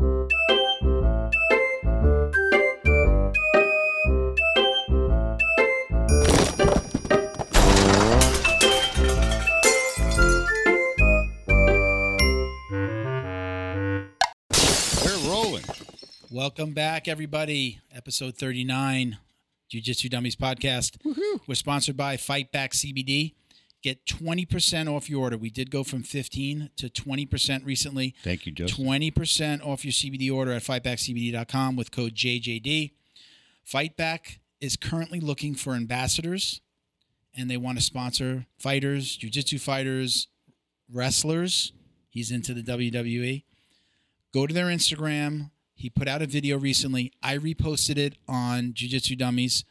We're rolling. Welcome back, everybody. Episode 39, Jiu Jitsu Dummies podcast. We're sponsored by Fight Back CBD. Get 20% off your order. We did go from 15 to 20% recently. Thank you, Justin. 20% off your CBD order at fightbackcbd.com with code JJD. Fightback is currently looking for ambassadors and they want to sponsor fighters, jiu-jitsu fighters, wrestlers. He's into the WWE. Go to their Instagram. He put out a video recently. I reposted it on Jiu-Jitsu Dummies.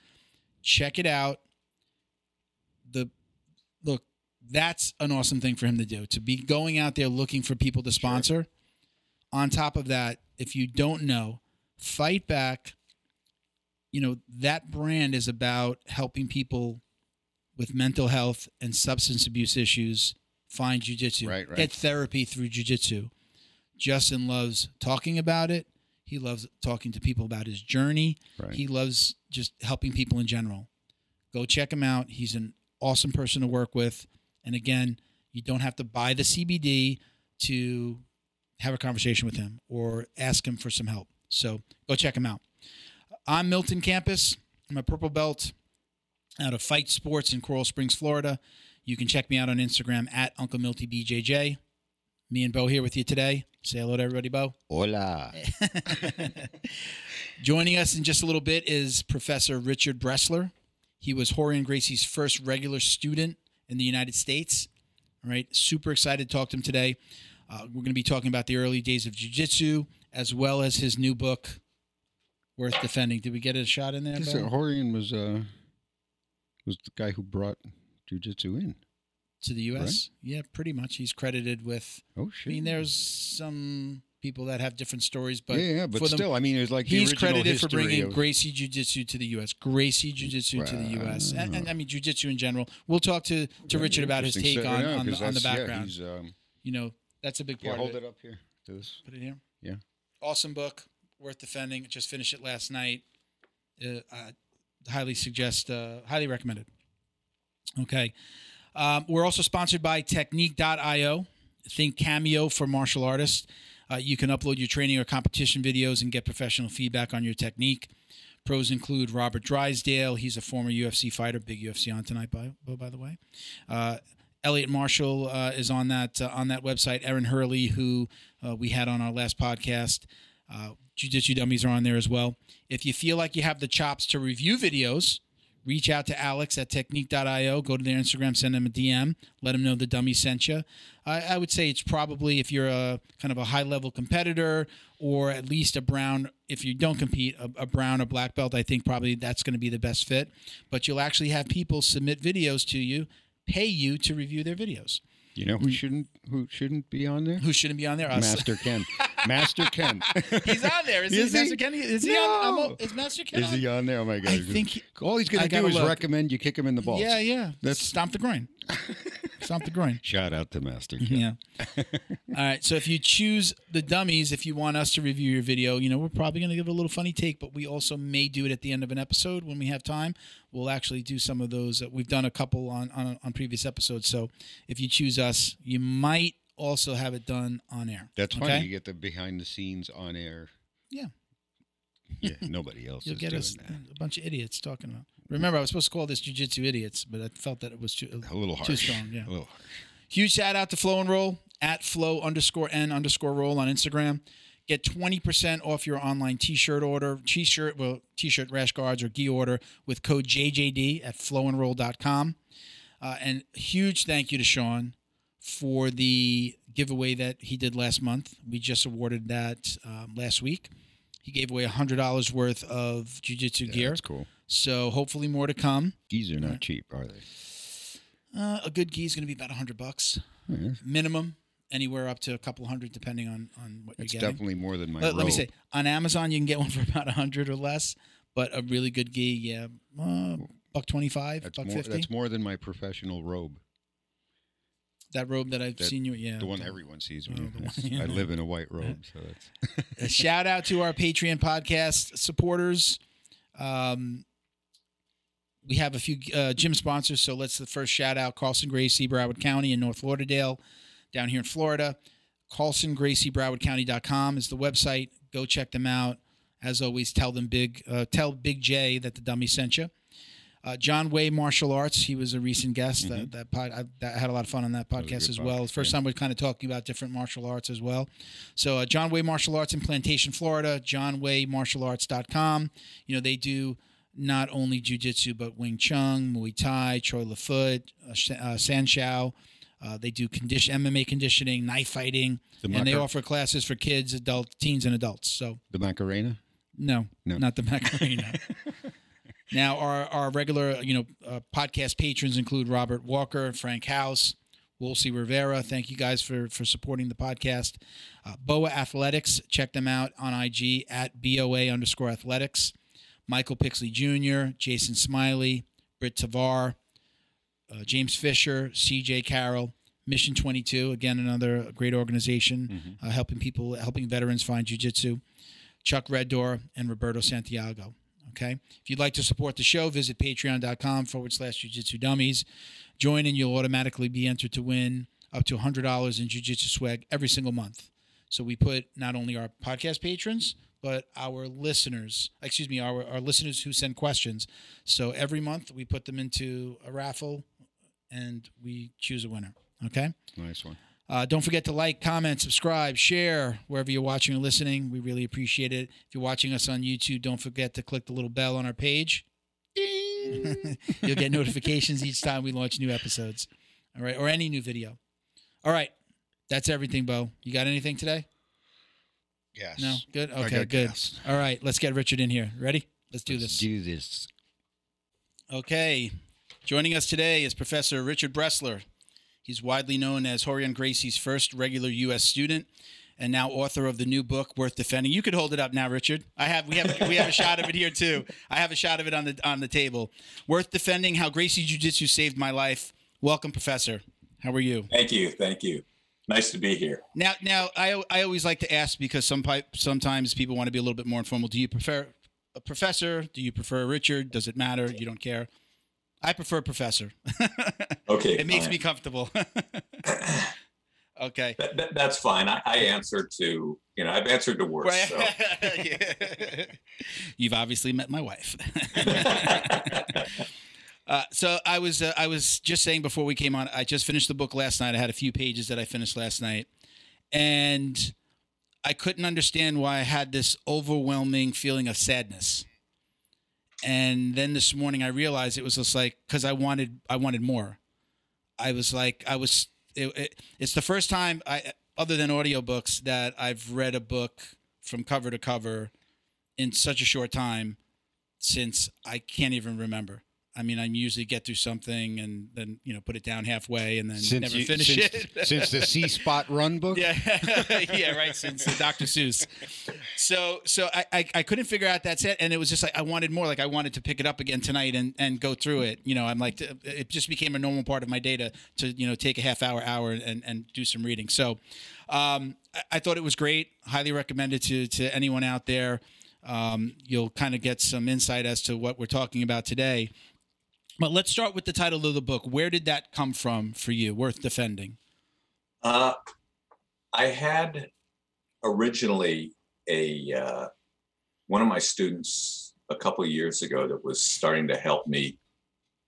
Check it out. The look, that's an awesome thing for him to do. To be going out there looking for people to sponsor. On top of that, if you don't know, Fight Back, you know, that brand is about helping people with mental health and substance abuse issues find jujitsu, Right, right. get therapy through jujitsu. Justin loves talking about it. He loves talking to people about his journey. Right. He loves just helping people in general. Go check him out. He's an awesome person to work with. And again, you don't have to buy the CBD to have a conversation with him or ask him for some help. So go check him out. I'm Milton Campus. I'm a purple belt out of Fight Sports in Coral Springs, Florida. You can check me out on Instagram at Uncle Milty BJJ. Me and Bo here with you today. Say hello to everybody, Bo. Hola. Joining us in just a little bit is Professor Richard Bressler. He was Rorion Gracie's first regular student in the United States. All right, super excited to talk to him today. Uh, we're going to be talking about the early days of jiu-jitsu as well as his new book, Worth Defending. Did we get a shot in there? Uh, Rorion was uh was the guy who brought jujitsu in. to the U.S. Yeah, pretty much. He's credited with. Oh shit! I mean, there's some people that have different stories, but yeah, yeah, but still, I mean, it was like he's credited for bringing of- Gracie Jiu Jitsu to the U.S. Gracie Jiu Jitsu to the U.S. And, and I mean Jiu Jitsu in general. We'll talk to to Yeah, Richard about his take So, on yeah, on, the, on the background. um, you know, that's a big yeah, part hold of it. it up here to this. Put it here. Yeah. Awesome book, worth defending. Just finished it last night. Uh, I highly suggest, uh, highly recommended. Okay. Um, we're also sponsored by Technique.io. Think Cameo for martial artists. Uh, you can upload your training or competition videos and get professional feedback on your technique. Pros include Robert Drysdale. He's a former UFC fighter. Big UFC on tonight, by, by the way. Uh, Elliot Marshall uh, is on that uh, on that website. Aaron Hurley, who uh, we had on our last podcast. Uh, Jiu Jitsu Dummies are on there as well. If you feel like you have the chops to review videos, reach out to Alex at technique.io. Go to their Instagram, send them a DM, let them know the dummy sent you. I, I would say it's probably if you're a kind of a high level competitor or at least a brown, if you don't compete, a, a brown or black belt, I think probably that's going to be the best fit. But you'll actually have people submit videos to you, pay you to review their videos. You know who mm. shouldn't who shouldn't be on there? Who shouldn't be on there? Us. Master Ken. Master Ken. He's on there. Is, Is he? Master Kenny? Is he on? I'm, is Master Ken Is on? he on there? Oh my god. I think he- all he's gonna do gotta is look. recommend you kick him in the balls. Yeah, yeah. That's- stomp the groin. stomp the groin. Shout out to Master Ken. Yeah. All right. So if you choose the dummies, if you want us to review your video, you know, we're probably going to give it a little funny take, but we also may do it at the end of an episode when we have time. We'll actually do some of those. We've done a couple on, on, on previous episodes. So if you choose us, you might also have it done on air. That's Okay? You get the behind the scenes on air. Yeah. Yeah, nobody else You'll is get doing us that. a bunch of idiots talking about. Remember, I was supposed to call this jujitsu idiots, but I felt that it was too A little harsh. Too strong, yeah. A little harsh. Huge shout out to Flow and Roll at flow underscore n underscore roll on Instagram. Get 20% off your online t shirt order, t shirt, well, t shirt, rash guards, or gi order with code JJD at flowandroll.com. Uh, and huge thank you to Sean for the giveaway that he did last month. We just awarded that um, last week. He gave away $100 worth of jiu jitsu Yeah, gear. That's cool. So hopefully more to come. Geese are not cheap, are they? Uh, a good gi is going to be about 100 bucks Yeah, minimum, anywhere up to a couple hundred, depending on on what you're getting. definitely more than my Let, let me say, on Amazon you can get one for about a hundred or less, but a really good gi, yeah, uh, buck twenty five, buck more, fifty. that's more than my professional robe. That robe that I've That- seen you. Yeah, The one everyone sees me. Oh, in. the one- It's- I live in a white robe, so that's a shout out to our Patreon podcast supporters. Um, we have a few uh, gym sponsors, so let's the first shout out Carlson Gracie, Broward County in North Lauderdale, down here in Florida. Carlson Gracie BrowardCounty.com is the website. Go check them out. As always, tell them big, uh, tell Big J that the dummy sent you. Uh, John Way Martial Arts. He was a recent guest. That that pod, I, that had a lot of fun on that podcast good as well. podcast, First yeah. time we're kind of talking about different martial arts as well. So uh, John Way Martial Arts in Plantation, Florida. JohnWayMartialArts.com. You know they do not only jujitsu but Wing Chun, Muay Thai, Choy Li Fut, uh, uh, Sanshou. Uh, they do condition MMA conditioning, knife fighting, the, and they offer classes for kids, adult, teens, and adults. So the Macarena. no, No. not the Macarena. now, our, our regular, you know, uh, podcast patrons include Robert Walker, Frank House, Wolsey Rivera. Thank you guys for for supporting the podcast. Uh, Boa Athletics, check them out on IG at BOA underscore athletics. Michael Pixley Jr., Jason Smiley, Britt Tavar, uh, James Fisher, CJ Carroll, Mission 22, again, another great organization uh, helping people, helping veterans find jujitsu. Chuck Reddor and Roberto Santiago. Okay. If you'd like to support the show, visit patreon.com forward slash jujitsu dummies. Join and you'll automatically be entered to win up to $100 in jujitsu swag every single month. So we put not only our podcast patrons, but our listeners, excuse me, our, our listeners who send questions. So every month we put them into a raffle and we choose a winner. Okay. Nice one. Uh, don't forget to like, comment, subscribe, share wherever you're watching or listening. We really appreciate it. If you're watching us on YouTube, don't forget to click the little bell on our page. You'll get notifications each time we launch new episodes. All right, or any new video. All right, that's everything, Bo. You got anything today? Yes. No, good. Okay, good. gas. All right, let's get Richard in here. Ready? Let's do Let's this. Do this. Okay. Joining us today is Professor Richard Bressler. He's widely known as Rorion Gracie's first regular U.S. student and now author of the new book Worth Defending. You could hold it up now, Richard. I have we have we have a shot of it here too. I have a shot of it on the on the table. Worth Defending: How Gracie Jiu Jitsu Saved My Life. Welcome, Professor. How are you? Thank you. Thank you. Nice to be here. Now, now I I always like to ask because some sometimes people want to be a little bit more informal. Do you prefer a professor? Do you prefer Richard? Does it matter? You don't care. I prefer professor. Okay. it makes me comfortable. okay. That, that- that's fine. I, I answer to, you know, I've answered to worse. Right. So. Yeah. You've obviously met my wife. uh, so I was uh, I was just saying before we came on. I just finished the book last night. I had a few pages that I finished last night, and I couldn't understand why I had this overwhelming feeling of sadness. And then this morning I realized it was just like because I wanted I wanted more. I was like I was it, it, it's the first time I other than audiobooks that I've read a book from cover to cover in such a short time since I can't even remember. I mean, I usually get through something and then you know put it down halfway and then never you- finish since, it. since the See Spot Run book. Yeah, yeah, right. Since the Dr. Seuss. So, so I, I, I couldn't figure out that set, and it was just like I wanted more. Like I wanted to pick it up again tonight and, and go through it. You know, I'm like, it just became a normal part of my day to, to you know take a half hour, hour, and, and do some reading. So, um, I, I thought it was great. Highly recommend it to to anyone out there. Um, you'll kind of get some insight as to what we're talking about today. But let's start with the title of the book. Where did that come from for you? Worth defending. Uh, I had originally a uh, one of my students a couple of years ago that was starting to help me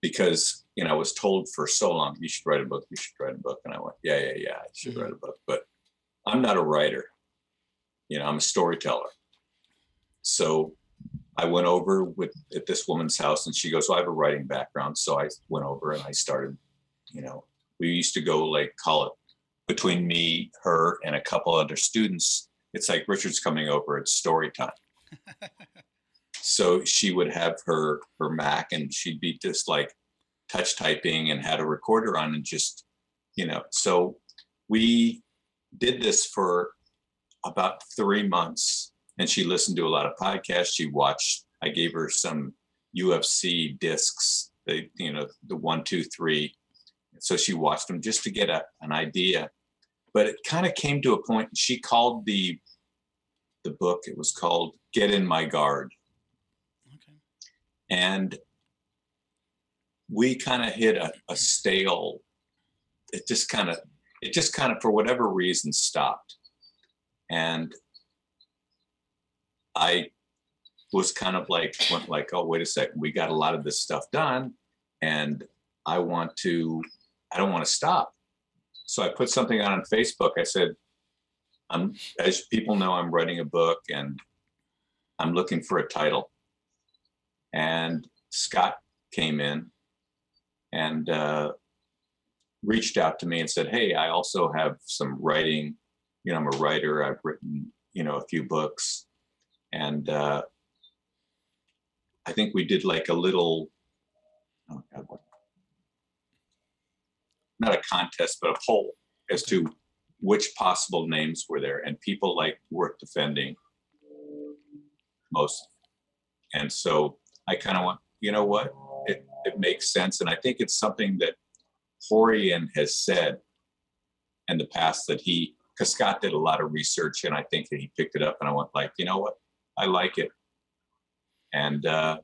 because you know I was told for so long you should write a book, you should write a book, and I went, yeah, yeah, yeah, I should Mhm. write a book, but I'm not a writer. You know, I'm a storyteller. So I went over with at this woman's house, and she goes, "Well, I have a writing background," so I went over and I started. You know, we used to go like call it between me, her, and a couple other students. It's like Richard's coming over. It's story time. so she would have her her Mac, and she'd be just like touch typing and had a recorder on, and just you know. So we did this for about three months, and she listened to a lot of podcasts. She watched. I gave her some UFC discs. They, you know, the one, two, three so she watched them just to get a, an idea. But it kind of came to a point. She called the the book. It was called "Get in My Guard," Okay. and we kind of hit a, a stale. It just kind of it just kind of for whatever reason stopped, and I was kind of like went like, oh wait a second, we got a lot of this stuff done, and I want to, I don't want to stop. So I put something out on Facebook. I said, I'm as people know, I'm writing a book and I'm looking for a title. And Scott came in and uh, reached out to me and said, Hey, I also have some writing. You know, I'm a writer. I've written, you know, a few books. And uh, I think we did like a little, oh God, what? Not a contest, but a poll as to which possible names were there. And people like worth defending most. And so I kind of want, you know what? It, it makes sense. And I think it's something that Rorion has said in the past that he, because Scott did a lot of research and I think that he picked it up and I went like, you know what? I like it. And uh,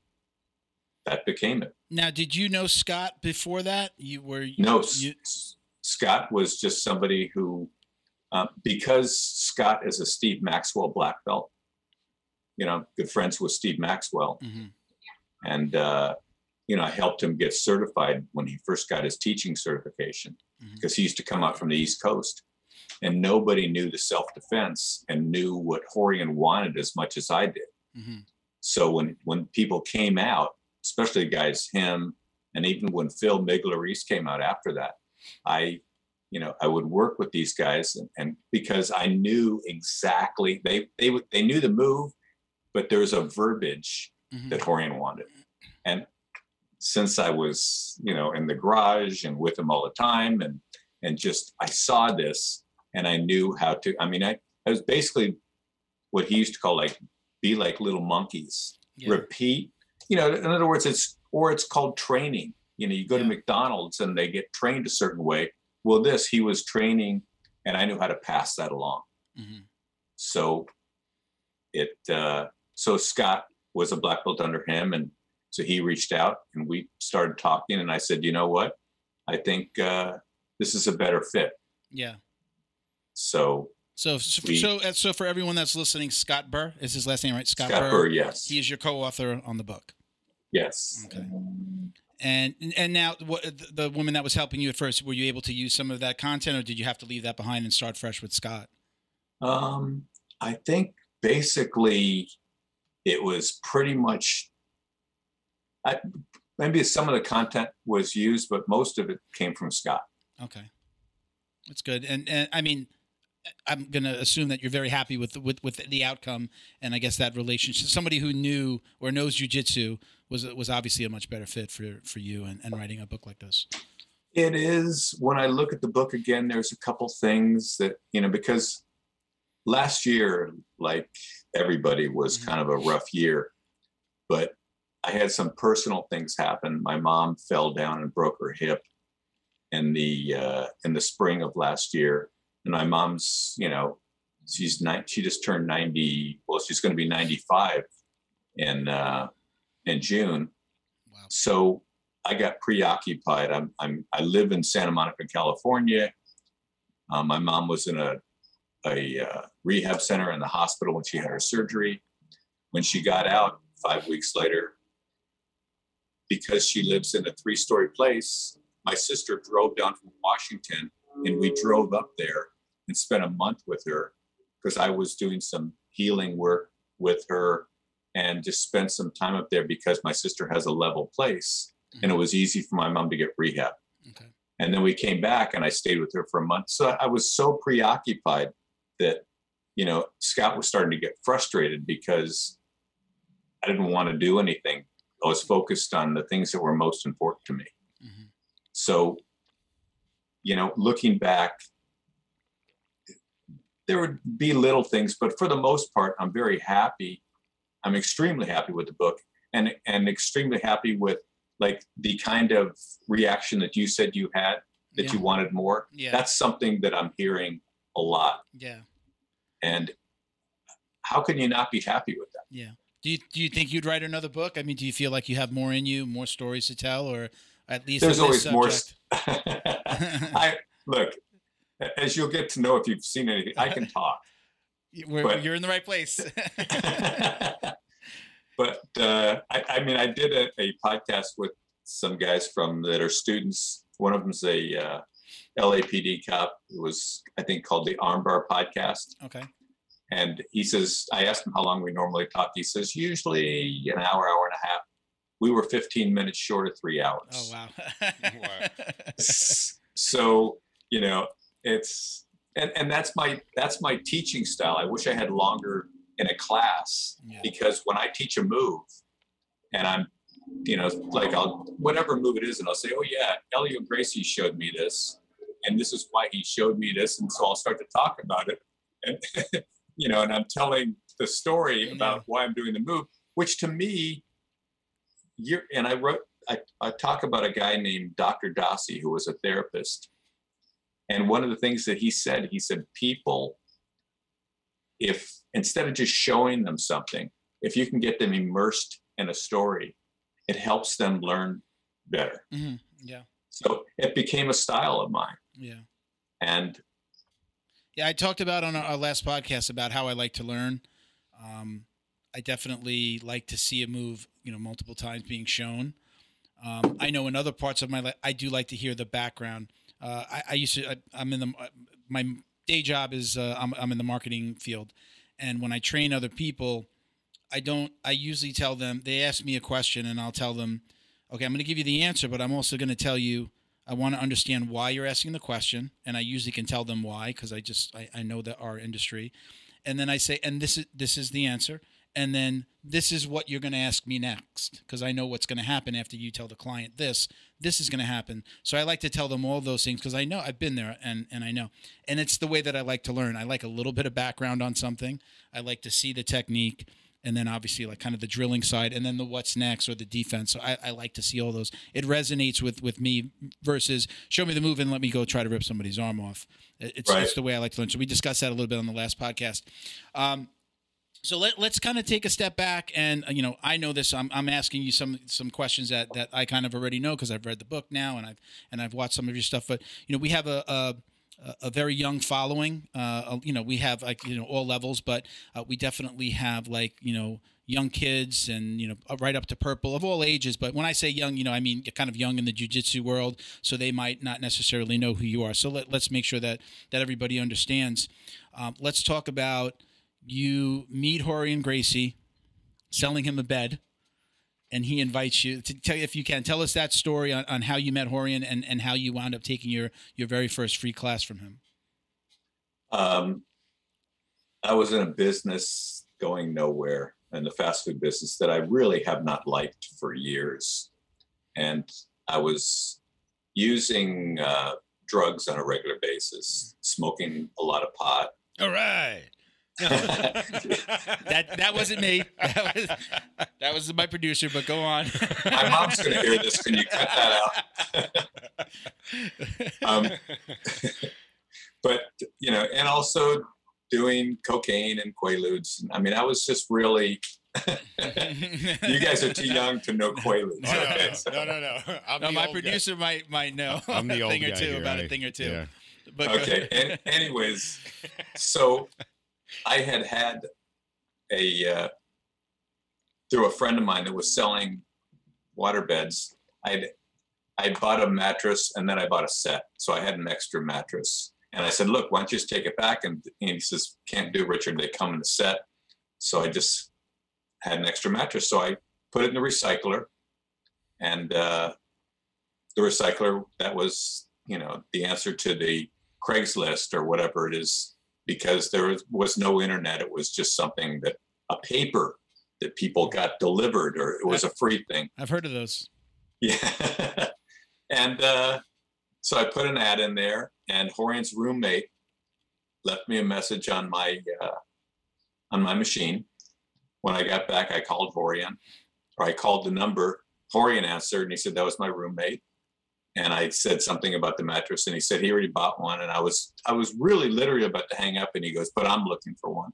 that became it. Now, did you know Scott before that? You were No, You, S- Scott was just somebody who, uh, because Scott is a Steve Maxwell black belt, you know, good friends with Steve Maxwell. Mhm. And, uh, you know, I helped him get certified when he first got his teaching certification Mhm. because he used to come out from the East Coast and nobody knew the self defense and knew what Rorion wanted as much as I did. Mhm. So when when people came out, especially guys him, and even when Phil Migler came out after that, I, you know, I would work with these guys, and, and because I knew exactly they they would they knew the move, but there was a verbiage Mhm. that Rorion wanted, and since I was you know in the garage and with him all the time, and and just I saw this and I knew how to. I mean, I I was basically what he used to call like be like little monkeys Yeah. repeat you know in other words it's or it's called training you know you go to mcdonald's and they get trained a certain way well this he was training and i knew how to pass that along Mhm. so it uh so scott was a black belt under him and so he reached out and we started talking and i said you know what i think uh this is a better fit Yeah. So So, so, We- so, uh, so for everyone that's listening, Scott Burr is his last name, right? Scott, scott, burr yes He is your co-author on the book. yes Okay. And and now, what the, the woman that was helping you at first, were you able to use some of that content, or did you have to leave that behind and start fresh with Scott? Um, I think basically it was pretty much. I, maybe some of the content was used, but most of it came from Scott. Okay, that's good. And and I mean, I'm gonna assume that you're very happy with the, with with the outcome, and I guess that relationship. Somebody who knew or knows jujitsu was was obviously a much better fit for for you and, and writing a book like this. It is when I look at the book again. There's a couple things that you know because last year, like everybody, was Mhm. kind of a rough year, but I had some personal things happen. My mom fell down and broke her hip in the uh, in the spring of last year, and my mom's you know she's nine. She just turned ninety. Well, she's going to be ninety five in uh, in June. Wow. So I got preoccupied. I'm, I'm I live in Santa Monica, California. Uh, my mom was in a a uh, rehab center in the hospital when she had her surgery. When she got out five weeks later, because she lives in a three story place, my sister drove down from Washington and we drove up there and spent a month with her because I was doing some healing work with her and just spent some time up there because my sister has a level place and it was easy for my mom to get rehab. Okay. And then we came back and I stayed with her for a month. So I was so preoccupied that, you know, Scott was starting to get frustrated because I didn't want to do anything. I was focused on the things that were most important to me. Mhm. So, you know, looking back, there would be little things, but for the most part, I'm very happy. I'm extremely happy with the book and and extremely happy with like the kind of reaction that you said you had that Yeah. you wanted more. Yeah. That's something that I'm hearing a lot. yeah. And how can you not be happy with that? Yeah. Do you do you think you'd write another book? I mean, do you feel like you have more in you, more stories to tell, or at least There's always more. subject? I look, as you'll get to know if you've seen anything, I can talk. We're, but- you're in the right place. but uh, I, I mean, I did a, a podcast with some guys from that are students. One of them's a uh, LAPD cop. It was, I think, called the Armbar Podcast. okay. And he says, I asked him how long we normally talk. He says, usually an hour, hour and a half. We were 15 minutes short of three hours. Oh wow. so you know it's and and that's my that's my teaching style i wish i had longer in a class Yeah. because when i teach a move and i'm you know like i'll whatever move it is and i'll say oh yeah helio gracie showed me this and this is why he showed me this and so i'll start to talk about it and you know and i'm telling the story about why i'm doing the move which to me you're and i wrote I, I talk about a guy named Dr. Dossi, who was a therapist. And one of the things that he said, he said, people, if instead of just showing them something, if you can get them immersed in a story, it helps them learn better. hmm Yeah. So it became a style of mine. Yeah. And Yeah, I talked about on our, our last podcast about how I like to learn. Um, I definitely like to see a move, you know, multiple times being shown. Um, I know in other parts of my life, I do like to hear the background. Uh, I, I used to, I, I'm in the, my day job is uh, I'm, I'm in the marketing field. And when I train other people, I don't, I usually tell them, they ask me a question and I'll tell them, okay, I'm going to give you the answer, but I'm also going to tell you, I want to understand why you're asking the question. And I usually can tell them why, because I just, I, I know that our industry. And then I say, and this is, this is the answer and then this is what you're going to ask me next because i know what's going to happen after you tell the client this this is going to happen. So i like to tell them all those things because i know i've been there and, and i know. And it's the way that i like to learn. I like a little bit of background on something. I like to see the technique and then obviously like kind of the drilling side and then the what's next or the defense. So i, I like to see all those. It resonates with with me versus show me the move and let me go try to rip somebody's arm off. It- it's, Right. it's the way i like to learn. So we discussed that a little bit on the last podcast. Um, so let, let's kind of take a step back and uh, you know i know this i'm, I'm asking you some some questions that, that i kind of already know because i've read the book now and i've and i've watched some of your stuff but you know we have a, a a very young following uh, you know we have like you know all levels but uh, we definitely have like you know young kids and you know right up to purple of all ages but when i say young you know i mean kind of young in the jiu-jitsu world so they might not necessarily know who you are. So let, let's make sure that that everybody understands. Um, let's talk about you meet Rorion Gracie, selling him a bed, and he invites you to tell you if you can tell us that story on, on how you met Rorion and, and how you wound up taking your your very first free class from him. um, I was in a business going nowhere in the fast food business that I really have not liked for years. And I was using uh, drugs on a regular basis, smoking a lot of pot. All right. That that wasn't me. That was that was my producer. But go on. My mom's going to hear this. Can you cut that out? Um, but, you know, and also doing cocaine and Quaaludes. I mean, I was just really, you guys are too young to know Quaaludes. No, no, okay? no, So- no, no, no. I'm No, the my old guy. producer might might know I'm the a old thing or guy two here, about a thing or two. yeah. But okay and anyways so i had had a uh, through a friend of mine that was selling water beds i'd i bought a mattress and then i bought a set. So i had an extra mattress. And i said look why don't you just take it back? And, and he says can't do richard. They come in a set. So i just had an extra mattress. So i put it in the recycler. And uh, the recycler that was you know the answer to the Craigslist or whatever it is, because there was, no internet. It was just something that a paper that people got delivered, or it was a free thing. I've heard of those. Yeah. and uh, so I put an ad in there, and Rorion's roommate left me a message on my uh, on my machine. When I got back, I called Rorion, or I called the number. Rorion answered, and he said that was my roommate. And I said something about the mattress, and he said he already bought one, and I was I was really literally about to hang up, and he goes, "But I'm looking for one."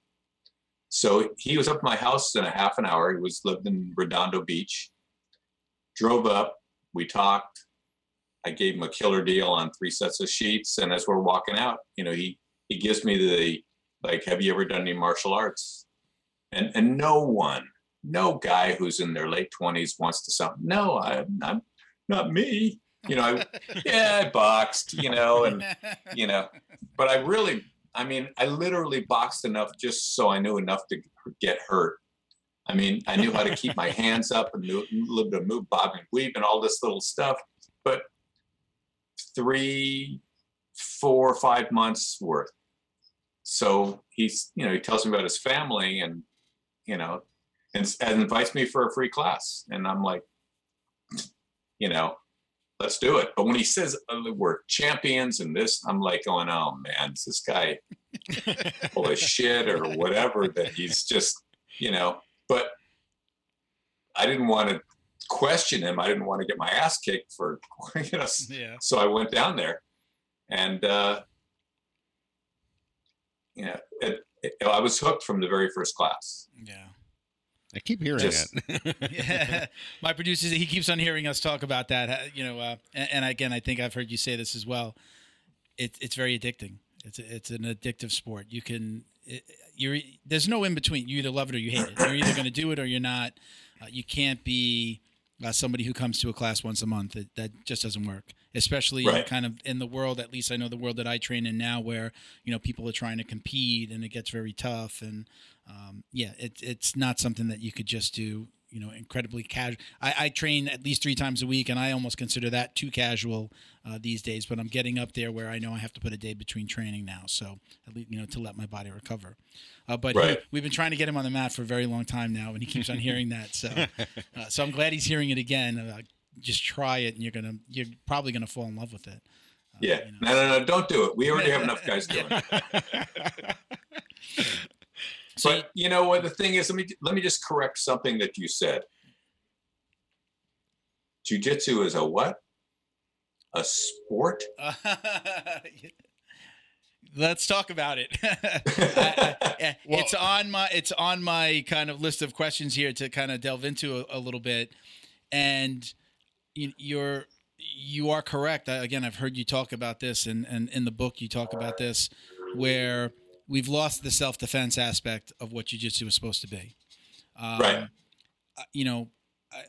So he was up at my house in a half an hour. He was lived in Redondo Beach. Drove up, we talked. I gave him a killer deal on three sets of sheets, and as we're walking out, you know, he he gives me the like, "Have you ever done any martial arts?" And and no one, no guy who's in their late twenties wants to sound. No, I'm not me you know, I, yeah, I boxed, you know, and you know, but I really, I mean, I literally boxed enough just so I knew enough to get hurt. I mean, I knew how to keep my hands up and knew a little bit of move, bob and weave, and all this little stuff. But three, four, five months worth. So he's, you know, he tells me about his family, and you know, and, and invites me for a free class, and I'm like, you know, let's do it. But when he says uh, we're champions and this, I'm like going, oh man, is this guy full of shit or whatever that he's just, you know, but I didn't want to question him. I didn't want to get my ass kicked for, you know, yeah. so I went down there and, uh, you know, it, it, I was hooked from the very first class. Yeah. I keep hearing Just- it. yeah. My producer, he keeps on hearing us talk about that. uh, You know, uh, and, and again, I think I've heard you say this as well. It, it's very addicting. It's it's an addictive sport. You can it, you're there's no in between. You either love it or you hate it. You're either going to do it or you're not. Uh, you can't be uh, somebody who comes to a class once a month. That that just doesn't work. Especially Right. kind of in the world. At least I know the world that I train in now, where you know people are trying to compete and it gets very tough. And um, yeah, it, it's not something that you could just do. You know, incredibly casual. I, I train at least three times a week, and I almost consider that too casual uh, these days. But I'm getting up there where I know I have to put a day between training now, so at least you know to let my body recover. Uh, but he- we've been trying to get him on the mat for a very long time now, and he keeps on hearing that. So, uh, so I'm glad he's hearing it again. Uh, just try it, and you're gonna you're probably gonna fall in love with it. Uh, Yeah. you know. No, no, no, don't do it. We already have enough guys doing it. So But you know what the thing is, let me let me just correct something that you said. Jiu-jitsu is a what? A sport? Let's talk about it. I- I- it's on my it's on my kind of list of questions here to kind of delve into a, a little bit, and you, you're you are correct. I, again, I've heard you talk about this, and and in the book you talk about this, where we've lost the self defense aspect of what jujitsu was supposed to be. Um, Right. You know, I,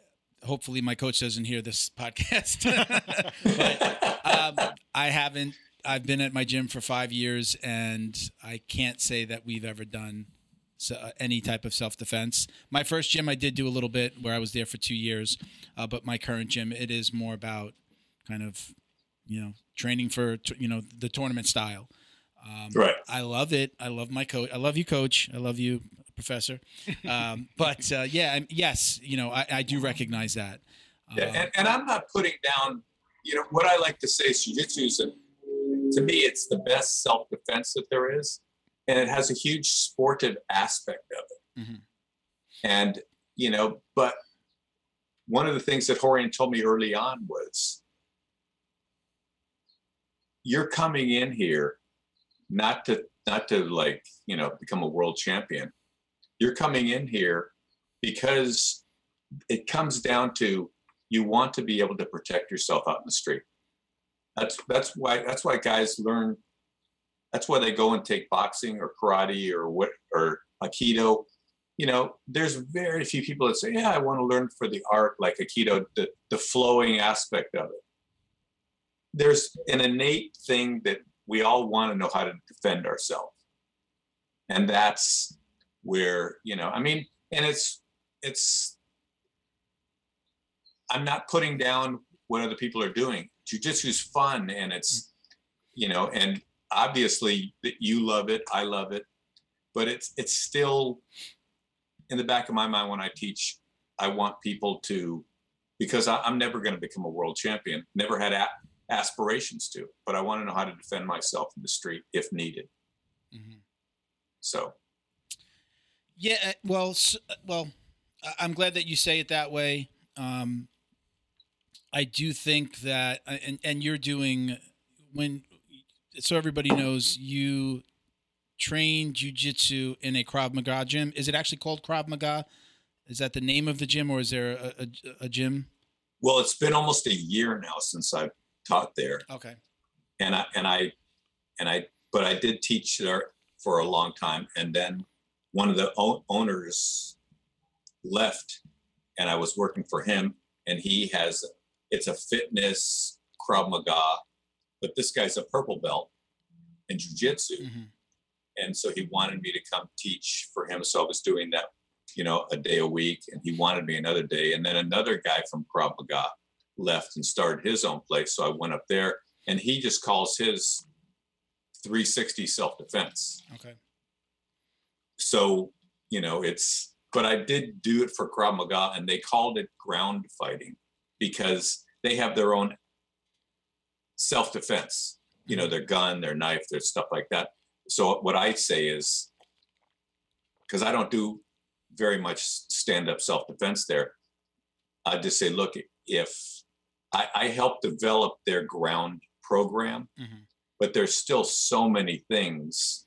hopefully my coach doesn't hear this podcast. but um, I haven't. I've been at my gym for five years, and I can't say that we've ever done so, uh, any type of self defense. My first gym, I did do a little bit, where I was there for two years, uh, but my current gym, it is more about kind of, you know, training for you know the tournament style. Um, right. I love it. I love my coach. I love you, coach. I love you, professor. Um, but uh, yeah, yes, you know, I, I do recognize that. Yeah, Um, and, and I'm not putting down, you know, what I like to say is jujitsu is, a, to me, it's the best self-defense that there is. And it has a huge sportive aspect of it. Mhm. And, you know, but one of the things that Rorion told me early on was you're coming in here not to not to like, you know, become a world champion. You're coming in here because it comes down to you want to be able to protect yourself out in the street. That's that's why that's why guys learn. That's why they go and take boxing or karate or what or aikido. You know, there's very few people that say, "Yeah, I want to learn for the art like aikido, the the flowing aspect of it." There's an innate thing that we all want to know how to defend ourselves, and that's where you know. I mean, and it's it's I'm not putting down what other people are doing. Jiu-jitsu is fun and it's, you know, and obviously that you love it, I love it, but it's it's still in the back of my mind when I teach, I want people to, because I, I'm never going to become a world champion, never had aspirations to, but I want to know how to defend myself in the street if needed. mhm. So Yeah, uh, well, uh, well, I'm glad that you say it that way. Um, I do think that, uh, and and you're doing when, so everybody knows you train jujitsu in a Krav Maga gym. Is it actually called Krav Maga? Is that the name of the gym, or is there a, a, a gym? Well, it's been almost a year now since I've taught there, Okay. and I and I and I, but I did teach there for a long time, and then one of the o- owners left, and I was working for him, and he has it's a fitness Krav Maga, but this guy's a purple belt in jujitsu, hmm and so he wanted me to come teach for him. So I was doing that, you know, a day a week, and he wanted me another day. And then another guy from Krav Maga left and started his own place, so I went up there, and he just calls his 360 self defense. Okay. So you know, it's but I did do it for Krav Maga, and they called it ground fighting because they have their own self defense. You know, mm-hmm. their gun, their knife, their stuff like that. So what I say is, because I don't do very much stand up self defense there, I just say, look, if I, I help develop their ground program, Mhm. but there's still so many things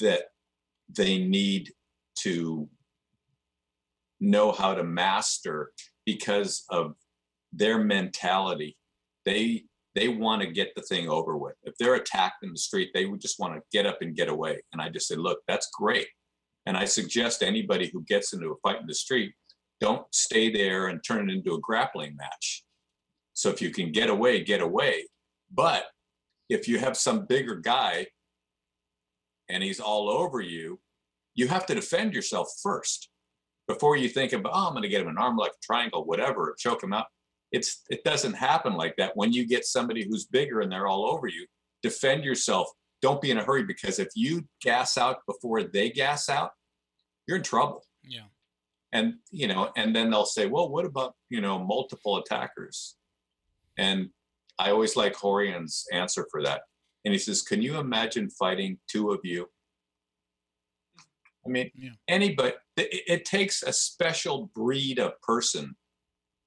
that they need to know how to master because of their mentality. They they want to get the thing over with. If they're attacked in the street, they would just want to get up and get away. And I just say, look, that's great. And I suggest anybody who gets into a fight in the street, don't stay there and turn it into a grappling match. So if you can get away, get away. But if you have some bigger guy and he's all over you, you have to defend yourself first before you think about, oh, I'm going to get him an arm like a triangle, whatever, choke him out. It's it doesn't happen like that. When you get somebody who's bigger and they're all over you, defend yourself. Don't be in a hurry because if you gas out before they gas out, you're in trouble. Yeah. And you know, and then they'll say, well, what about you know multiple attackers? And I always like Rorion's answer for that. And he says, Can you imagine fighting two of you? I mean, Yeah. anybody, it, it takes a special breed of person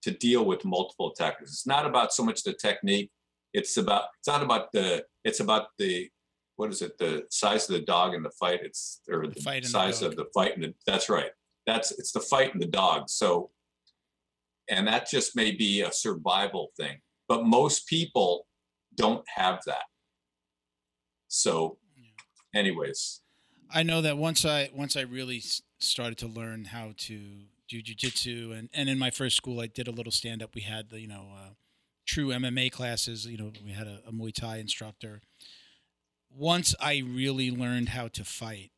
to deal with multiple attackers. It's not about so much the technique. It's about, it's not about the, it's about the, what is it, the size of the dog in the fight. It's, or The and the size of the fight. And the, that's right. That's, it's the fight and the dog. So, and that just may be a survival thing. But most people don't have that. So, anyways, I know that once I once I really started to learn how to do jujitsu, and and in my first school, I did a little stand up. We had the you know uh, true MMA classes. You know, we had a, a Muay Thai instructor. Once I really learned how to fight,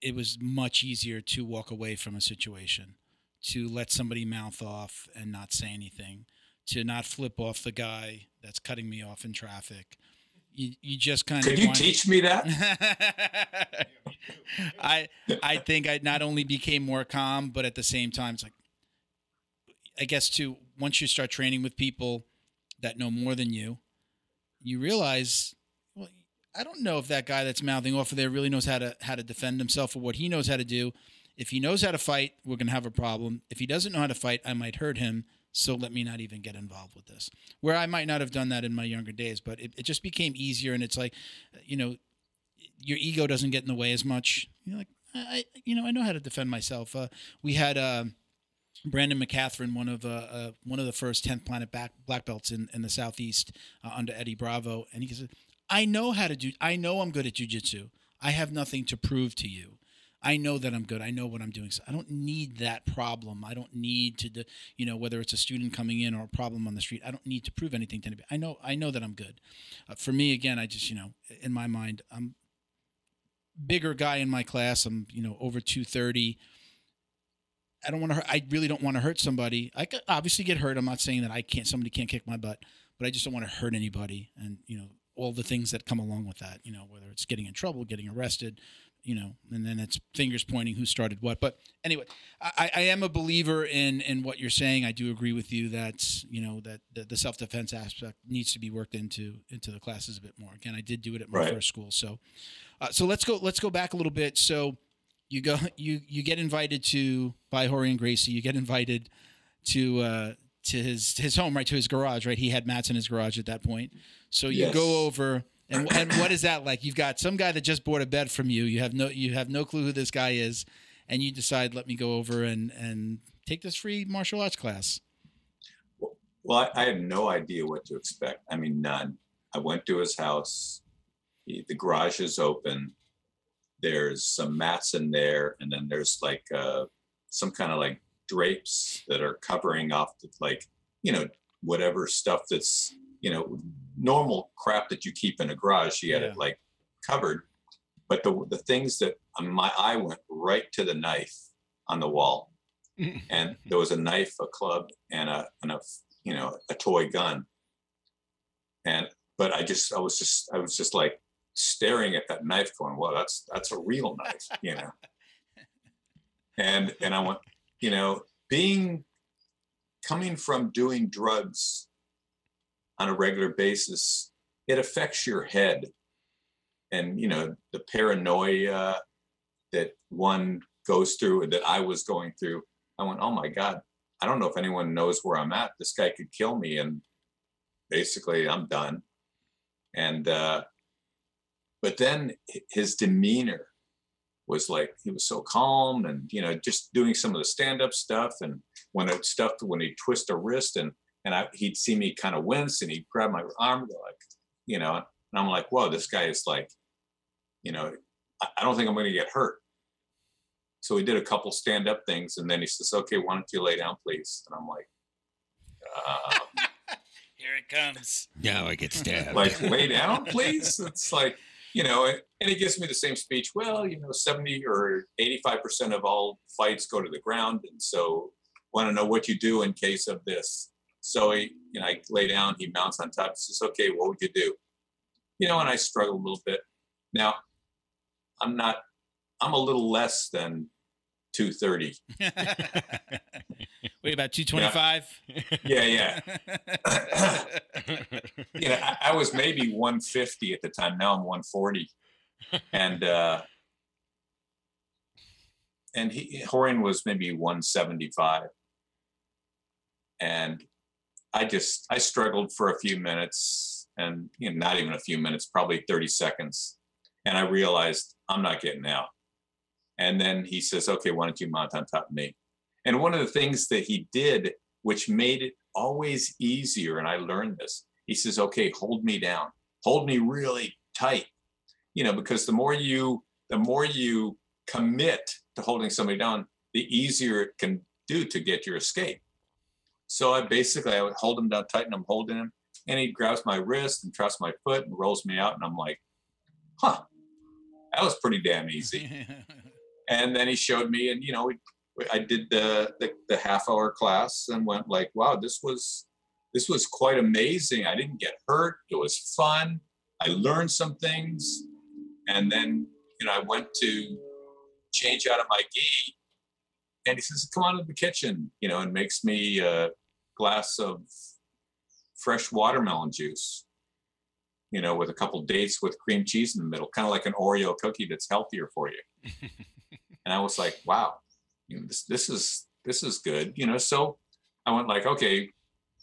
it was much easier to walk away from a situation, to let somebody mouth off and not say anything, to not flip off the guy that's cutting me off in traffic. You, you just kind of could you teach me that? I I think I not only became more calm, but at the same time, it's like I guess too. Once you start training with people that know more than you, you realize, well, I don't know if that guy that's mouthing off of there really knows how to how to defend himself or what he knows how to do. If he knows how to fight, we're gonna have a problem. If he doesn't know how to fight, I might hurt him. So let me not even get involved with this. Where I might not have done that in my younger days, but it, it just became easier. And it's like, you know, your ego doesn't get in the way as much. You're like, I, you know, I know how to defend myself. Uh, we had uh, Brandon McCaffrey, one of uh, uh, one of the first tenth planet back, black belts in, in the southeast uh, under Eddie Bravo, and he said, "I know how to do. I know I'm good at jujitsu. I have nothing to prove to you. I know that I'm good. I know what I'm doing. So I don't need that problem. I don't need to, you know, whether it's a student coming in or a problem on the street. I don't need to prove anything to anybody. I know. I know that I'm good. Uh, for me, again, I just, you know, in my mind, I'm bigger guy in my class. I'm, you know, over 230. I don't want to. I really don't want to hurt somebody. I could obviously get hurt. I'm not saying that I can't, somebody can't kick my butt, but I just don't want to hurt anybody. And, you know, all the things that come along with that, you know, whether it's getting in trouble, getting arrested, you know, and then it's fingers pointing who started what. But anyway, I, I am a believer in in what you're saying. I do agree with you that you know that the, the self defense aspect needs to be worked into into the classes a bit more. Again, I did do it at my Right. first school, so uh, so let's go let's go back a little bit. So you go you you get invited to by Rorion Gracie. You get invited to uh, to his his home, right to his garage, right? He had mats in his garage at that point. So you Yes. go over, and and what is that like? You've got some guy that just bought a bed from you. You have no you have no clue who this guy is, and you decide, let me go over and and take this free martial arts class. Well, I, I had no idea what to expect. I mean, none. I went to his house. He, the garage is open. There's some mats in there, and then there's like uh, some kind of like drapes that are covering off the like you know whatever stuff that's you know normal crap that you keep in a garage. He had Yeah. it like covered, but the the things that um, my eye went right to the knife on the wall, and there was a knife, a club, and a and a you know a toy gun and but i just i was just i was just like staring at that knife going well that's that's a real knife you know and and i went you know being coming from doing drugs on a regular basis it affects your head and you know the paranoia that one goes through that i was going through i went oh my god I don't know if anyone knows where I'm at. This guy could kill me, and basically, I'm done. And uh, but then his demeanor was like he was so calm, and you know, just doing some of the stand-up stuff, and when it stuff when he twist a wrist, and and I, he'd see me kind of wince, and he'd grab my arm, like, you know, and I'm like, whoa, this guy is like, you know, I, I don't think I'm going to get hurt. So we did a couple stand up things, and then he says, "Okay, why don't you lay down, please?" And I'm like, um, Here it comes. Now I get stabbed. "Like lay down, please." It's like, you know, and he gives me the same speech. Well, you know, seventy or eighty-five percent of all fights go to the ground, and so want to know what you do in case of this. So he, you know, I lay down. He mounts on top. He says, "Okay, what would you do?" You know, and I struggle a little bit. Now, I'm not. I'm a little less than two thirty. Wait, about 225? Yeah, yeah. you know, I, I was maybe 150 at the time. Now I'm 140, and uh, and he Rorion was maybe 175, and I just I struggled for a few minutes, and you know, not even a few minutes, probably 30 seconds, and I realized I'm not getting out. And then he says, "Okay, why don't you mount on top of me?" And one of the things that he did, which made it always easier, and I learned this, he says, okay, hold me down, hold me really tight. You know, because the more you, the more you commit to holding somebody down, the easier it can do to get your escape. So I basically I would hold him down tight and I'm holding him, and he grabs my wrist and trusts my foot and rolls me out, and I'm like, huh, that was pretty damn easy. And then he showed me and you know we, i did the, the the half hour class and went like wow this was this was quite amazing. I didn't get hurt. It was fun. I learned some things. And then you know i went to change out of my gi and he says come on to the kitchen you know and makes me a glass of fresh watermelon juice you know with a couple dates with cream cheese in the middle kind of like an oreo cookie that's healthier for you and I was like, wow, you know, this this is this is good, you know. So I went like, okay,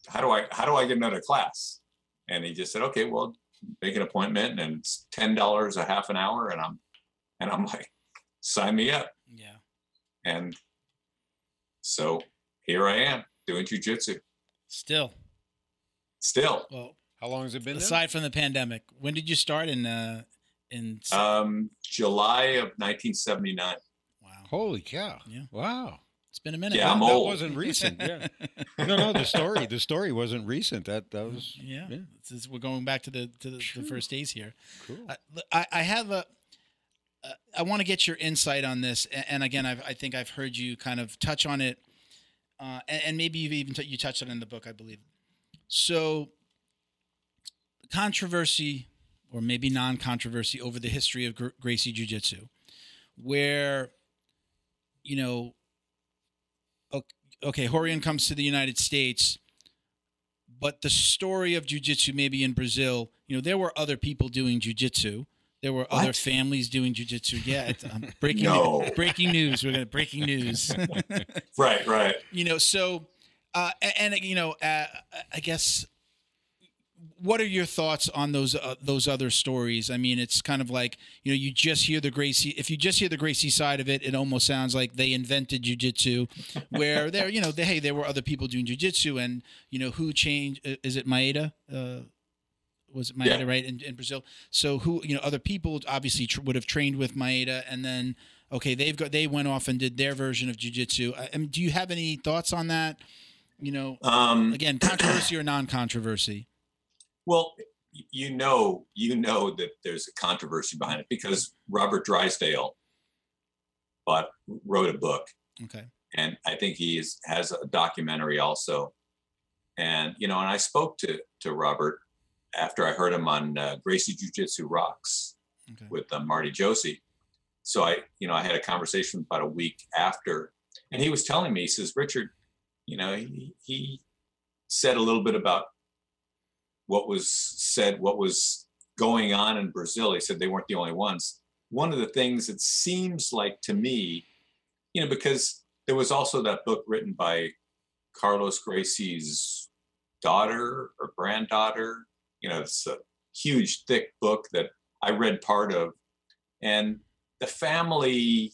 how do I how do I get another class? And he just said, okay, well, make an appointment, and it's ten dollars a half an hour, and I'm and I'm like, sign me up. yeah. And so here I am doing jujitsu Still. still. Well, How long has it been? now? aside from the pandemic, when did you start in uh in Um, July of 1979. wow. Holy cow! Yeah. Wow. It's been a minute. Yeah, I'm that old. wasn't recent. Yeah. No, no. The story. The story wasn't recent. That that was Yeah. Yeah. This is, we're going back to the to the, the first days here. cool. I, I, I have a. Uh, I want to get your insight on this, and, and again, I've, I think I've heard you kind of touch on it, uh, and, and maybe you've even t- you touched on it in the book, I believe. So, controversy, or maybe non-controversy, over the history of Gr- Gracie Jiu Jitsu, where, you know, okay, okay, Rorion comes to the United States, but the story of Jiu Jitsu, maybe in Brazil, you know, there were other people doing Jiu Jitsu. There were other families doing Jiu Jitsu. Yeah, it's, um, breaking No. breaking news. We're gonna breaking news. Right, right. you know, so Uh, a- and, you know, uh, I guess what are your thoughts on those uh, those other stories? I mean, it's kind of like you know, you just hear the Gracie. If you just hear the Gracie side of it, it almost sounds like they invented jujitsu, where there, you know, they, hey, there were other people doing jujitsu, and you know, who changed? uh, Is it Maeda? Uh, was it Maeda Yeah. right in, in Brazil? So who you know, other people obviously tr- would have trained with Maeda, and then okay, they've got they went off and did their version of jujitsu. I, I mean, do you have any thoughts on that? You know, Um, again, controversy or non-controversy? Well, you know, you know that there's a controversy behind it because Robert Drysdale, but wrote a book, Okay. and I think he is, has a documentary also. And you know, and I spoke to to Robert after I heard him on uh, Gracie Jiu Jitsu Rocks Okay. with uh, Marty Josie. So I, you know, I had a conversation about a week after, and he was telling me, he says, Richard, you know, he, he said a little bit about what was said, what was going on in Brazil. He said they weren't the only ones. One of the things it seems like to me, you know, because there was also that book written by Carlos Gracie's daughter or granddaughter. You know, it's a huge, thick book that I read part of. And the family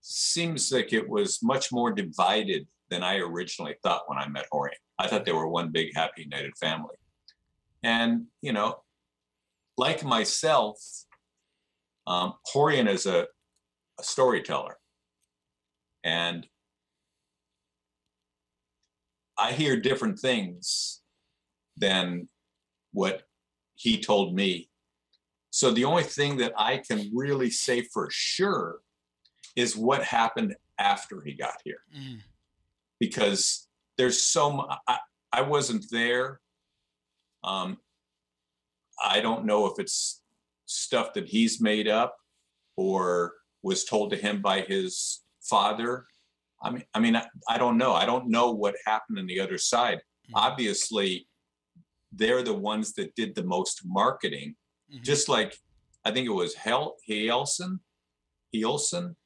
seems like it was much more divided than I originally thought when I met Rorion. I thought they were one big, happy, united family. And, you know, like myself, um, Rorion is a, a storyteller. And I hear different things than what he told me. So the only thing that I can really say for sure is what happened after he got here Mm. because there's so much I, I wasn't there um i don't know if it's stuff that he's made up or was told to him by his father i mean i mean i, I don't know i don't know what happened on the other side Mhm. obviously they're the ones that did the most marketing Mhm. just like i think it was Hel Relson Relson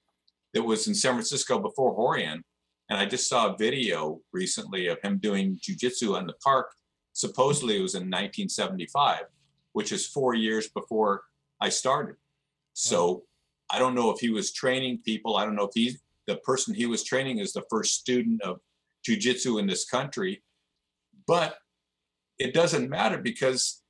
that was in San Francisco before Rorion. And I just saw a video recently of him doing jujitsu in the park. Supposedly it was in 1975, which is four years before I started. So I don't know if he was training people. I don't know if he, the person he was training is the first student of jujitsu in this country. But it doesn't matter because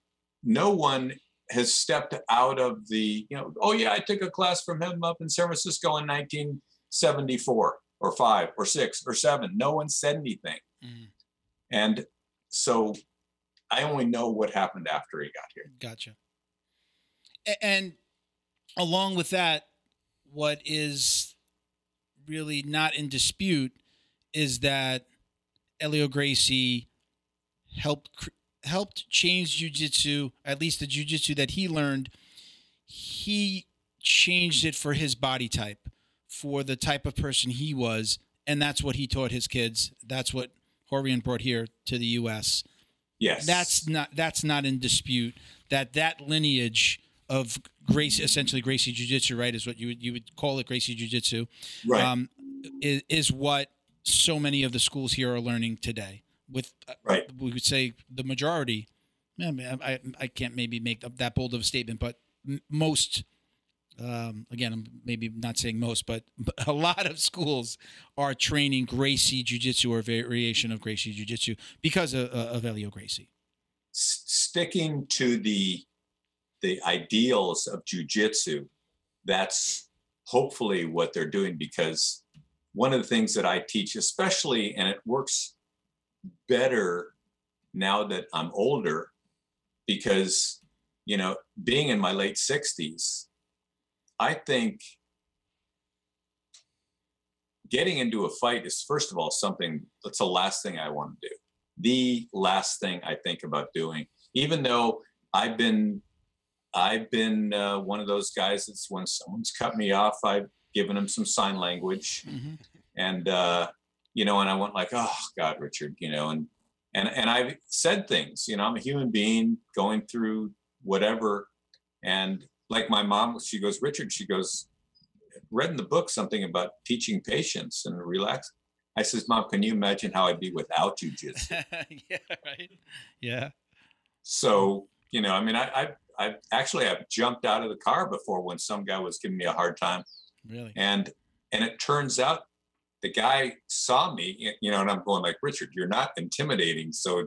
no one has stepped out of the, you know, oh yeah, I took a class from him up in San Francisco in 1974 or five or six or seven. No one said anything. Mhm. And so I only know what happened after he got here. Gotcha. And along with that, what is really not in dispute is that Helio Gracie helped helped change jujitsu, at least the jujitsu that he learned. He changed it for his body type, for the type of person he was, and that's what he taught his kids. That's what Rorion brought here to the U.S Yes. that's not that's not in dispute that that lineage of Grace, essentially Gracie Jiu-Jitsu right is what you would you would call it Gracie Jiu-Jitsu right. um, is, is what so many of the schools here are learning today with uh, Right. we would say the majority I, mean, I, I can't maybe make that bold of a statement but m- most um, again I'm maybe not saying most but a lot of schools are training Gracie Jiu-Jitsu or variation of Gracie Jiu-Jitsu because of, uh, of Helio Gracie S- sticking to the the ideals of jujitsu, that's hopefully what they're doing because one of the things that I teach, especially, and it works better now that I'm older, because you know, being in my late 60s, I think getting into a fight is first of all something that's the last thing I want to do. The last thing I think about doing, even though I've been I've been uh, one of those guys that's when someone's cut me off, I've given them some sign language, Mhm. and uh, you know, and I went like, oh God, Richard, you know, and and and I've said things, you know, I'm a human being going through whatever, and like my mom, she goes, Richard, she goes, read in the book something about teaching patience and relax. I says, Mom, can you imagine how I'd be without jujitsu? yeah, right. Yeah. So, you know, I mean, I, I, I actually I've jumped out of the car before when some guy was giving me a hard time, Really. and and it turns out the guy saw me, you know, and I'm going like, Richard, you're not intimidating, so,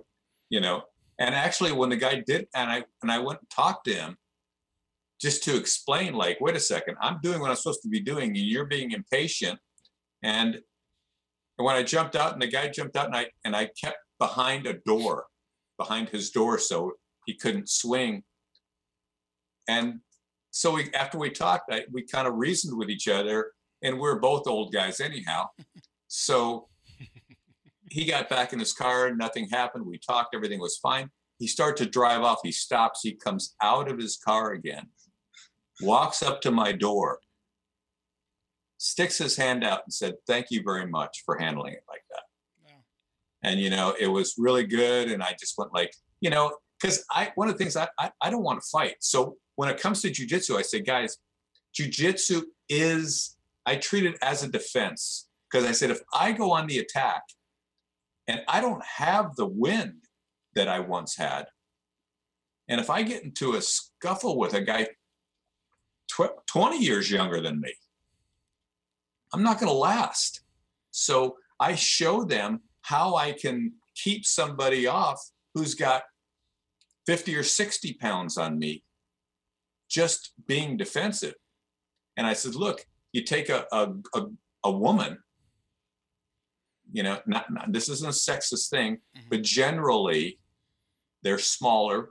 you know, and actually when the guy did, and I and I went and talked to him, just to explain, like, wait a second, I'm doing what I'm supposed to be doing, and you're being impatient, and when I jumped out, and the guy jumped out, and I and I kept behind a door, behind his door, so he couldn't swing. And so we, after we talked, I, we kind of reasoned with each other, and we're both old guys anyhow. So he got back in his car, nothing happened. We talked, everything was fine. He started to drive off. He stops. He comes out of his car again, walks up to my door, sticks his hand out, and said, "Thank you very much for handling it like that." Wow. and you know it was really good and i just went like you know because i one of the things I, I i don't want to fight so when it comes to jujitsu i say guys jujitsu is i treat it as a defense because i said if i go on the attack and i don't have the wind that i once had and if i get into a scuffle with a guy tw- 20 years younger than me i'm not going to last so I show them how I can keep somebody off who's got 50 or 60 pounds on me just being defensive. And I said, look, you take a, a, a, a woman, you know, not, not this isn't a sexist thing, Mhm. but generally they're smaller.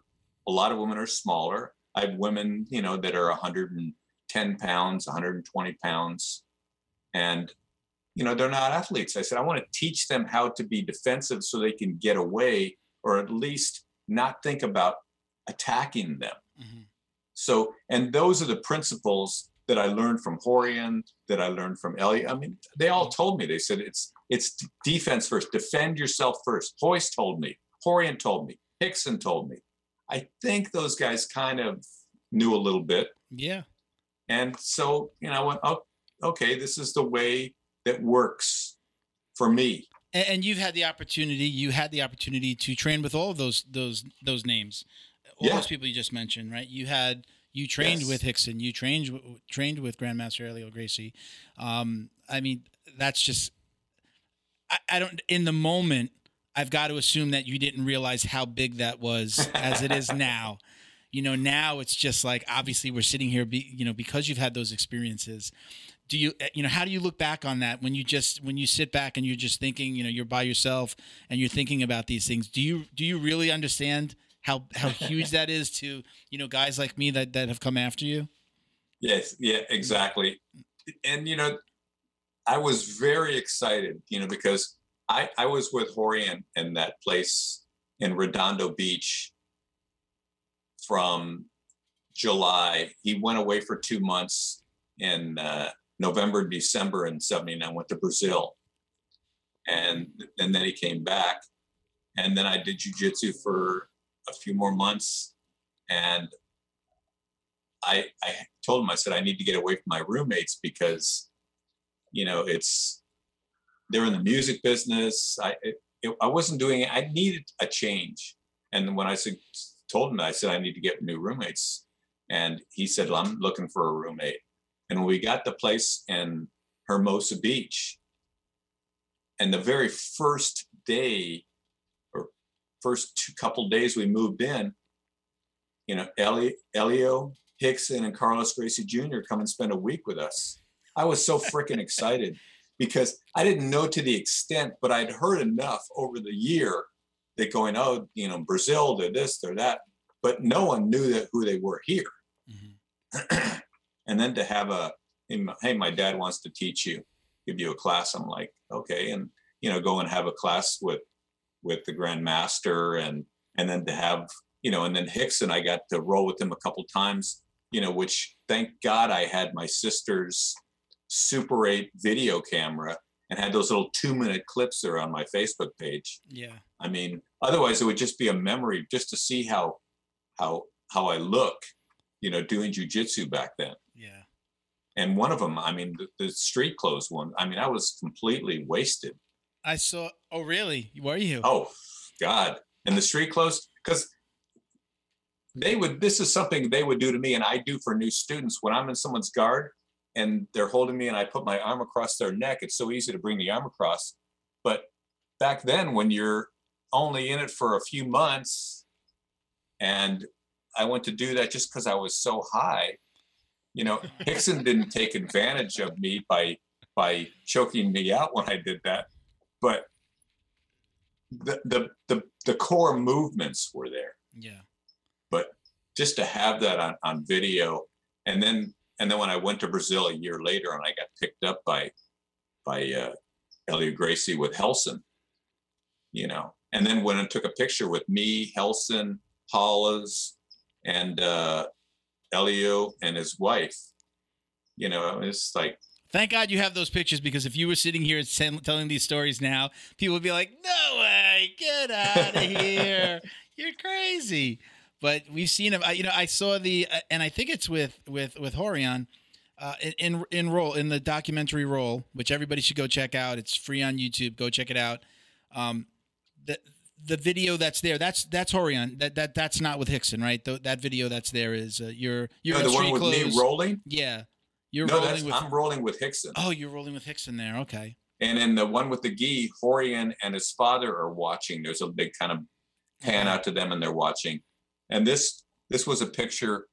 A lot of women are smaller. I have women, you know, that are 110 pounds, 120 pounds. And you know, they're not athletes. I said, I want to teach them how to be defensive so they can get away or at least not think about attacking them. Mhm. So, and those are the principles that I learned from Rorion, that I learned from Helio. I mean, they all told me, they said it's it's defense first, defend yourself first. Royce told me, Rorion told me, Rickson told me. I think those guys kind of knew a little bit. Yeah. And so, you know, I went, oh, okay, this is the way that works for me. And, and you've had the opportunity. You had the opportunity to train with all of those those those names, all Yeah. those people you just mentioned, right? You had you trained Yes. with Rickson. You trained trained with Grandmaster Helio Gracie. Um, I mean, that's just. I, I don't. In the moment, I've got to assume that you didn't realize how big that was as it is now. You know, now it's just like obviously we're sitting here, be, you know, because you've had those experiences do you uh, you know how do you look back on that when you just when you sit back and you're just thinking you know you're by yourself and you're thinking about these things do you do you really understand how how huge that is to you know guys like me that that have come after you Yes, yeah, exactly. And you know, I was very excited, you know, because I I was with Rorion in that place in Redondo Beach from July. He went away for two months in uh, November, December, in '79. Went to Brazil, and and then he came back, and then I did jujitsu for a few more months, and I I told him I said I need to get away from my roommates because you know it's they're in the music business. I it, it, I wasn't doing it. I needed a change. And when I said told him I said I need to get new roommates, and he said well, I'm looking for a roommate. And when we got the place in Hermosa Beach, and the very first day first two couple days we moved in, you know, Helio, Helio Rickson and Carlos Gracie Jr. come and spend a week with us. I was so freaking excited because I didn't know to the extent, but I'd heard enough over the year that going, oh, you know, Brazil, they're this, they're that, but no one knew that who they were here. Mhm. and then to have a, hey, my dad wants to teach you, give you a class. I'm like, okay, and you know, go and have a class with with the grandmaster, and and then to have, you know, and then Rickson, I got to roll with him a couple times, you know, which thank God I had my sister's Super 8 video camera and had those little two minute clips there on my Facebook page. yeah I mean, otherwise it would just be a memory just to see how how how I look, you know, doing jujitsu back then. yeah And one of them, I mean, the, the street clothes one, I mean, I was completely wasted. I saw. Oh, really? Were you? Oh God! And the street clothes because they would. This is something they would do to me, and I do for new students when I'm in someone's guard and they're holding me, and I put my arm across their neck. It's so easy to bring the arm across, but back then, when you're only in it for a few months, and I went to do that just because I was so high. You know, Rickson didn't take advantage of me by by choking me out when I did that, but the the the, the core movements were there. Yeah. But just to have that on, on video, and then and then when I went to Brazil a year later, and I got picked up by by uh, Helio Gracie with Relson, you know, and then when I took a picture with me, Relson, Rolls, and uh, Helio and his wife, you know, it's like Thank God you have those pictures because if you were sitting here telling these stories now, people would be like, "No way, get out of here! You're crazy." But we've seen him. I, you know, I saw the, uh, and I think it's with with with Rorion, uh, in in role in the documentary role, which everybody should go check out. It's free on YouTube. Go check it out. Um, the the video that's there, that's that's Rorion. That that that's not with Rickson, right? Th- that video that's there is uh, you're you you're know, in the one with clothes. me rolling. yeah, you're no, rolling with. I'm rolling with Rickson. Oh, you're rolling with Rickson there. Okay. And in the one with the gi, Rorion and his father are watching. There's a big kind of pan out to them, and they're watching. And this this was a picture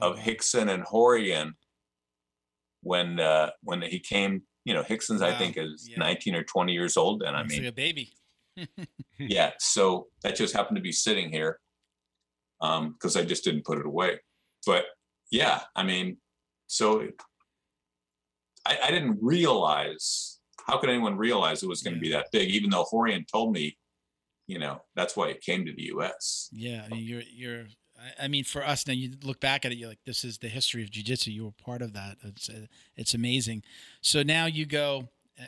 Oh, of wow. Rickson and Rorion when uh, when he came. You know, Rickson's I think is Yeah. 19 or 20 years old, and I mean, like a baby. yeah. So that just happened to be sitting here because I just didn't put it away. But yeah, I mean, so I, I didn't realize. How could anyone realize it was going to be that big? Even though Rorion told me, you know, that's why it came to the U.S. Yeah, I mean, you're you're. I- mean, for us now, you look back at it, you're like, this is the history of jujitsu. You were part of that. It's it's amazing. So now you go. Uh,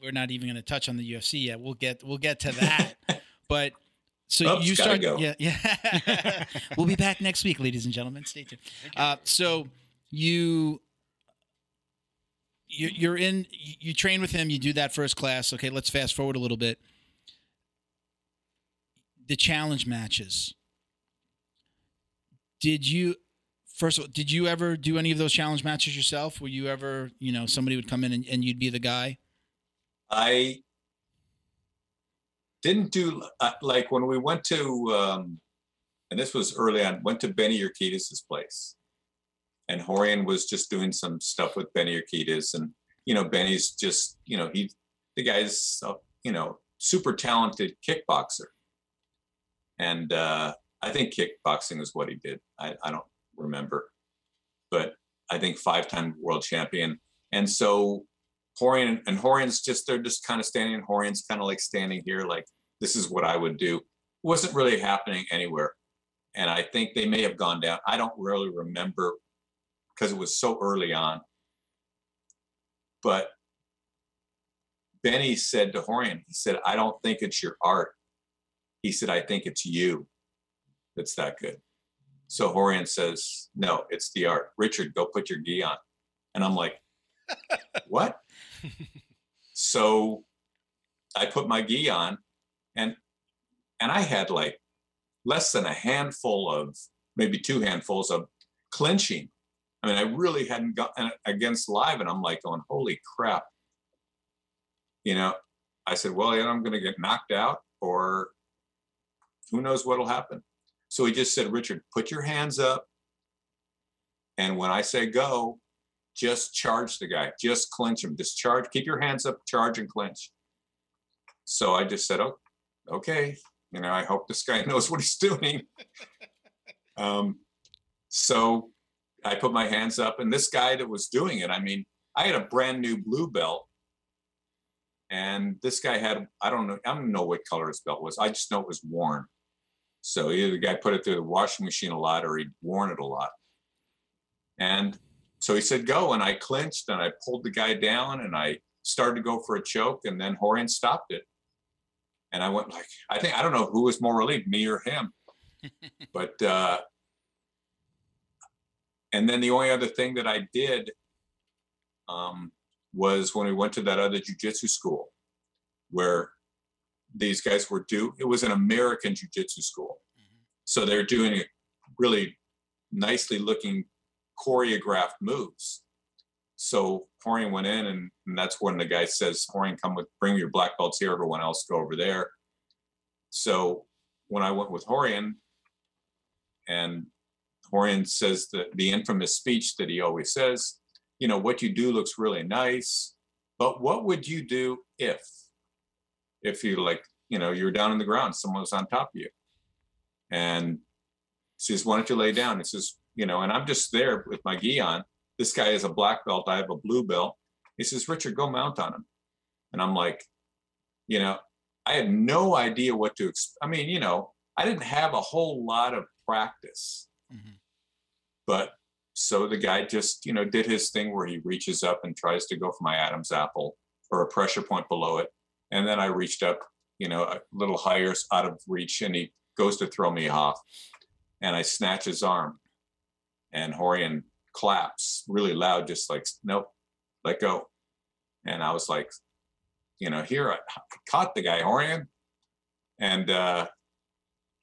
we're not even going to touch on the UFC yet. We'll get we'll get to that. but so Oops, you gotta start. go. Yeah, yeah. we'll be back next week, ladies and gentlemen. Stay tuned. Uh, so you. you- You're in. You you train with him. You do that first class. Okay, let's fast forward a little bit. The challenge matches did you first of all did you ever do any of those challenge matches yourself were you ever you know somebody would come in and, and you'd be the guy I didn't do uh, like when we went to, um, and this was early on. Went to Benny Urquidez's place, and Rorion was just doing some stuff with Benny Urquidez, and you know Benny's just you know he the guy's you know super talented kickboxer, and uh, I think kickboxing is what he did. I, I don't remember, but I think five time world champion, and so Rorion and Rorion's just they're just kind of standing. And Rorion's kind of like standing here, like this is what I would do. wasn't really happening anywhere, and I think they may have gone down. I don't really remember because it was so early on. But Benny said to Rorion, he said, "I don't think it's your art." He said, "I think it's you that's that good." So Rorion says, "No, it's the art." Richard, go put your gi on, and I'm like, "What?" so I put my gi on and and I had like less than a handful of maybe two handfuls of clinching. I mean, I really hadn't gotten against live, and I'm like going, holy crap. You know, I said, well, either I'm going to get knocked out or who knows what'll happen. So he just said, Richard, put your hands up. And when I say go, just charge the guy, just clinch him, just charge, keep your hands up, charge and clinch. So I just said, oh, okay, you know, I hope this guy knows what he's doing. um, so I put my hands up, and this guy that was doing it, I mean, I had a brand new blue belt, and this guy had, I don't know, I don't know what color his belt was. I just know it was worn. So either the guy put it through the washing machine a lot or he'd worn it a lot. And so he said, go. And I clinched and I pulled the guy down and I started to go for a choke. And then Rorion stopped it. And I went like, I think, I don't know who was more relieved, me or him. but, uh, and then the only other thing that I did, um, was when we went to that other jujitsu school where these guys were do it was an American jujitsu school. So they're doing a really nicely looking choreographed moves. So Rorion went in and, and that's when the guy says, Rorion, come with bring your black belts here, everyone else go over there. So when I went with Rorion and Rorion says the, the infamous speech that he always says, you know, what you do looks really nice, but what would you do if, if you like, you know, you're down on the ground, someone was on top of you. And he says, why don't you lay down? He says, you know, and I'm just there with my gi on. This guy is a black belt. I have a blue belt. He says, Richard, go mount on him. And I'm like, you know, I had no idea what to, ex- I mean, you know, I didn't have a whole lot of practice. Mhm. But so the guy just, you know, did his thing where he reaches up and tries to go for my Adam's apple or a pressure point below it. And then I reached up, you know, a little higher out of reach and he goes to throw me off. And I snatch his arm and Rorion claps really loud, just like, nope, let go. And I was like, you know, here I caught the guy, Rorion. And uh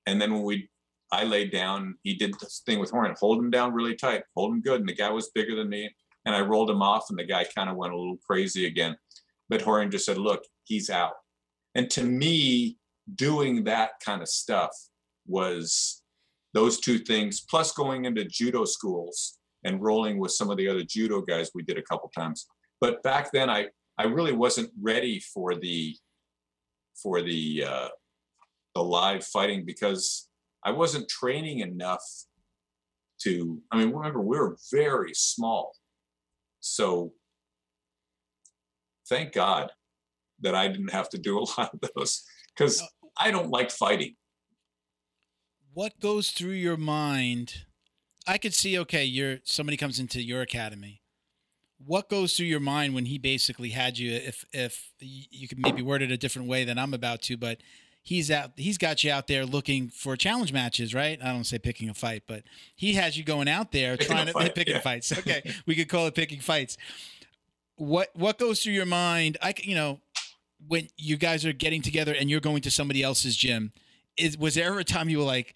and then when we I laid down, he did this thing with Rorion, hold him down really tight, hold him good. And the guy was bigger than me. And I rolled him off, and the guy kind of went a little crazy again. But Rorion just said, look, he's out. And to me, doing that kind of stuff was those two things, plus going into judo schools and rolling with some of the other judo guys we did a couple times. But back then I I really wasn't ready for the for the uh the live fighting because I wasn't training enough to I mean remember we were very small. So thank God that I didn't have to do a lot of those because I don't like fighting. What goes through your mind? I could see okay you're somebody comes into your academy. What goes through your mind when he basically had you if if you could maybe word it a different way than i'm about to but he's out he's got you out there looking for challenge matches right? I don't say picking a fight but he has you going out there Picking trying to fight, picking yeah. fights. Okay we could call it picking fights. What what goes through your mind? I you know when you guys are getting together and you're going to somebody else's gym is was there ever a time you were like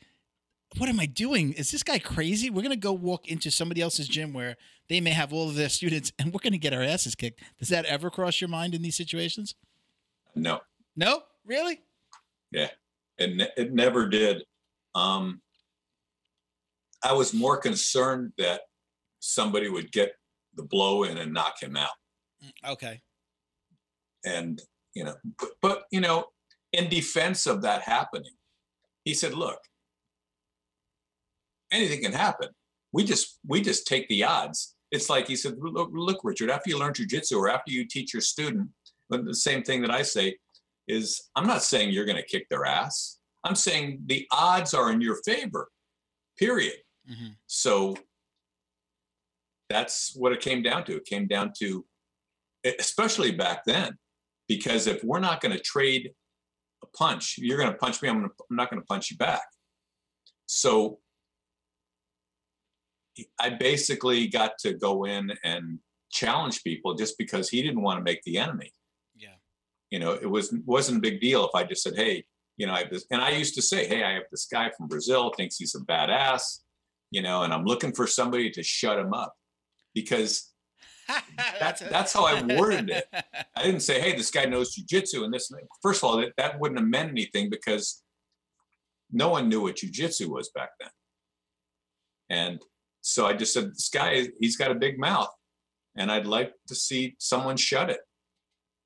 what am I doing? Is this guy crazy? We're gonna go walk into somebody else's gym where they may have all of their students, and we're gonna get our asses kicked. Does that ever cross your mind in these situations? No, No, really? it, ne- it never did. Um, I was more concerned that somebody would get the blow in and knock him out. Okay. And, you know, but, but you know, in defense of that happening, he said, look, anything can happen. We just we just take the odds. It's like he said, look, look, Richard, after you learn jujitsu or after you teach your student, the same thing that I say is I'm not saying you're gonna kick their ass. I'm saying the odds are in your favor, period. hmm So that's what it came down to. It came down to, especially back then, because if we're not going to trade a punch, you're going to punch me. I'm, gonna, I'm not going to punch you back. So I basically got to go in and challenge people just because he didn't want to make the enemy. Yeah. You know, it was wasn't a big deal if I just said, "Hey, you know, I have this," and I used to say, "Hey, I have this guy from Brazil thinks he's a badass." you know, and I'm looking for somebody to shut him up because that's that's how I worded it. I didn't say, hey, this guy knows jujitsu and this. and. First of all, that, that wouldn't have meant anything because no one knew what jujitsu was back then. And so I just said, this guy, he's got a big mouth and I'd like to see someone shut it,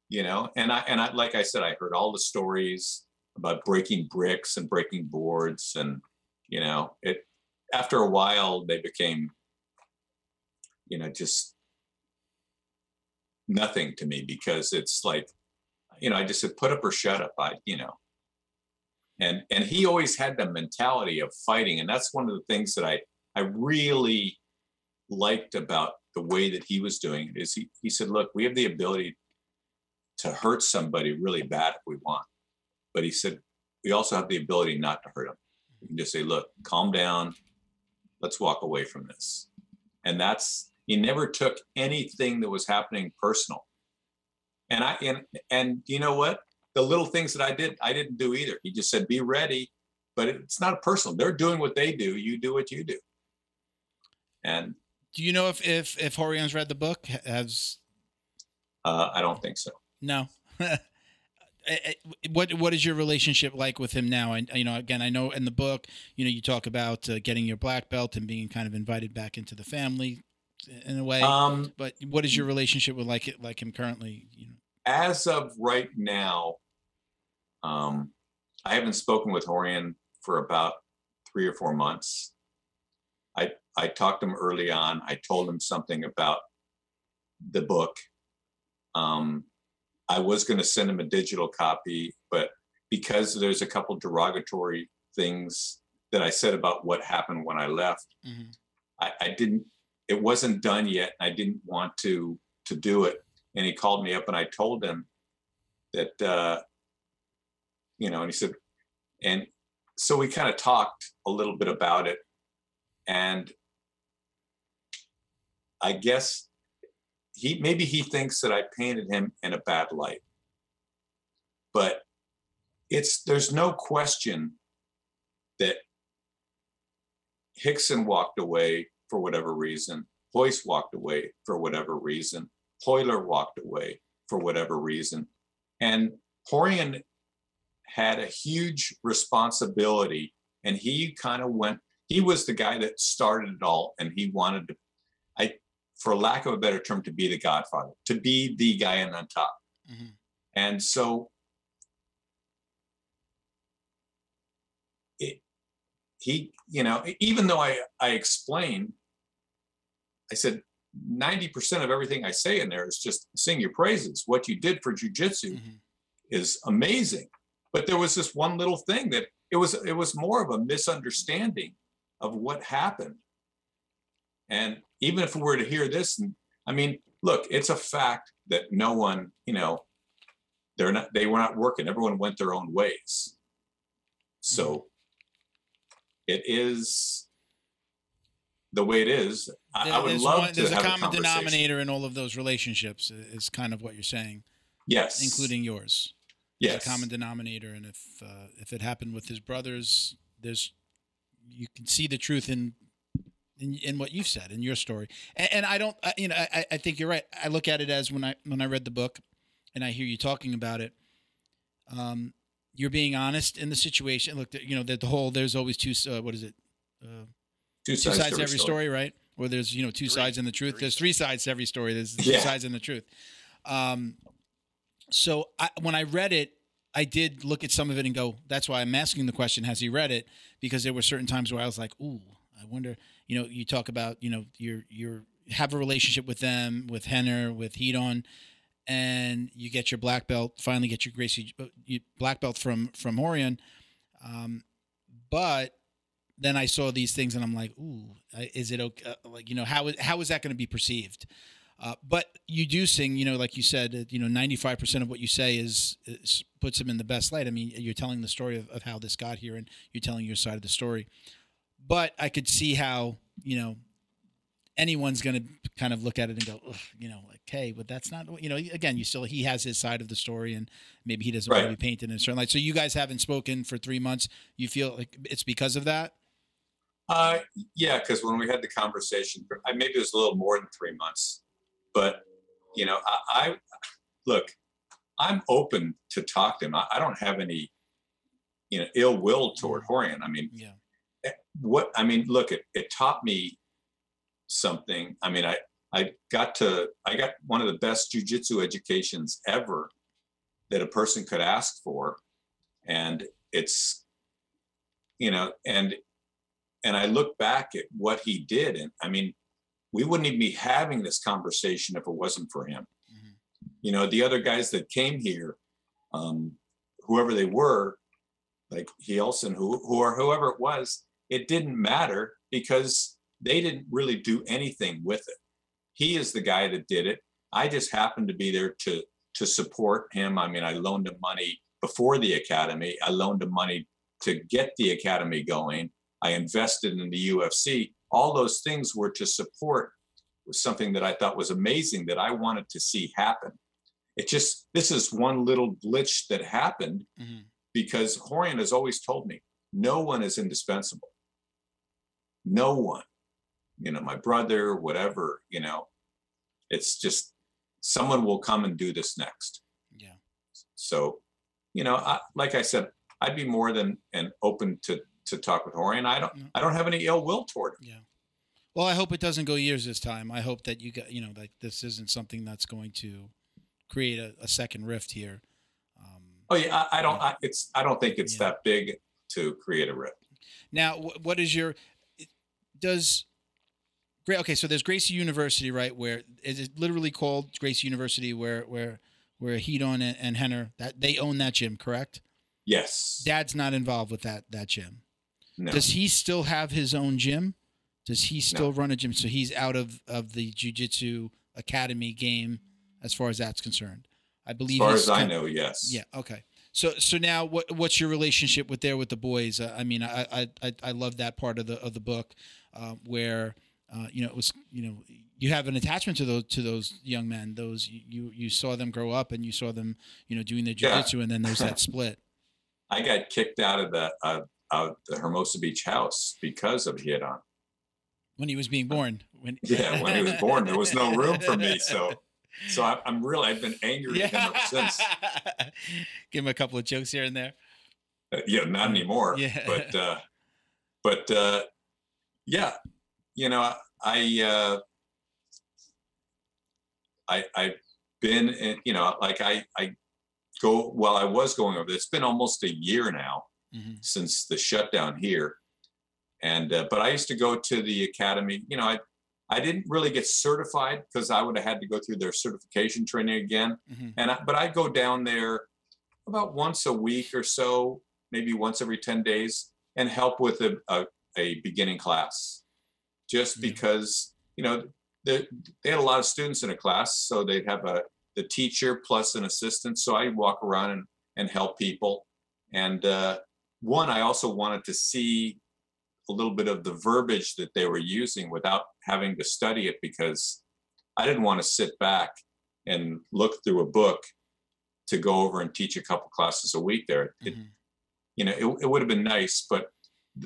you know? And I, and I, like I said, I heard all the stories about breaking bricks and breaking boards and, you know, it, after a while they became you know just nothing to me because it's like you know i just said put up or shut up i you know and and he always had the mentality of fighting and that's one of the things that i i really liked about the way that he was doing it is he, he said look we have the ability to hurt somebody really bad if we want but he said we also have the ability not to hurt them we can just say look calm down let's walk away from this and that's he never took anything that was happening personal And I and and you know what? The little things that I did, I didn't do either. He just said, "Be ready," but it's not personal. They're doing what they do. You do what you do. And Do you know if if if Rorion's read the book? Has uh, I don't think so. no. What what is your relationship like with him now? And you know, again, I know in the book, you know, you talk about uh, getting your black belt and being kind of invited back into the family in a way. Um, but what is your relationship with like like him currently? You know, as of right now, um, I haven't spoken with Rorion for about three or four months. I I talked to him early on. I told him something about the book. Um, I was going to send him a digital copy, but because there's a couple derogatory things that I said about what happened when I left, Mhm. I, I didn't. It wasn't done yet. I didn't want to to do it. And he called me up, and I told him that uh, you know, and he said, and so we kind of talked a little bit about it, and I guess he maybe he thinks that I painted him in a bad light. But it's there's no question that Rickson walked away for whatever reason, Royce walked away for whatever reason, Royler walked away for whatever reason. And Rorion had a huge responsibility and he kind of went he was the guy that started it all and he wanted to i for lack of a better term to be the godfather to be the guy in on top Mhm. and so it he you know even though i i explained i said 90% of everything i say in there is just sing your praises what you did for jujitsu Mhm. is amazing. But there was this one little thing that it was it was more of a misunderstanding of what happened. And even if we were to hear this, I mean, look, it's a fact that no one, you know, they're not they were not working. Everyone went their own ways. So it is the way it is. I, I would love one- to there's a have a common conversation. denominator in all of those relationships. Is kind of what you're saying, Yes, including yours. There's yes, a common denominator, and if uh, if it happened with his brothers, there's you can see the truth in in, in what you've said in your story. And, and I don't, I, you know, I, I think you're right. I look at it as when I when I read the book, and I hear you talking about it. Um, you're being honest in the situation. Look, you know that the whole there's always two. Uh, what is it? Uh, two two sides, sides to every every story, right? Or there's you know two Three. sides in the truth. Three There's three sides to every story. There's two Yeah. sides in the truth. Um, so I, when I read it, I did look at some of it and go, "That's why I'm asking the question: Has he read it?" Because there were certain times where I was like, "Ooh, I wonder." You know, you talk about you know you're you're have a relationship with them, with Rener, with Ryron, and you get your black belt. Finally, get your Gracie uh, black belt from from Rorion. Um, but then I saw these things and I'm like, ooh, is it okay? Uh, like, you know, how is, how is that going to be perceived? Uh, but you do sing, you know, like you said, you know, 95% of what you say is, is puts him in the best light. I mean, you're telling the story of, of how this got here and you're telling your side of the story. But I could see how, you know, anyone's going to kind of look at it and go, you know, like, hey, but that's not, you know, again, you still, he has his side of the story and maybe he doesn't want to be painted in a certain light. So you guys haven't spoken for three months. You feel like it's because of that? Uh, yeah, because when we had the conversation, I- maybe it was a little more than three months, but you know, I, I look, I'm open to talk to him. I, I don't have any, you know, ill will toward Rorion. I mean, Yeah. What I mean, look, it it taught me something. I mean, I I got to I got one of the best jujitsu educations ever that a person could ask for, and it's you know, and and I look back at what he did, and I mean, we wouldn't even be having this conversation if it wasn't for him. Mhm. You know, the other guys that came here, um, whoever they were, like Relson, who, who or whoever it was, it didn't matter because they didn't really do anything with it. He is the guy that did it. I just happened to be there to to support him. I mean, I loaned him money before the academy. I loaned him money to get the academy going. I invested in the UFC. All those things were to support was something that I thought was amazing that I wanted to see happen. it just this is one little glitch that happened Mhm. because Rorion has always told me no one is indispensable. No one, you know, my brother, whatever, you know, it's just someone will come and do this next. Yeah. So, you know, I, like I said, I'd be more than and open to to talk with Rorion. I don't Yeah. I don't have any ill will toward him. Yeah. Well, I hope it doesn't go years this time. I hope that you got, you know, that this isn't something that's going to create a, a second rift here. Um, Oh yeah, I, I don't. I, it's I don't think it's Yeah. that big to create a rift. Now, what is your does great? Okay, so there's Gracie University, right? Where is it literally called Gracie University? Where where where Ryron and, and Rener that they own that gym, correct? Yes. Dad's not involved with that that gym. no. Does he still have his own gym? Does he still run a gym? So he's out of of the jiu-jitsu academy game as far as that's concerned. I believe as far as I know, yes. Yeah. Okay. So so now what what's your relationship with there with the boys? Uh, I mean, I I I, I love that part of the of the book uh, where uh, you know it was you know you have an attachment to those to those young men. Those you you saw them grow up and you saw them you know doing their Yeah. jujitsu and then there's that split. I got kicked out of the uh, out the Hermosa Beach house because of Ryron. when he was being born. When Yeah, when he was born, there was no room for me. So, so I, I'm really I've been angry him ever since. Give him a couple of jokes here and there. Uh, yeah, not anymore. Yeah. But uh, but uh, yeah, you know, I uh, I I've been in, you know, like I I go well, I was going over. It's been almost a year now Mhm. since the shutdown here. And uh, but I used to go to the academy. You know, I I didn't really get certified because I would have had to go through their certification training again. Mhm. And I, but I go down there about once a week or so, maybe once every ten days, and help with a a, a beginning class, just Yeah. because you know they they had a lot of students in a class, so they'd have a the teacher plus an assistant. So I walk around and and help people. And uh, one, I also wanted to see a little bit of the verbiage that they were using without having to study it because I didn't want to sit back and look through a book to go over and teach a couple classes a week there. It, Mhm. you know, it, it would have been nice, but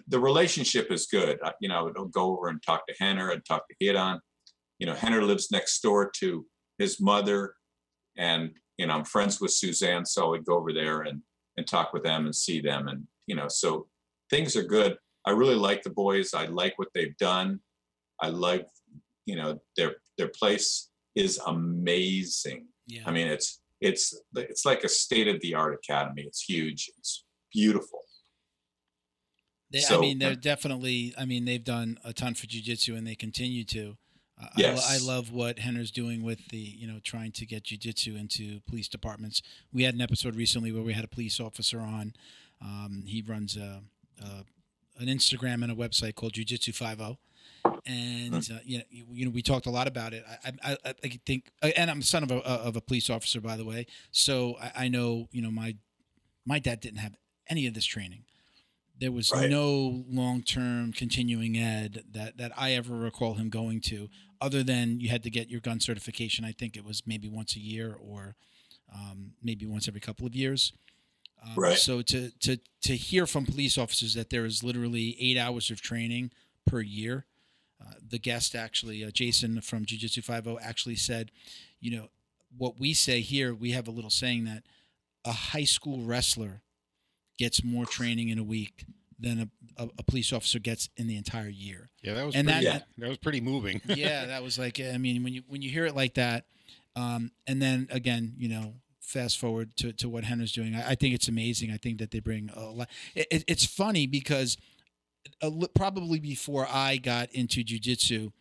the relationship is good. I- You know, I would go over and talk to Rener and talk to Ryron. You know, Rener lives next door to his mother, and you know, I'm friends with Suzanne, so I would go over there and and talk with them and see them, and you know, so things are good. I really like the boys. I like what they've done. I like, you know, their their place is amazing. Yeah. I mean, it's it's it's like a state of the art academy. It's huge. It's beautiful. They, I mean, they're definitely. I mean, they've done a ton for jujitsu, and they continue to. Uh, I, Yes. I love what Rener's doing with the, you know, trying to get jujitsu into police departments. We had an episode recently where we had a police officer on. Um, he runs a, a an Instagram and a website called Jujitsu Five O, and uh, you know, you, you know, we talked a lot about it. I, I, I I think, and I'm son of a of a police officer, by the way, so I, I know, you know, my my dad didn't have any of this training. There was Right. no long term continuing ed that, that I ever recall him going to, other than you had to get your gun certification. I think it was maybe once a year or um, maybe once every couple of years. Um, Right. So to, to, to hear from police officers that there is literally eight hours of training per year. Uh, the guest actually, uh, Jason from Jiu Jitsu Five O, actually said, you know, what we say here, we have a little saying that a high school wrestler gets more training in a week than a, a, a police officer gets in the entire year. Yeah, that was And pretty, that- that was pretty moving. yeah, that was like I mean when you when you hear it like that, um, and then again, you know, fast forward to, to what Rener's doing, I, I think it's amazing. I think that they bring a lot. It, it, it's funny because probably before I got into jujitsu,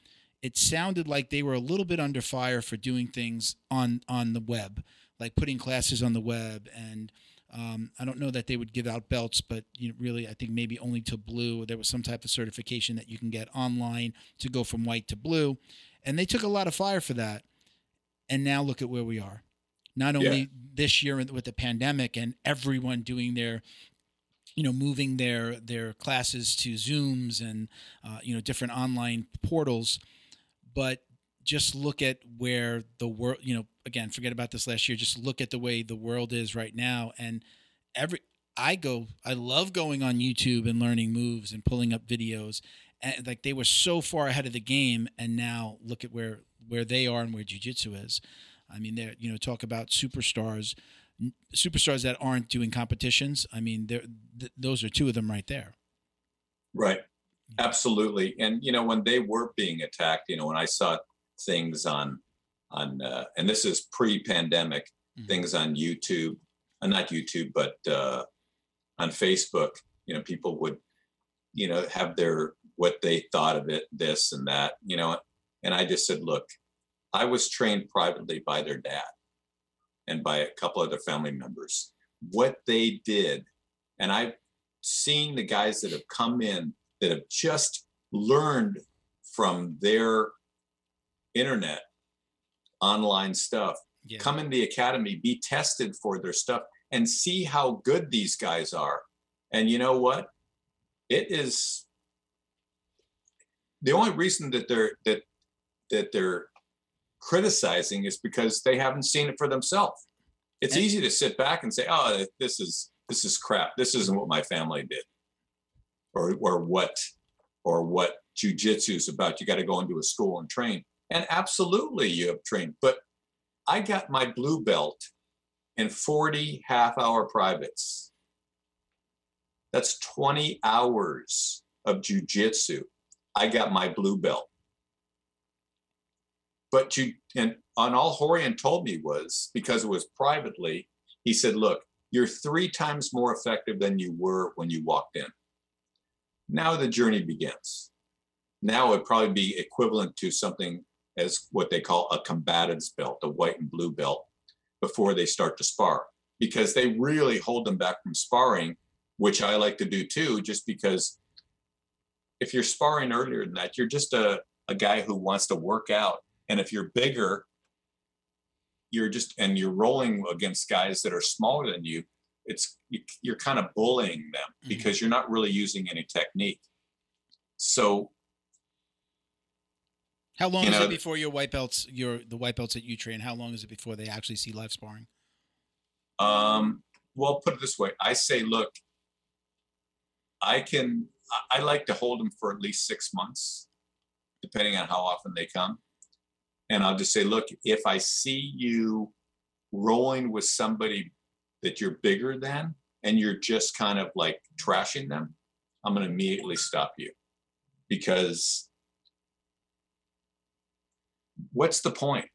it sounded like they were a little bit under fire for doing things on on the web, like putting classes on the web and. Um, I don't know that they would give out belts, but you know, really, I think maybe only to blue. There was some type of certification that you can get online to go from white to blue, and they took a lot of fire for that. And now look at where we are. Not only this year with the pandemic and everyone doing their, you know, moving their their classes to Zooms and uh, you know different online portals, but just look at where the world, you know, again, forget about this last year. Just look at the way the world is right now. And every, I go, I love going on YouTube and learning moves and pulling up videos. And like they were so far ahead of the game. And now look at where, where they are and where jujitsu is. I mean, they're, you know, talk about superstars, superstars that aren't doing competitions. I mean, they're, th- those are two of them right there. Right. Absolutely. And you know, when they were being attacked, you know, when I saw things on on uh, and this is pre-pandemic, Mhm. things on YouTube, uh, not YouTube, but uh, on Facebook, you know, people would, you know, have their what they thought of it, this and that, you know, and I just said, look, I was trained privately by their dad and by a couple other family members. What they did, and I've seen the guys that have come in that have just learned from their internet online stuff Yeah. come in the academy be tested for their stuff and see how good these guys are and you know what it is the only reason that they're that that they're criticizing is because they haven't seen it for themselves. It's And- easy to sit back and say oh this is this is crap. This isn't what my family did. Or or what or what jujitsu is about. You got to go into a school and train. And absolutely you have trained but i got my blue belt in 40 half hour privates. That's 20 hours of jujitsu. I got my blue belt but you and on all Rorion told me was because it was privately he said look you're three times more effective than you were when you walked in. Now the journey begins. Now it'd probably be equivalent to something as what they call a combatants belt a white and blue belt before they start to spar because they really hold them back from sparring which i like to do too just because if you're sparring earlier than that you're just a, a guy who wants to work out and if you're bigger you're just and you're rolling against guys that are smaller than you it's you, you're kind of bullying them Mhm. because you're not really using any technique so How long You is know, it before your white belts, your the white belts that you train? How long is it before they actually see live sparring? Um, well, put it this way. I say, look, I can, I like to hold them for at least six months, depending on how often they come. And I'll just say, look, if I see you rolling with somebody that you're bigger than, and you're just kind of like trashing them, I'm going to immediately stop you. Because what's the point?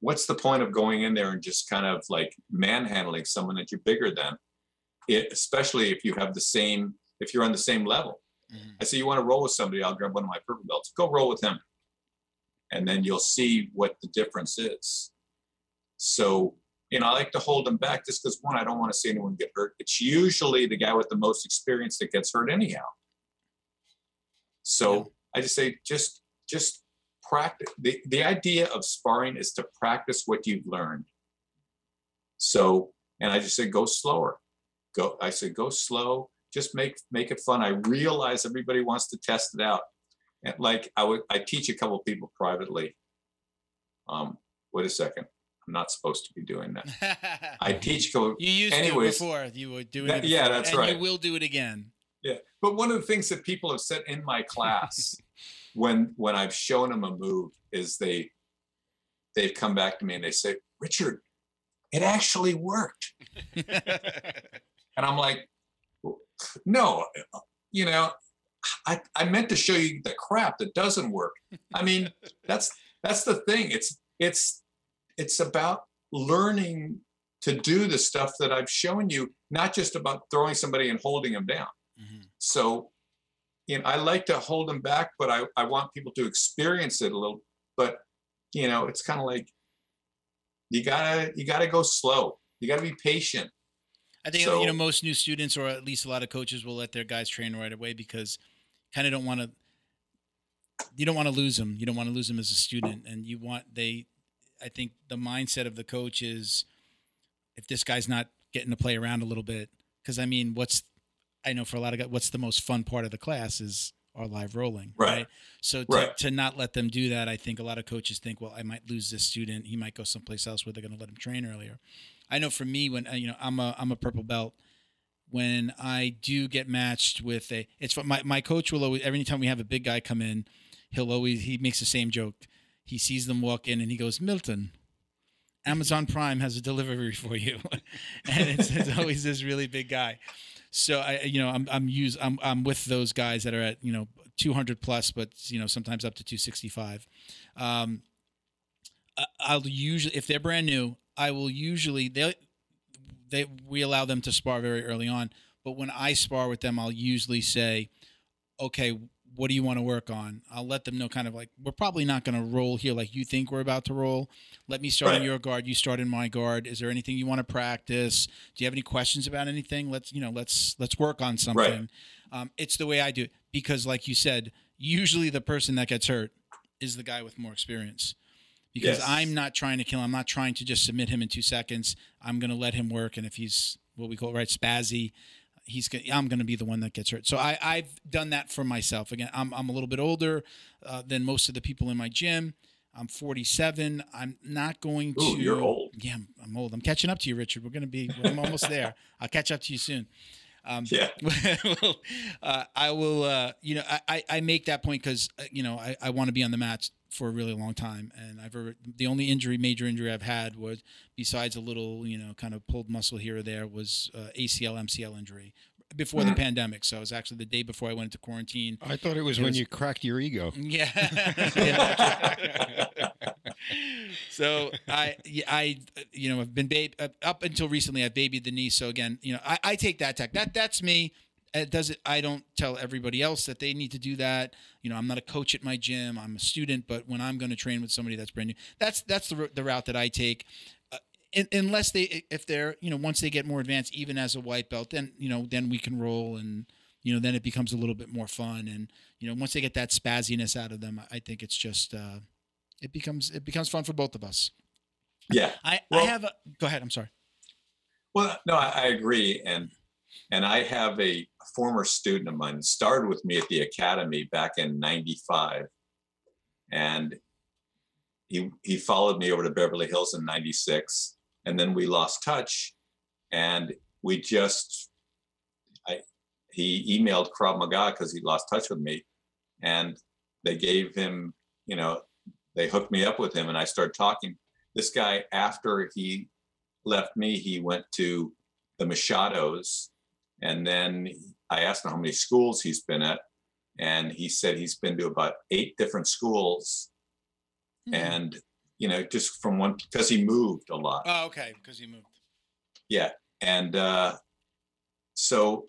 what's the point of going in there and just kind of like manhandling someone that you're bigger than? It, especially if you have the same if you're on the same level. Mhm. i say you want to roll with somebody? I'll grab one of my purple belts. Go roll with him and then you'll see what the difference is. So you know i like to hold them back just because one i don't want to see anyone get hurt. It's usually the guy with the most experience that gets hurt anyhow. So Yeah. i just say just just practice the, the idea of sparring is to practice what you've learned. So and i just say go slower. Go i say go slow. Just make make it fun. I realize everybody wants to test it out like i would i teach a couple people privately um wait a second i'm not supposed to be doing that i teach you used anyways, to before. You were doing that- it. yeah, that's and right. You will do it again. Yeah, but one of the things that people have said in my class when when I've shown them a move is they they've come back to me and they say, Richard, it actually worked, and I'm like, no, you know, I I meant to show you the crap that doesn't work. I mean, that's that's the thing. It's it's it's about learning to do the stuff that I've shown you, not just about throwing somebody and holding them down. Mhm. So, you know, I like to hold them back, but I, I want people to experience it a little. But, you know, it's kind of like you gotta you gotta go slow. You gotta be patient. I think So- you know most new students, or at least a lot of coaches, will let their guys train right away because kind of don't want to. You don't want to lose them. You don't want to lose them as a student, and you want they. I think the mindset of the coach is, if this guy's not getting to play around a little bit, because I mean, what's I know for a lot of guys, what's the most fun part of the class is our live rolling. Right. So to, Right. to not let them do that, I think a lot of coaches think, well, I might lose this student. He might go someplace else where they're going to let him train earlier. I know for me, when uh, you know I'm a I'm a purple belt. When I do get matched with a, it's my my coach will always every time we have a big guy come in, he'll always he makes the same joke. He sees them walk in and he goes, Milton, Amazon Prime has a delivery for you, and it's, it's always this really big guy. So I, you know, I'm I'm use I'm I'm with those guys that are at you know 200 plus, but you know sometimes up to 265. Um, I'll usually if they're brand new, I will usually they they we allow them to spar very early on. But when I spar with them, I'll usually say, okay, what do you want to work on? I'll let them know kind of like we're probably not going to roll here like you think we're about to roll. Let me start in your guard. You start in my guard. Is there anything you want to practice? Do you have any questions about anything? Let's you know let's let's work on something. Um, it's the way I do it because, like you said, usually the person that gets hurt is the guy with more experience. Because Yes. I'm not trying to kill him. I'm not trying to just submit him in two seconds. I'm going to let him work, and if he's what we call right spazzy, he's gonna, I'm going to be the one that gets hurt. So I, I've done that for myself. Again, I'm, I'm a little bit older uh, than most of the people in my gym. I'm 47. I'm not going to. Ooh, you're old. Yeah, I'm, I'm old. I'm catching up to you, Richard. We're going to be. I'm almost there. I'll catch up to you soon. Um, Yeah. well, uh, I will. Uh, you know, I, I, make that point because uh, you know I, I want to be on the mats for a really long time, and I've ever, the only injury, major injury I've had was besides a little, you know, kind of pulled muscle here or there was uh, ACL MCL injury before the Mhm. pandemic. So it was actually the day before I went into quarantine. I thought it was It when was- you cracked your ego. Yeah. so I, I, you know, I've been babe up until recently. I've babied the knee. So again, you know, I, I take that tech. That that's me. It does it. I don't tell everybody else that they need to do that. You know, I'm not a coach at my gym. I'm a student. But when I'm going to train with somebody that's brand new, that's that's the the route that I take. Un- unless they, if they're, you know, once they get more advanced, even as a white belt, then you know, then we can roll and you know, then it becomes a little bit more fun. And you know, once they get that spazziness out of them, I think it's just uh, it becomes it becomes fun for both of us. Yeah. I I have a go ahead. I'm sorry. Well, no, I, I agree, and and I have a former student of mine started with me at the academy back in '95, and he he followed me over to Beverly Hills in '96, and then we lost touch, and we just I he emailed Krav Maga because he lost touch with me, and they gave him you know they hooked me up with him, and I started talking. This guy after he left me, he went to the Machados. And then I asked him how many schools he's been at. And he said he's been to about eight different schools. Hmm. And, you know, just from one, because he moved a lot. oh, okay, because he moved. Yeah. And uh, so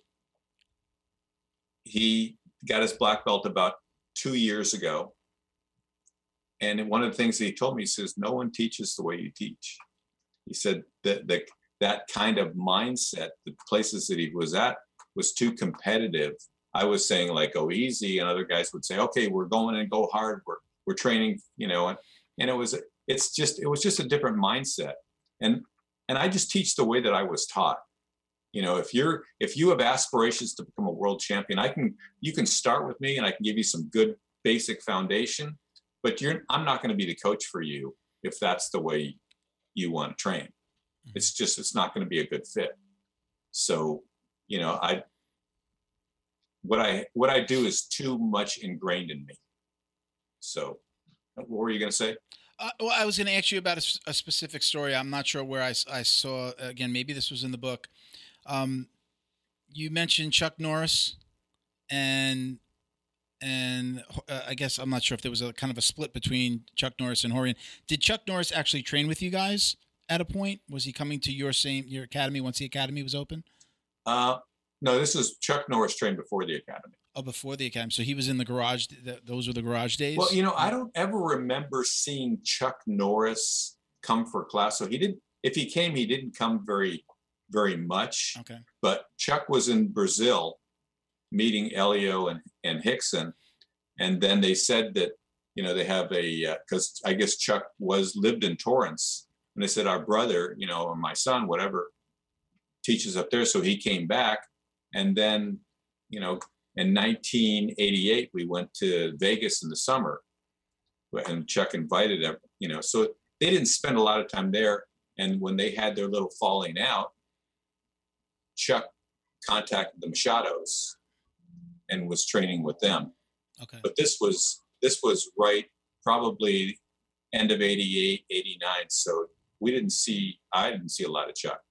he got his black belt about two years ago. And one of the things that he told me, he says, no one teaches the way you teach. He said that the, that kind of mindset, the places that he was at was too competitive. I was saying like go easy, and other guys would say, okay, we're going and go hard. We're we're training, you know, and, and it was it's just it was just a different mindset. And and I just teach the way that I was taught. You know, if you're if you have aspirations to become a world champion, I can you can start with me and I can give you some good basic foundation, but you're I'm not going to be the coach for you if that's the way you want to train. Mm-hmm. It's just it's not going to be a good fit. So, you know, I what I what I do is too much ingrained in me. So, what were you going to say? Uh, well, I was going to ask you about a specific story. I'm not sure where I, I saw. Again, maybe this was in the book. Um, you mentioned Chuck Norris, and and uh, I guess I'm not sure if there was a kind of a split between Chuck Norris and Rorion. Did Chuck Norris actually train with you guys at a point? Was he coming to your same your academy once the academy was open? Uh, no, this is Chuck Norris trained before the academy. Oh, before the academy. So he was in the garage. Th- those were the garage days. Well, you know, I don't ever remember seeing Chuck Norris come for class. So he didn't. If he came, he didn't come very, very much. Okay. But Chuck was in Brazil, meeting Helio and and Rickson, and then they said that you know they have a uh, because I guess Chuck was lived in Torrance, and they said our brother, you know, or my son, whatever, teaches up there. So he came back, and then you know in 1988, we went to Vegas in the summer, and Chuck invited them. You know, so they didn't spend a lot of time there. And when they had their little falling out, Chuck contacted the Machados and was training with them. Okay. But this was this was right probably end of 88, 89. So we didn't see I didn't see a lot of Chuck.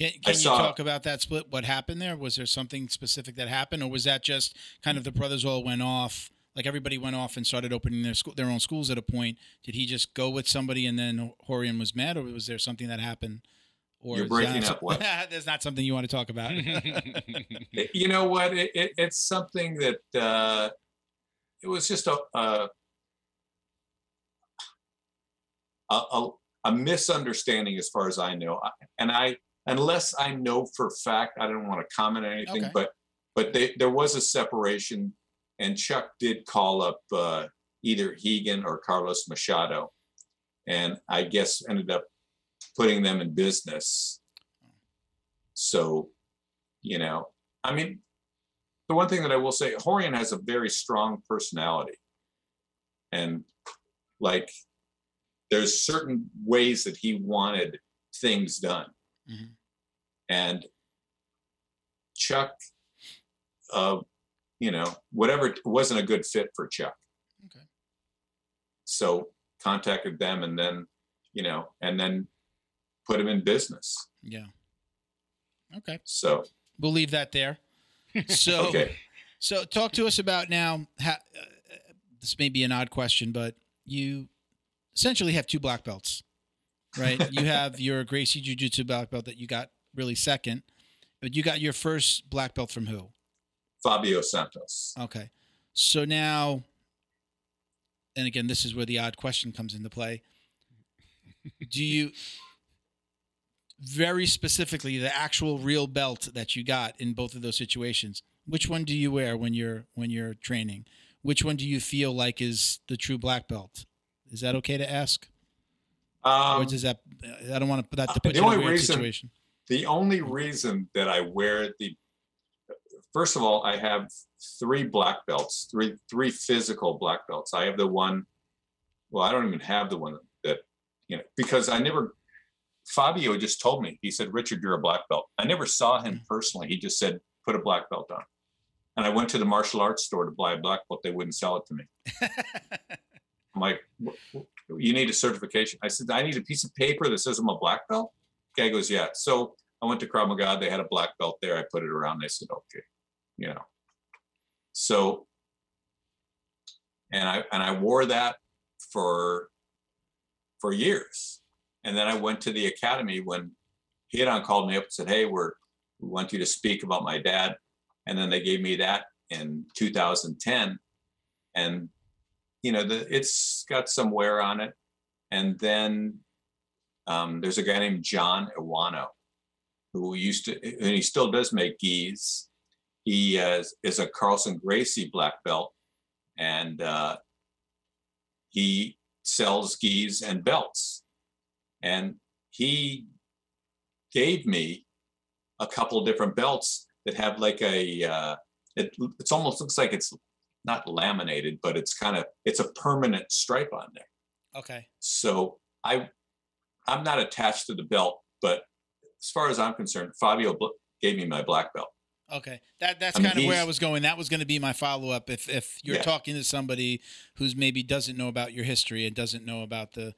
Can, can you saw- talk about that split? What happened there? Was there something specific that happened, or was that just kind of the brothers all went off? Like everybody went off and started opening their school, their own schools at a point. Did he just go with somebody and then Rorion was mad, or was there something that happened? Or You're is that breaking up, Wes. There's not something you want to talk about. you know what it, it, it's something that uh it was just a a, a, a- a misunderstanding as far as i know I- and i unless i know for fact i don't want to comment on anything Okay. but but they, there was a separation and chuck did call up uh either Rigan or carlos machado and i guess ended up putting them in business so you know I mean, the one thing that I will say, Rorion has a very strong personality. And like, there's certain ways that he wanted things done. Mhm. And Chuck, uh, you know, whatever wasn't a good fit for Chuck. Okay. So contacted them and then, you know, and then put him in business. yeah. Okay, So, we'll leave that there. So, okay. so talk to us about now. How, uh, this may be an odd question, but you essentially have two black belts, right? you have your Gracie Jiu Jitsu black belt that you got really second, but you got your first black belt from who? Fabio Santos. Okay. So now, and again, this is where the odd question comes into play. Do you very specifically the actual real belt that you got in both of those situations? Which one do you wear when you're when you're training? Which one do you feel like is the true black belt? Is that okay to ask, or Um, does that? I don't want to put that to put the you in a only weird reason- situation. the only reason that I wear the first of all, I have three black belts, three three physical black belts. I have the one, well, I don't even have the one that you know because I never. Fabio just told me. He said, "Richard, you're a black belt." I never saw him personally. He just said, "Put a black belt on." And I went to the martial arts store to buy a black belt. They wouldn't sell it to me. I'm like, "Wh- wh- "You need a certification." I said, "I need a piece of paper that says I'm a black belt." Guy goes, "Yeah." So I went to Krav Maga. They had a black belt there. I put it around. They said, "Okay," you know. So, and I and I wore that for for years, and then I went to the academy when Ryron called me up and said, "Hey, we're we want you to speak about my dad," and then they gave me that in 2010, and you know the it's got some wear on it, and then um, there's a guy named John Iwano who used to, and he still does make gis. He uh, is a Carlson Gracie black belt, and uh, he sells gis and belts. And he gave me a couple different belts that have like a, uh, it it's almost looks like it's not laminated, but it's kind of it's a permanent stripe on there. Okay. So I, I'm not attached to the belt, but as far as I'm concerned, Fabio bl- gave me my black belt. Okay, that that's I mean, kind of where I was going. That was going to be my follow up. If if you're Yeah. talking to somebody who's maybe doesn't know about your history and doesn't know about the,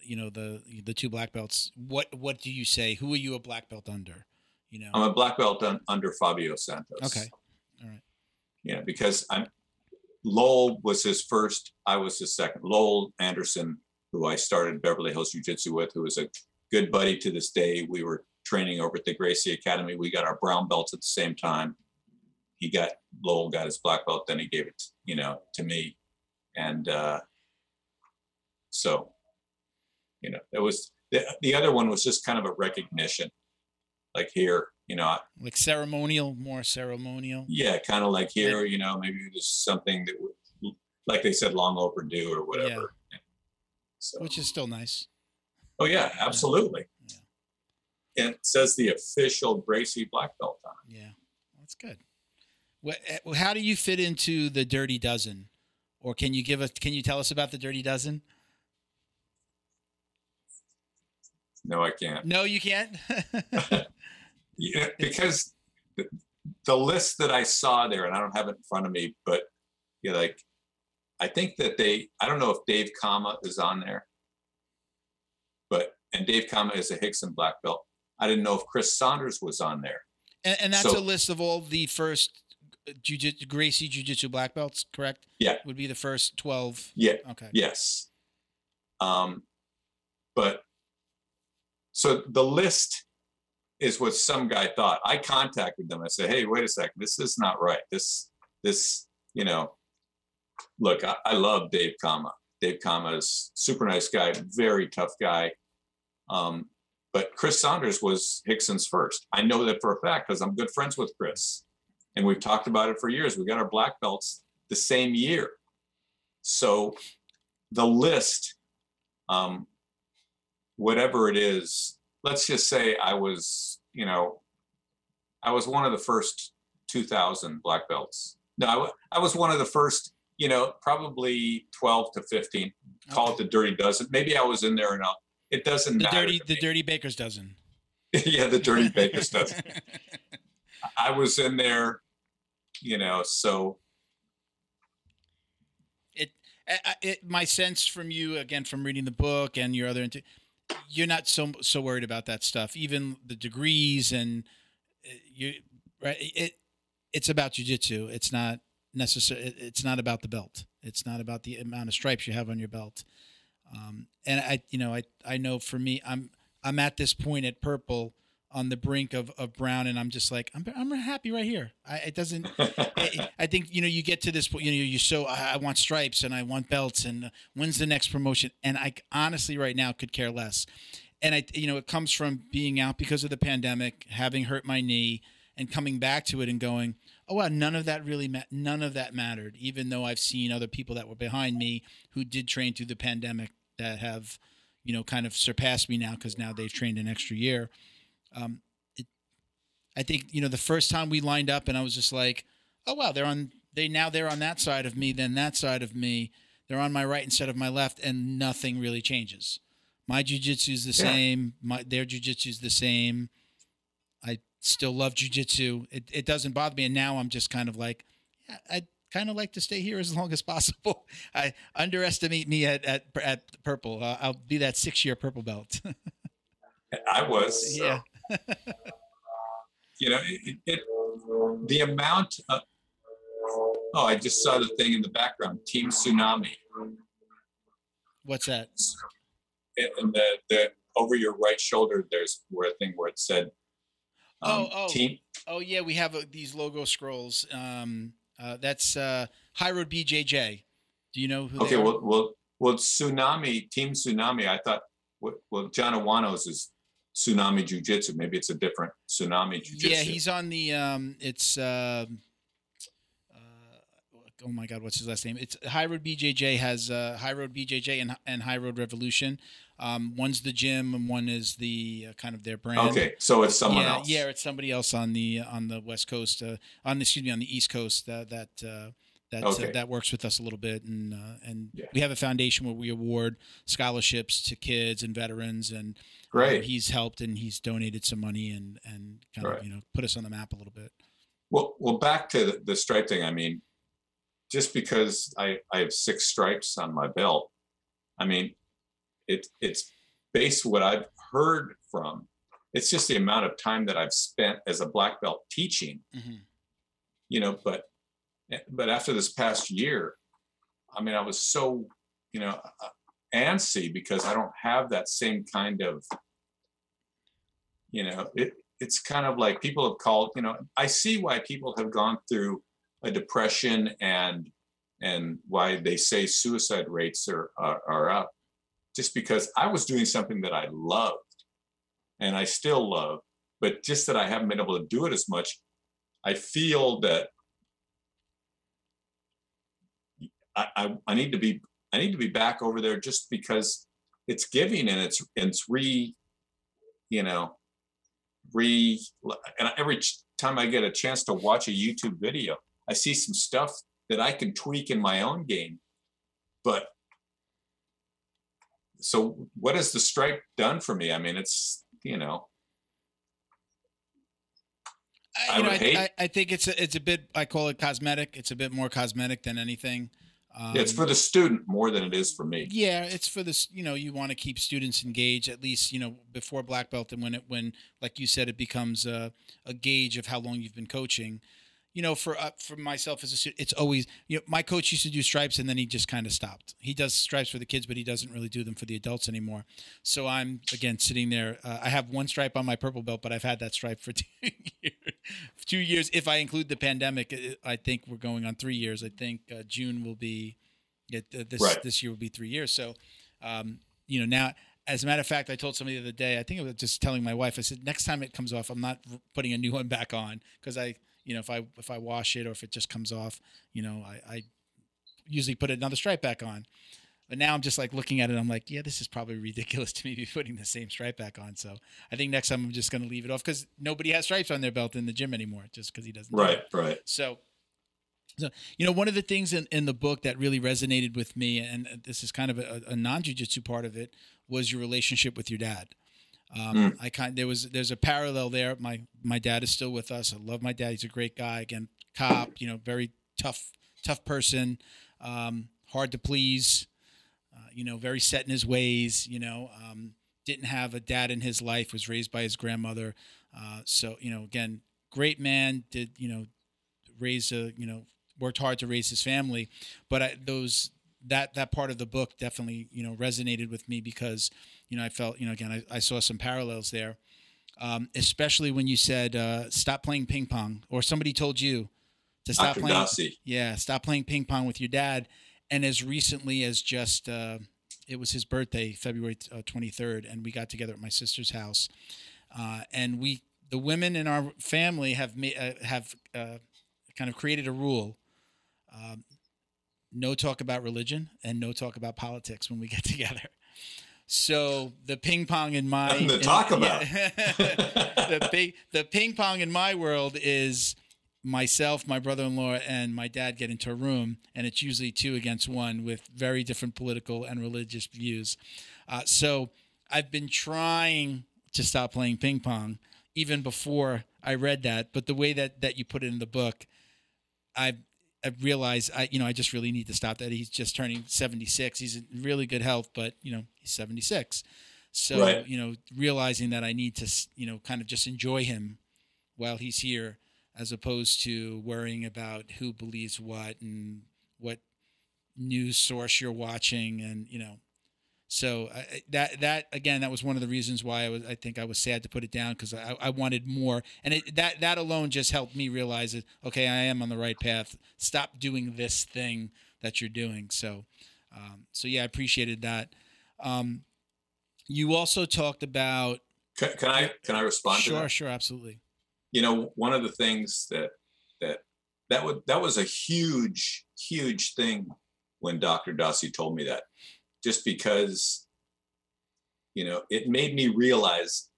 you know the the two black belts, what what do you say? Who are you a black belt under? You know. I'm a black belt un- under Fabio Santos. Okay. All right. Yeah, because I'm Lowell was his first, I was his second. Lowell Anderson, who I started Beverly Hills Jiu Jitsu with, who is a good buddy to this day. We were training over at the Gracie Academy. We got our brown belts at the same time. He got Lowell got his black belt, then he gave it, you know, to me. And uh so, you know, it was the, the other one was just kind of a recognition. Like here, you know, Like ceremonial, more ceremonial. yeah, kind of like here, you know, maybe there's something that would, like they said, long overdue or whatever. So, which is still nice. oh yeah, absolutely. Yeah. And it says the official Gracie black belt on. it. Yeah, that's good. What, eh, how do you fit into the Dirty Dozen, or can you give us? Can you tell us about the Dirty Dozen? No, I can't. No, you can't. Yeah, because the, list that I saw there, and I don't have it in front of me, but you know, like I think that they, I don't know if Dave Kama is on there, but and Dave Kama is a Rickson black belt. I didn't know if Chris Saunders was on there. and, and that's So- a list of all the first uh, jiu-jitsu, Gracie Jiu-Jitsu black belts, correct? Yeah. Would be the first twelve. Yeah, Okay. yes. Um, but so the list is what some guy thought. I contacted them. I said, "Hey, wait a second. This is not right. This, this, you know, look, I, I love Dave Kama. Dave Kama is super nice guy, very tough guy. Um, but Chris Saunders was Rickson's first. I know that for a fact because I'm good friends with Chris, and we've talked about it for years. We got our black belts the same year, so the list, um, whatever it is, let's just say I was, you know, I was one of the first 2000 black belts. No, I, was one of the first, you know, probably 12 to 15. Call it the dirty dozen. Maybe I was in there enough. It doesn't the dirty, the me. dirty baker's dozen. yeah, the dirty baker's dozen. I was in there, you know, so I- I- it, my sense from you again from reading the book and your other you're not so so worried about that stuff even the degrees and uh, you right it it's about jujitsu. It's not necessary it's not about the belt. It's not about the amount of stripes you have on your belt. Um, and i you know i i know for me i'm i'm at this point at purple on the brink of, of brown and i'm just like i'm, I'm happy right here I, it doesn't I, I think you know you get to this point. You know, you're so I, I want stripes and I want belts and when's the next promotion? And I honestly right now could care less. And I, you know, it comes from being out because of the pandemic, having hurt my knee, and coming back to it and going, oh wow, none of that really, ma- none of that mattered. Even though I've seen other people that were behind me who did train through the pandemic that have, you know, kind of surpassed me now because now they've trained an extra year. Um, it, I think you know the first time we lined up and I was just like oh wow they're on they now they're on that side of me then that side of me. They're on my right instead of my left and nothing really changes. My jujitsu is the Yeah. same. My their jujitsu is the same. I still love jujitsu it, it doesn't bother me and now i'm just kind of like yeah, i'd kind of like to stay here as long as possible. I underestimate me at at, at purple. Uh, i'll be that six year purple belt. I was. so. yeah you know, it, it, the amount of, oh, I just saw the thing in the background, Team Tsunami. what's that And the, the, over your right shoulder, there's where a thing where it said, um, Oh, oh. Team, Oh yeah, we have uh, these logo scrolls. Um, uh, that's uh, High Road BJJ. Do you know who? okay, well, well, well, Tsunami, Team Tsunami, I thought, well, well, John Iwanos is Tsunami Jiu Jitsu. Maybe it's a different Tsunami Jiu Jitsu. yeah, he's on the. Um, it's. Um, uh, oh my God, what's his last name? It's High Road BJJ has uh, High Road BJJ and and High Road Revolution. Um, one's the gym and one is the uh, kind of their brand. Okay, so it's someone yeah, else. Yeah, it's somebody else on the on the west coast, uh, on the, excuse me, on the east coast uh, that uh, that uh, that works with us a little bit, and uh, and Yeah. we have a foundation where we award scholarships to kids and veterans, and um, Great. he's helped and he's donated some money and and kind Right. of you know put us on the map a little bit. Well, well, back to the, the stripe thing. I mean, just because I, I have six stripes on my belt, I mean, it it's based what I've heard from. It's just the amount of time that I've spent as a black belt teaching, Mhm. you know. But but after this past year, I mean, I was so you know uh, antsy because I don't have that same kind of you know it it's kind of like people have called you know i see why people have gone through a depression and and why they say suicide rates are are, are up just because i was doing something that i loved and i still love but just that i haven't been able to do it as much i feel that I, I, I need to be I need to be back over there just because it's giving and it's it's re you know re and every time I get a chance to watch a YouTube video, I see some stuff that I can tweak in my own game. But so what has the stripe done for me? I mean, it's you know, I, I know, I, hate- I, I think it's a, it's a bit. I call it cosmetic. It's a bit more cosmetic than anything. Um, it's for the student more than it is for me. Yeah, it's for this. You know, you want to keep students engaged at least. You know, before black belt, and when it when like you said, it becomes a, a gauge of how long you've been coaching. You know, for uh, for myself as a student, it's always you know my coach used to do stripes and then he just kind of stopped. He does stripes for the kids, but he doesn't really do them for the adults anymore. So I'm again sitting there. Uh, I have one stripe on my purple belt, but I've had that stripe for two years. two years, if I include the pandemic. I think we're going on three years. I think uh, June will be. It, uh, this Right. this year will be three years. So, um, you know, now as a matter of fact, I told somebody the other day. I think I was just telling my wife. I said next time it comes off, I'm not putting a new one back on because I, you know, if I if I wash it or if it just comes off, you know, I, I usually put another stripe back on. But now I'm just like looking at it. I'm like, yeah, this is probably ridiculous to me be putting the same stripe back on. So I think next time I'm just going to leave it off because nobody has stripes on their belt in the gym anymore, just because he doesn't. do. Right, right. So, so you know, one of the things in, in the book that really resonated with me, and this is kind of a, a non-jujitsu part of it, was your relationship with your dad. Um, I kind there was there's a parallel there. My my dad is still with us. I love my dad. He's a great guy. Again, cop. You know, very tough tough person. Um, hard to please. Uh, you know, very set in his ways. You know, um, didn't have a dad in his life. Was raised by his grandmother. Uh, so you know, again, great man. Did you know raised a you know worked hard to raise his family but I, those that that part of the book definitely you know resonated with me because you know I felt you know again I, I saw some parallels there. Um, especially when you said uh, stop playing ping pong or somebody told you to stop playing Dossi. yeah stop playing ping pong with your dad. And as recently as just uh, it was his birthday February uh, 23rd and we got together at my sister's house. Uh, and we the women in our family have ma- uh, have uh, kind of created a rule um, no talk about religion and no talk about politics when we get together so the ping pong in my Nothing to in- talk about. yeah. the ping the ping pong in my world is myself, my brother-in-law, and my dad get into a room, and it's usually two against one with very different political and religious views. Uh, so I've been trying to stop playing ping pong even before I read that, but the way that that you put it in the book, I I realize I you know I just really need to stop that. He's just turning 76. He's in really good health, but you know he's 76. So Right. you know realizing that I need to you know kind of just enjoy him while he's here, as opposed to worrying about who believes what and what news source you're watching, and you know. So I, that that again, that was one of the reasons why I was. I think I was sad to put it down because I, I wanted more, and it, that that alone just helped me realize that okay, I am on the right path. Stop doing this thing that you're doing. So, um, so yeah, I appreciated that. Um, you also talked about Can, can I can I respond to that? sure, sure, absolutely. you know one of the things that that that would that was a huge huge thing when dr dossi told me that just because you know it made me realize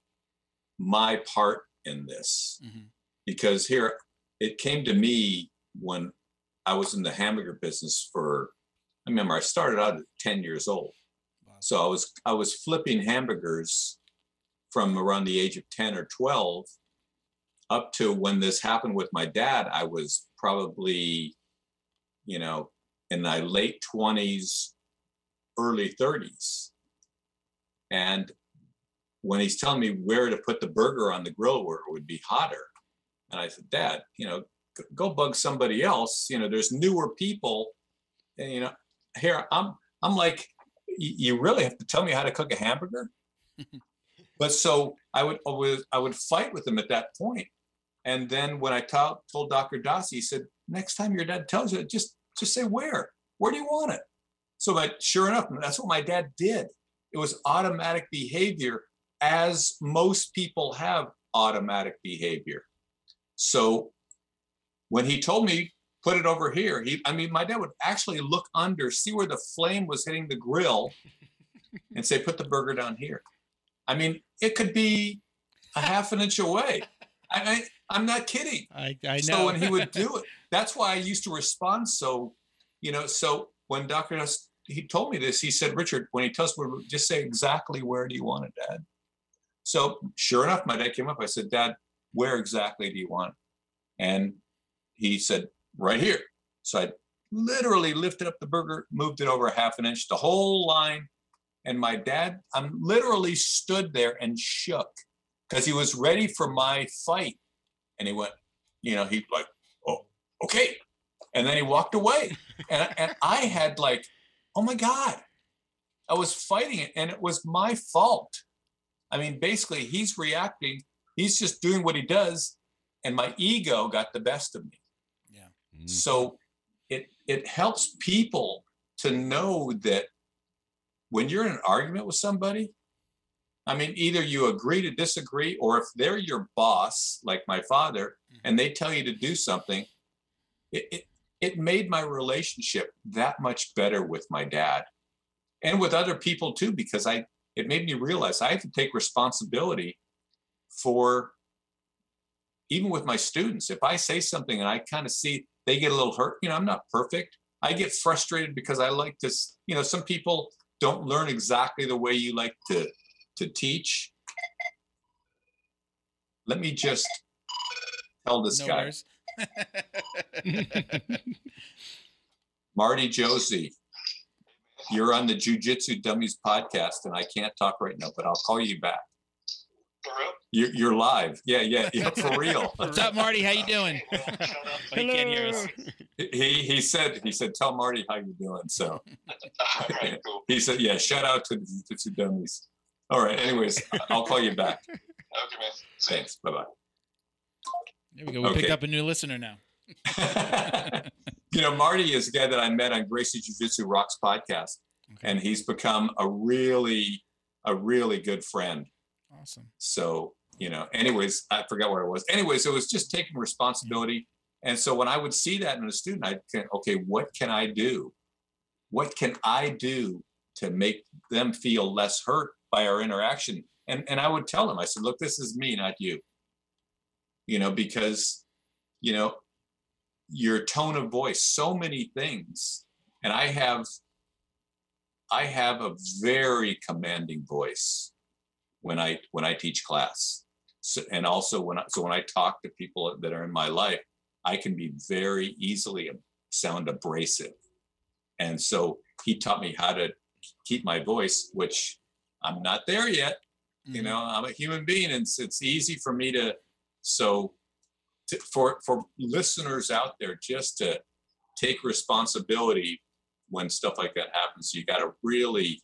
my part in this Mhm. because here it came to me when i was in the hamburger business for i remember i started out at 10 years old Wow. so i was i was flipping hamburgers from around the age of 10 or 12 up to when this happened with my dad, I was probably, you know, in my late 20s, early 30s. And when he's telling me where to put the burger on the grill where it would be hotter, and I said, Dad, you know, go bug somebody else. You know, there's newer people. And, you know, here I'm, I'm like, you really have to tell me how to cook a hamburger? but so I would always I would fight with him at that point. And then when I to- told Dr. Dossi, he said, next time your dad tells you, just just say where. Where do you want it? So but sure enough, that's what my dad did. It was automatic behavior, as most people have automatic behavior. So when he told me, put it over here, he I mean, my dad would actually look under, see where the flame was hitting the grill, and say, put the burger down here. I mean, it could be a half an inch away. I, I I'm not kidding. I, I know. So when he would do it, that's why I used to respond so, you know. So when Dr. Nuss, he told me this, he said, Richard, when he tells me, just say exactly where do you want it, Dad? So sure enough, my dad came up. I said, Dad, where exactly do you want it? And he said, right here. So I literally lifted up the burger, moved it over a half an inch, the whole line. And my dad, I'm literally stood there and shook because he was ready for my fight. And he went, you know, he like, oh, okay. And then he walked away. And, and I had like, oh my God, I was fighting it and it was my fault. I mean, basically, he's reacting, he's just doing what he does. And my ego got the best of me. Mm. So it it helps people to know that when you're in an argument with somebody, I mean, either you agree to disagree, or if they're your boss, like my father, and they tell you to do something, it, it, it made my relationship that much better with my dad and with other people too, because I it made me realize I have to take responsibility for even with my students. If I say something and I kind of see they get a little hurt, you know, I'm not perfect. I get frustrated because I like to, you know, some people don't learn exactly the way you like to to teach. Let me just tell this no guy, worries. Marty Josie, you're on the Jiu-Jitsu Dummies podcast, and I can't talk right now, but I'll call you back. For real? You're, you're live. Yeah, yeah, yeah, for real. What's up, Marty? How you uh, doing? Shut up. Oh, you can't hear us. He he said he said tell Marty how you're doing. So All right, cool. he said yeah. Shout out to the Jiu-Jitsu Dummies. All right. Anyways, I'll call you back. Okay, man. Thanks. Thanks. Bye There we go. We picked up a new listener now. you know, Marty is a guy that I met on Gracie Jiu Jitsu Rocks podcast, Okay. and he's become a really a really good friend. Awesome. So, you know, anyways, I forgot where I was. Anyways, it was just taking responsibility. And so when I would see that in a student, I'd think, okay, what can I do? What can I do to make them feel less hurt by our interaction? And and I would tell them, I said, look, this is me, not you. You know, because, you know, your tone of voice, so many things. And I have I have a very commanding voice when I when I teach class. So, and also when I so when I talk to people that are in my life, I can be very easily sound abrasive. And so he taught me how to keep my voice, which I'm not there yet. You Mhm. know, I'm a human being, and it's, it's easy for me to. So, to, for for listeners out there, just to take responsibility when stuff like that happens, you got to really.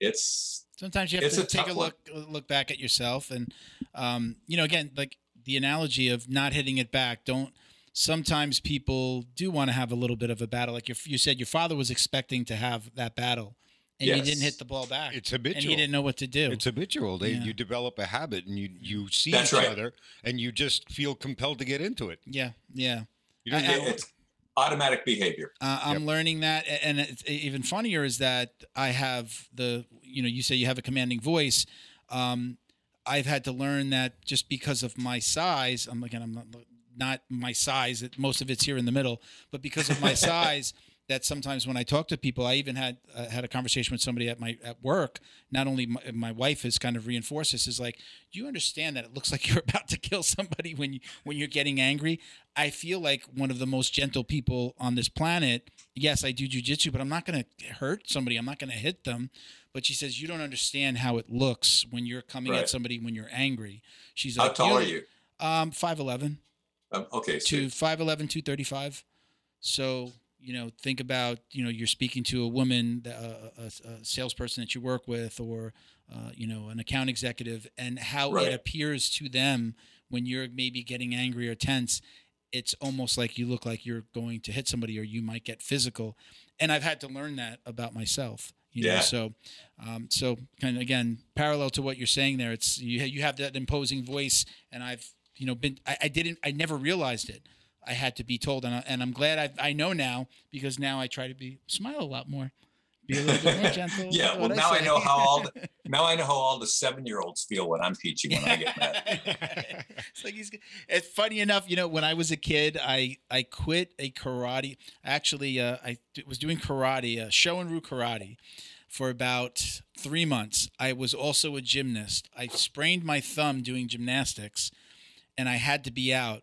It's Sometimes you have to take a tough one. look look back at yourself, and um, you know, again, like the analogy of not hitting it back. Don't. Sometimes people do want to have a little bit of a battle, like you said. Your father was expecting to have that battle, and you didn't hit the ball back, It's habitual. and habitual. he didn't know what to do. It's habitual. They, Yeah. You develop a habit, and you you see That's each right. other, and you just feel compelled to get into it. yeah, yeah. You don't I- get- I- it's automatic behavior. Uh, I'm Yep. learning that, and it's even funnier is that I have the, you know, you say you have a commanding voice. Um, I've had to learn that just because of my size, I'm again, I'm not, not my size. Most of it's here in the middle, but because of my size, that sometimes when I talk to people, I even had uh, had a conversation with somebody at my at work. Not only my, my wife has kind of reinforced this is like, do you understand that it looks like you're about to kill somebody when you when you're getting angry? I feel like one of the most gentle people on this planet. Yes, I do jujitsu, but I'm not going to hurt somebody. I'm not going to hit them. But she says you don't understand how it looks when you're coming Right. at somebody when you're angry. She's How like, tall are "You're- you? Um, five eleven Um, okay, so to 5'11", 235. So you know, think about you know you're speaking to a woman, uh, a, a salesperson that you work with, or uh, you know an account executive, and how Right. it appears to them when you're maybe getting angry or tense. It's almost like you look like you're going to hit somebody, or you might get physical. And I've had to learn that about myself. You know, Yeah. so um, so kind of again parallel to what you're saying there. It's you you have that imposing voice, and I've you know been I, I didn't I never realized it. I had to be told, and, I, and I'm glad I, I know now because now I try to be smile a lot more, be a little bit more gentle. yeah. Well, now I say. know how all the, now I know how all the seven year olds feel when I'm teaching when I get mad. it's like he's. It's funny enough, you know. When I was a kid, I I quit a karate. Actually, uh, I d- was doing karate, uh, Shorin-ryu karate, for about three months. I was also a gymnast. I sprained my thumb doing gymnastics, and I had to be out.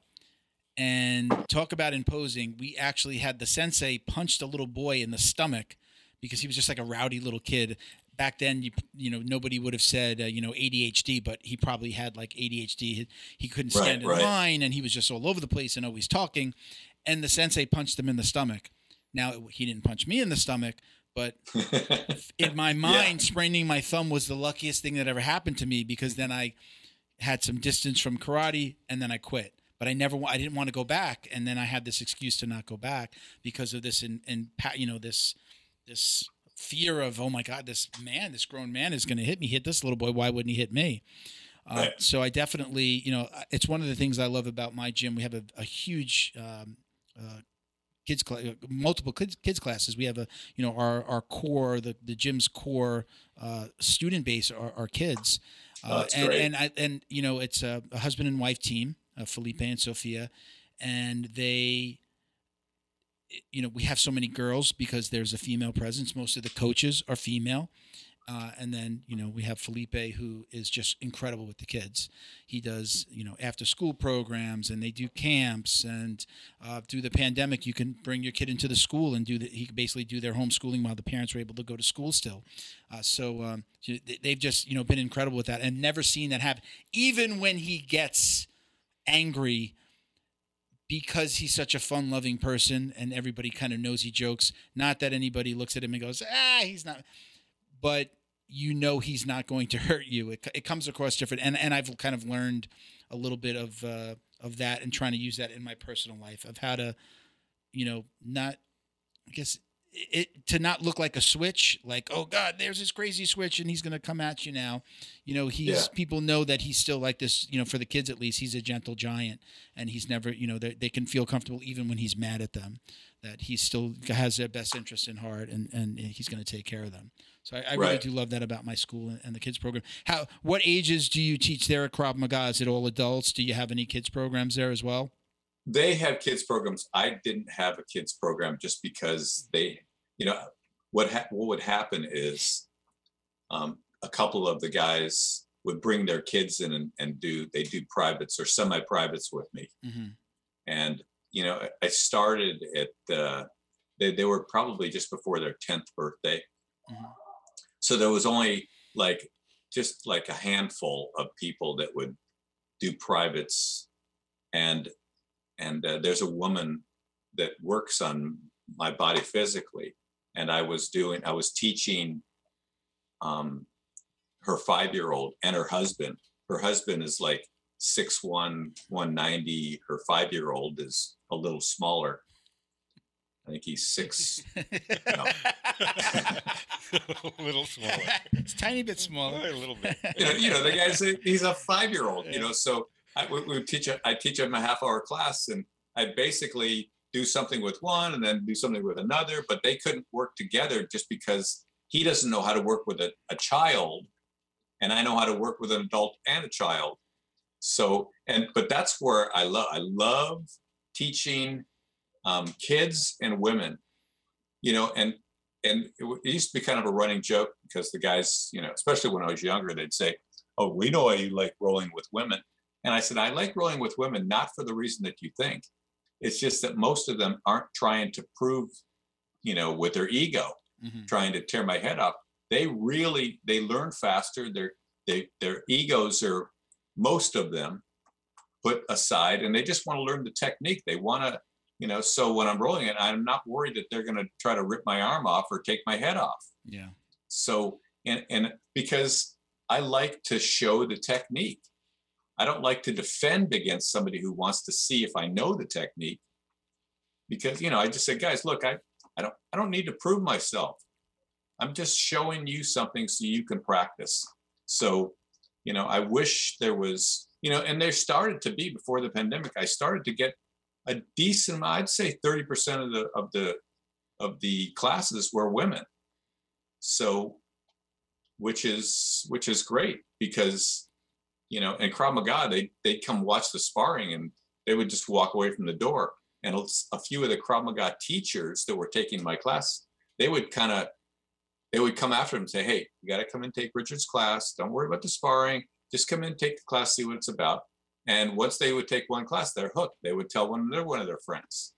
And talk about imposing. We actually had the sensei punched a little boy in the stomach because he was just like a rowdy little kid. Back then you you know nobody would have said uh, you know ADHD but he probably had like ADHD he, he couldn't Right, stand in right. line and he was just all over the place and always talking. And the sensei punched him in the stomach. Now he didn't punch me in the stomach but in my mind spraining my thumb was the luckiest thing that ever happened to me because then I had some distance from karate and then I quit but I never I didn't want to go back and then I had this excuse to not go back because of this and and you know this this fear of oh my god this man this grown man is going to hit me hit this little boy why wouldn't he hit me uh, Right. so i definitely you know it's one of the things i love about my gym we have a, a huge um, uh, kids cl- multiple kids, kids classes we have a you know our our core the the gym's core uh, student base are, are kids Oh, uh, that's and great. and I, and you know it's a, a husband and wife team uh, felipe and sophia and they you know we have so many girls because there's a female presence. Most of the coaches are female. Uh, and then you know we have felipe who is just incredible with the kids. He does you know after school programs and they do camps and uh, through the pandemic you can bring your kid into the school and do the, he basically do their homeschooling while the parents are able to go to school still. Uh, so um, they've just you know been incredible with that and never seen that happen. Even when he gets angry because he's such a fun loving person and everybody kind of knows he jokes. Not that anybody looks at him and goes ah he's not but you know he's not going to hurt you. It, it comes across different and, and i've kind of learned a little bit of uh, of that and trying to use that in my personal life of how to you know not i guess it to not look like a switch like oh god there's this crazy switch and he's going to come at you now. You know he's Yeah. people know that he's still like this you know for the kids at least he's a gentle giant and he's never you know they they can feel comfortable even when he's mad at them that he still has their best interest in heart and and he's going to take care of them. So i, I really do love that about my school and, and the kids program. How what ages do you teach there at krav maga? Is it all adults? Do you have any kids programs there as well they have kids programs. I didn't have a kids program just because they, you know, what ha- what would happen is, um, a couple of the guys would bring their kids in and, and do they do privates or semi privates with me, mm-hmm. and you know, I started at uh, they they were probably just before their tenth birthday, Mhm. so there was only like just like a handful of people that would do privates and and uh, there's a woman that works on my body physically and i was doing i was teaching um her five year old and her husband. Her husband is like 6'1 190 her five year old is a little smaller. I think he's six a little smaller. it's a tiny bit smaller. A little bit. you know, you know, the guy's a, he's a five year old, you know, so I we, we teach a, I teach him a half hour class and I basically do something with one and then do something with another, but they couldn't work together just because he doesn't know how to work with a, a child and I know how to work with an adult and a child. So, and, but that's where I love, I love teaching um, kids and women, you know, and, and it, it used to be kind of a running joke because the guys, you know, especially when I was younger, they'd say, "Oh, we know you like rolling with women," and I said, "I like rolling with women not for the reason that you think. It's just that most of them aren't trying to prove, you know, with their ego, Mhm. trying to tear my head off. They really they learn faster. Their they their egos are most of them put aside, and they just want to learn the technique. They want to." You know, so when I'm rolling it, I'm not worried that they're going to try to rip my arm off or take my head off yeah so and and because i like to show the technique i don't like to defend against somebody who wants to see if i know the technique because you know i just say guys look i i don't i don't need to prove myself. I'm just showing you something so you can practice. So you know i wish there was you know and there started to be before the pandemic i started to get a decent i'd say 30% of the of the of the classes were women. So which is which is great because you know, and Krav Maga, they they'd come watch the sparring and they would just walk away from the door. And a few of the Krav Maga teachers that were taking my class, they would kind of they would come after him and say, "Hey, you got to come and take Richard's class. Don't worry about the sparring. Just come in, take the class, see what it's about." And once they would take one class, they're hooked. They would tell one another one of their friends.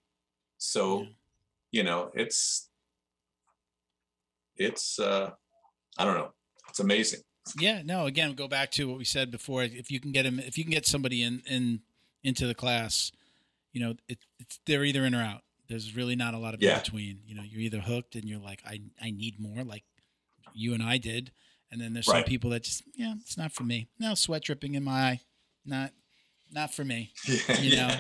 So, Yeah. you know, it's it's uh I don't know. It's amazing. Yeah, no. Again, go back to what we said before. If you can get him, if you can get somebody in in into the class, you know, it, it's they're either in or out. There's really not a lot of Yeah. in between. You know, you're either hooked and you're like, I I need more, like you and I did, and then there's some people that just, yeah, it's not for me. No sweat dripping in my eye, not not for me. You know.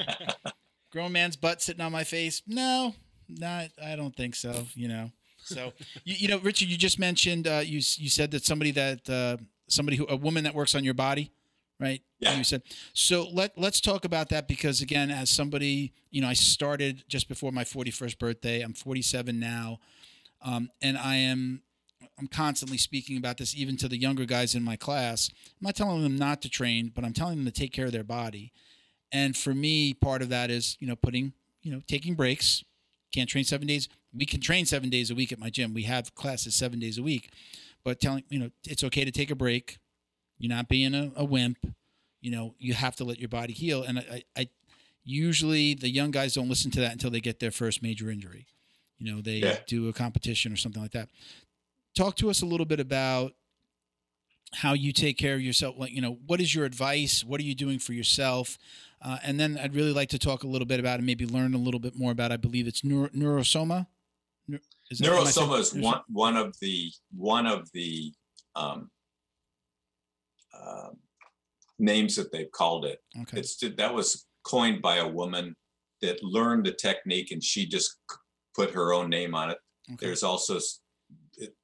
Grown man's butt sitting on my face, no, not. I don't think so. You know. So you, you know, Richard, you just mentioned uh, you you said that somebody that uh, somebody who a woman that works on your body, right? Yeah. You said so. Let Let's talk about that because again, as somebody, you know, I started just before my forty first birthday. I'm forty seven now, um, and I am. I'm constantly speaking about this even to the younger guys in my class. I'm not telling them not to train, but I'm telling them to take care of their body. And for me, part of that is, you know, putting, you know, taking breaks. Can't train seven days. We can train seven days a week at my gym. We have classes seven days a week, but telling, you know, it's okay to take a break. You're not being a, a wimp. You know, you have to let your body heal. And I, I, I usually the young guys don't listen to that until they get their first major injury. You know, they Yeah. do a competition or something like that. Talk to us a little bit about how you take care of yourself. Like, you know, what is your advice? What are you doing for yourself? Uh, and then I'd really like to talk a little bit about and maybe learn a little bit more about. I believe it's neuro, neurosoma. Is that- am I saying- Neurosoma is one one of the one of the um, um names that they've called it. Okay. It's that was coined by a woman that learned the technique and she just put her own name on it. okay. There's also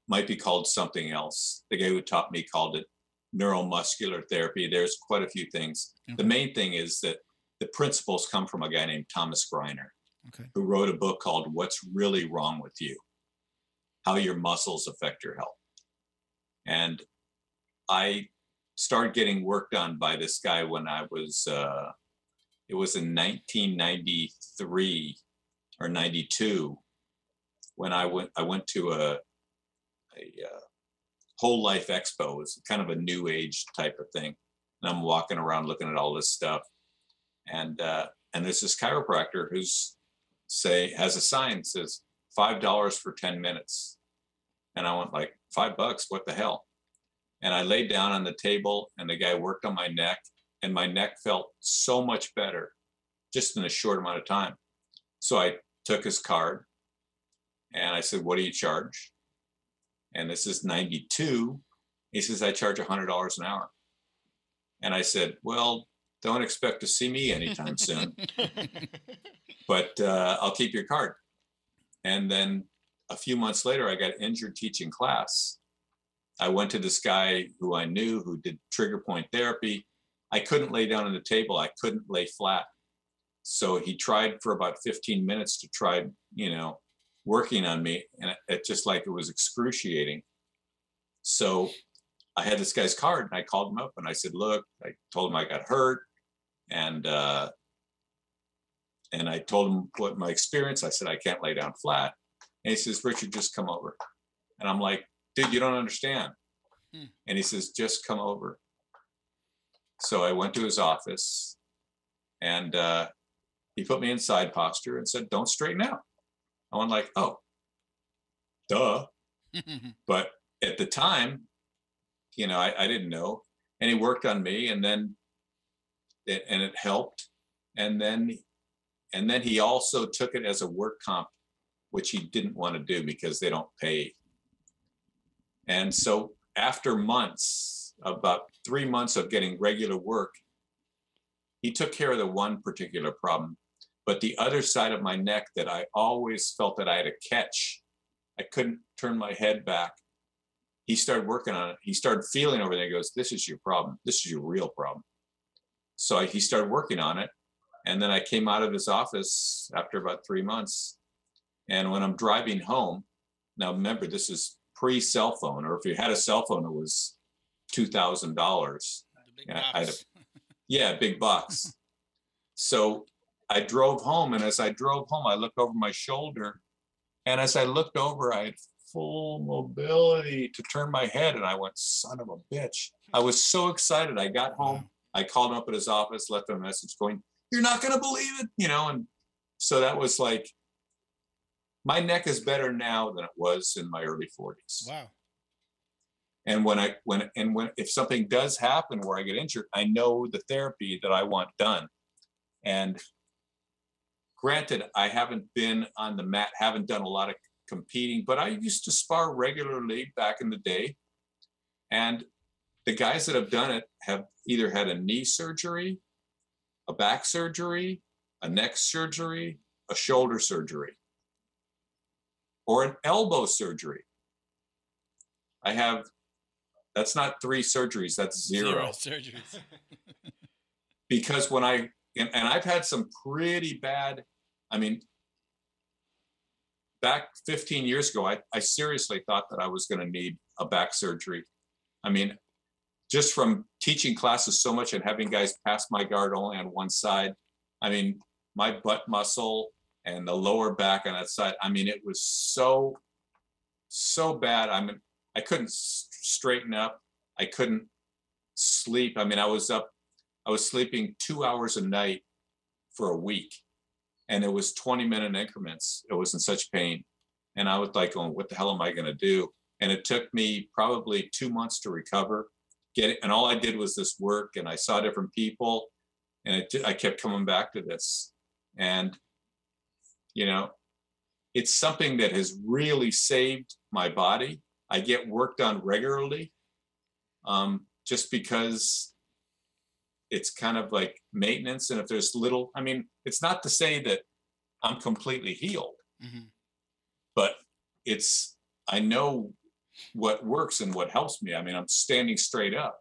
might be called something else. The guy who taught me called it neuromuscular therapy. There's quite a few things. Okay. The main thing is that the principles come from a guy named Thomas Griner Okay. who wrote a book called What's Really Wrong with You How Your Muscles Affect Your Health. And I started getting work done by this guy when I was, uh, it was in 1993 or 92 when I went, I went to a, a uh, whole life expo. It's kind of a new age type of thing. And I'm walking around looking at all this stuff. And, uh, and there's this chiropractor who's say has a sign says five dollars for 10 minutes and i went like five bucks what the hell and i laid down on the table and the guy worked on my neck and my neck felt so much better just in a short amount of time so i took his card and i said what do you charge and this is 92 he says i charge $100 an hour and i said well don't expect to see me anytime soon but uh, I'll keep your card. And then a few months later, I got injured teaching class. I went to this guy who I knew who did trigger point therapy. I couldn't lay down on the table. I couldn't lay flat. So he tried for about 15 minutes to try, you know, working on me. And it, it just like it was excruciating. So I had this guy's card and I called him up and I said, look, I told him I got hurt. And uh, and I told him what my experience. I said I can't lay down flat, and he says, "Richard, just come over." And I'm like, "Dude, you don't understand." Hmm. And he says, "Just come over." So I went to his office, and uh, he put me in side posture and said, "Don't straighten out." I went like, "Oh, duh." But at the time, you know, I, I didn't know, and he worked on me, and then it, and it helped, and then and then he also took it as a work comp, which he didn't want to do because they don't pay. And so after months, about three months of getting regular work, he took care of the one particular problem. But the other side of my neck that I always felt that I had a catch, I couldn't turn my head back. He started working on it. He started feeling over there. He goes, This is your problem. This is your real problem. So I, he started working on it. And then I came out of his office after about three months. And when I'm driving home, now remember, this is pre cell phone, or if you had a cell phone, it was two thousand dollars. Yeah, Yeah, big bucks. so I drove home, and as I drove home, I looked over my shoulder, and as I looked over, I had full mobility to turn my head, and I went, "Son of a bitch!" I was so excited. I got home. I called him up at his office, left him a message going, You're not going to believe it, you know. And so that was like, my neck is better now than it was in my early 40s. Wow. And when I, when, and when, if something does happen where I get injured, I know the therapy that I want done. And granted, I haven't been on the mat, haven't done a lot of competing, but I used to spar regularly back in the day. And the guys that have done it have either had a knee surgery, a back surgery, a neck surgery, a shoulder surgery, or an elbow surgery. I have, that's not three surgeries, that's zero. surgeries. Because when I, and, and I've had some pretty bad, I mean, back 15 years ago, I, I seriously thought that I was going to need a back surgery. I mean, just from teaching classes so much and having guys pass my guard only on one side, I mean, my butt muscle and the lower back on that side, I mean, it was so, so bad. I mean, I couldn't straighten up. I couldn't sleep. I mean, I was up, I was sleeping two hours a night for a week and it was 20 minute increments. It was in such pain. And I was like, going, what the hell am I going to do? And it took me probably two months to recover. Get it, and all I did was this work, and I saw different people, and it, I kept coming back to this. And you know, it's something that has really saved my body. I get work done regularly, um, just because it's kind of like maintenance. And if there's little, I mean, it's not to say that I'm completely healed, Mhm. but it's I know what works and what helps me. I mean, I'm standing straight up.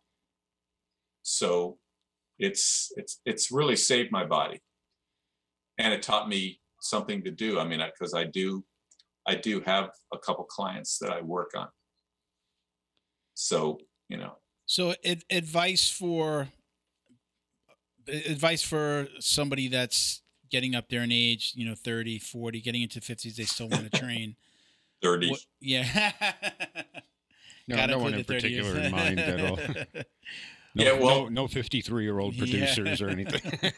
So it's it's it's really saved my body. And it taught me something to do. I mean, because I do I do have a couple clients that I work on. So, you know, So, ad- advice for advice for somebody that's getting up there in age, you know, 30, 40, getting into 50s, they still want to train. 30 What- yeah. No, Gotta no one in include the 30 years. particular in mind at all. No, Yeah, well- no, no 53 year old Yeah. producers or anything.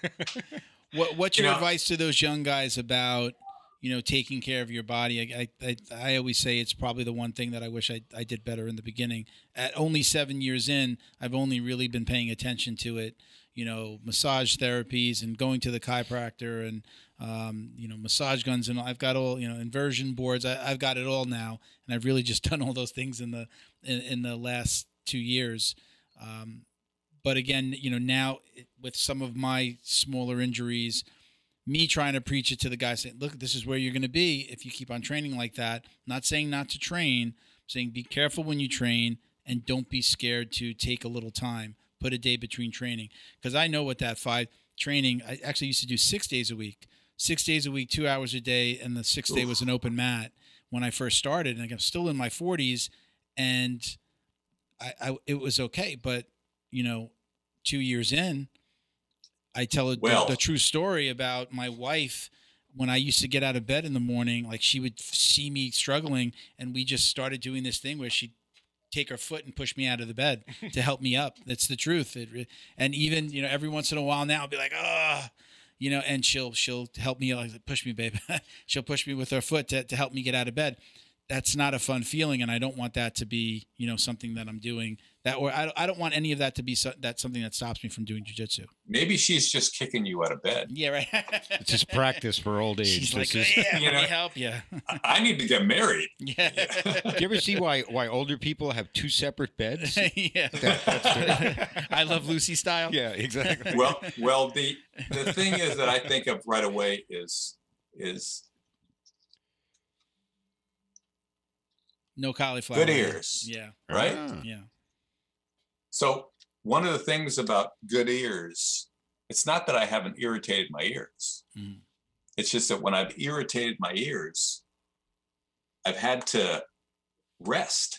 What What's You your know- advice to those young guys about you know taking care of your body? I, I I I always say it's probably the one thing that I wish I I did better in the beginning. At only seven years in, I've only really been paying attention to it. You know, massage therapies and going to the chiropractor and um, you know massage guns and. I've got all you know inversion boards. I, I've got it all now, and I've really just done all those things in the in, in the last two years. Um, but again, you know, now with some of my smaller injuries, me trying to preach it to the guy saying, look, this is where you're going to be if you keep on training like that. Not saying not to train, saying be careful when you train and don't be scared to take a little time, put a day between training. Because I know what that five training, I actually used to do six days a week, six days a week, two hours a day. And the sixth day was an open mat when I first started. And I'm still in my 40s and I, I it was okay. But, you know, two years in, I tell a, Well- the, the true story about my wife when I used to get out of bed in the morning. Like she would see me struggling, and we just started doing this thing where she'd take her foot and push me out of the bed to help me up. That's the truth. It, and even you know every once in a while now, I'll be like, ah. You know, and she'll she'll help me like push me, babe. she'll push me with her foot to, to help me get out of bed. That's not a fun feeling, and I don't want that to be you know something that I'm doing that or I, don't- I don't want any of that to be so, that's something that stops me from doing jujitsu. maybe she's just kicking you out of bed. Yeah, right. it's just practice for old age. She's like, This is- yeah, You let me know- help you. I- I need to get married. Yeah. Do you ever see why why older people have two separate beds? yeah. That- that's I love Lucy style. yeah, exactly. well well the the thing is that i think of right away is is No cauliflower. Good ears. Yeah. right Ah. Yeah. So one of the things about good ears it's not that i haven't irritated my ears Mhm. it's just that when i've irritated my ears i've had to rest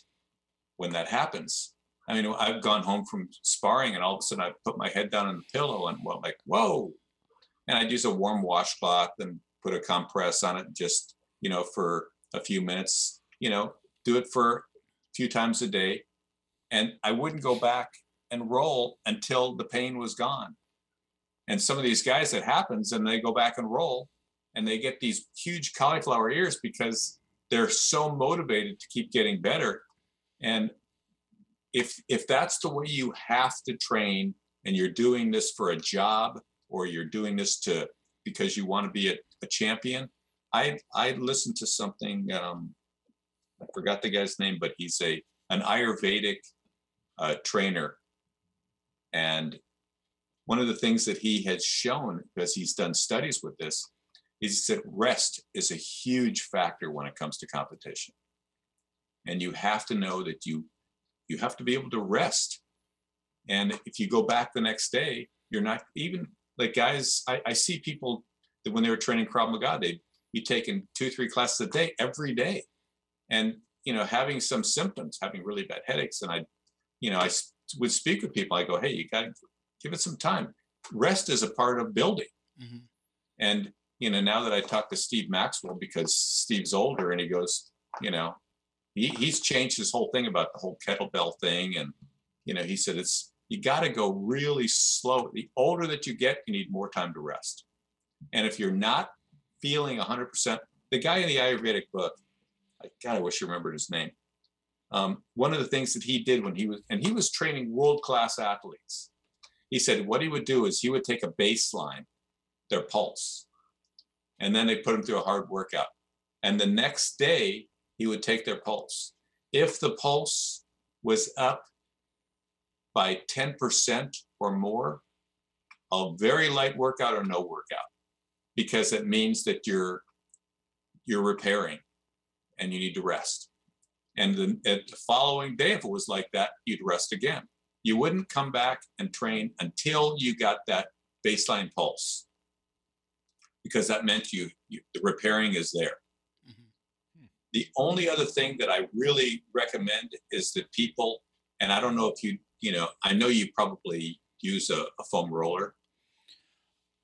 when that happens. I mean, I've gone home from sparring and all of a sudden I put my head down on the pillow and well, like, whoa. And I'd use a warm washcloth and put a compress on it just, you know, for a few minutes, you know, do it for a few times a day. And I wouldn't go back and roll until the pain was gone. And some of these guys, it happens and they go back and roll and they get these huge cauliflower ears because they're so motivated to keep getting better. And if if that's the way you have to train and you're doing this for a job or you're doing this to because you want to be a, a champion, I I listened to something um, I forgot the guy's name, but he's a an Ayurvedic trainer, and one of the things that he has shown because he's done studies with this is that rest is a huge factor when it comes to competition, and you have to know that you you have to be able to rest, and if you go back the next day, you're not even like guys. I, I see people that when they were training Krav Maga, they'd be taking two three classes a day every day. And you know having some symptoms having really bad headaches and i you know I would speak with people i go hey you got to give it some time rest is a part of building Mhm. and you know now that i talked to steve maxwell because steve's older and he goes you know he, he's changed his whole thing about the whole kettlebell thing and you know he said it's you got to go really slow the older that you get you need more time to rest and if you're not feeling 100%. The guy in the Ayurvedic book, I God, I wish I remembered his name. Um, one of the things that he did when he was, and he was training world class athletes, he said what he would do is he would take a baseline, their pulse, and then they put them through a hard workout. And the next day, he would take their pulse. If the pulse was up by 10% or more, a very light workout or no workout because it means that you're you're repairing and you need to rest and then at the following day if it was like that you'd rest again you wouldn't come back and train until you got that baseline pulse because that meant you, you the repairing is there Mhm. the only other thing that i really recommend is that people and i don't know if you you know i know you probably use a, a foam roller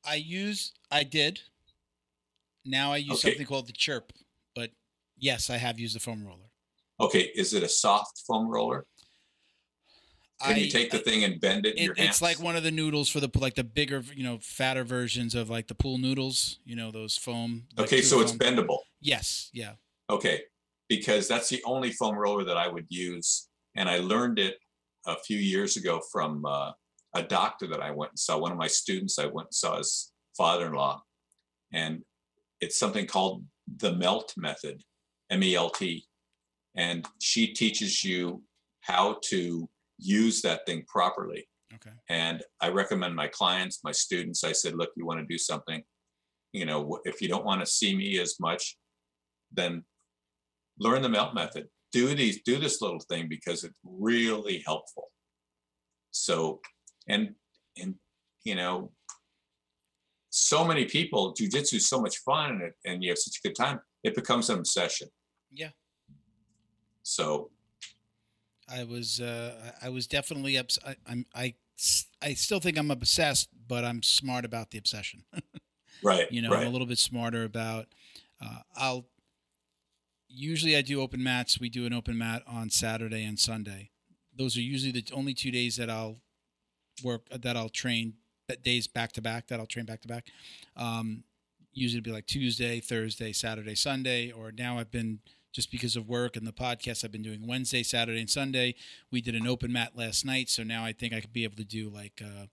I use I did. Now I use Okay. something called the chirp, but yes, I have used the foam roller. Okay is it a soft foam roller Can I, you take the thing and bend it in it, your hands? it's like one of the noodles for the like the bigger, you know, fatter versions of like the pool noodles. You know, those foam. like okay, so it's bendable. Yes, yeah. Okay, because that's the only foam roller that I would use, and I learned it a few years ago from uh, a doctor that I went and saw. One of my students, I went and saw his father-in-law, and it's something called the Melt method, M-E-L-T, and she teaches you how to use that thing properly. Okay. And I recommend my clients, my students, I said, look, you want to do something, you know, if you don't want to see me as much, then learn the melt method. Do these, do this little thing because it's really helpful. So, and, and, you know, so many people, jujitsu is so much fun and, it, and you have such a good time, it becomes an obsession. Yeah. So, I was uh, I was definitely ups- I, I'm I I still think I'm obsessed, but I'm smart about the obsession. right. you know, right. I'm a little bit smarter about. Uh, I'll usually I do open mats. We do an open mat on Saturday and Sunday. Those are usually the only two days that I'll work that I'll train that days back to back that I'll train back to back. Um, usually it'd be like Tuesday, Thursday, Saturday, Sunday, or now I've been just because of work and the podcast, I've been doing Wednesday, Saturday, and Sunday. We did an open mat last night, so now I think I could be able to do like, uh,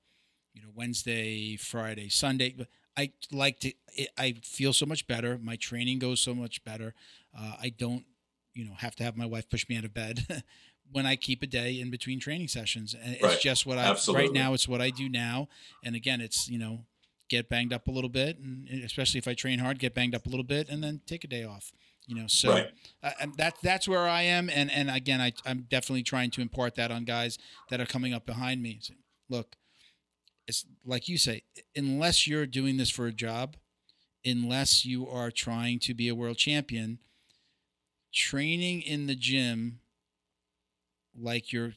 you know, Wednesday, Friday, Sunday. But I like to. It, I feel so much better. My training goes so much better. Uh, I don't, you know, have to have my wife push me out of bed when I keep a day in between training sessions. And it's just what I Absolutely. right now. It's what I do now. And again, it's you know, get banged up a little bit, and especially if I train hard, get banged up a little bit, and then take a day off. You know, so Right. uh, and that that's where I am, and and again, I I'm definitely trying to impart that on guys that are coming up behind me. So, look, it's like you say, unless you're doing this for a job, unless you are trying to be a world champion, training in the gym like you're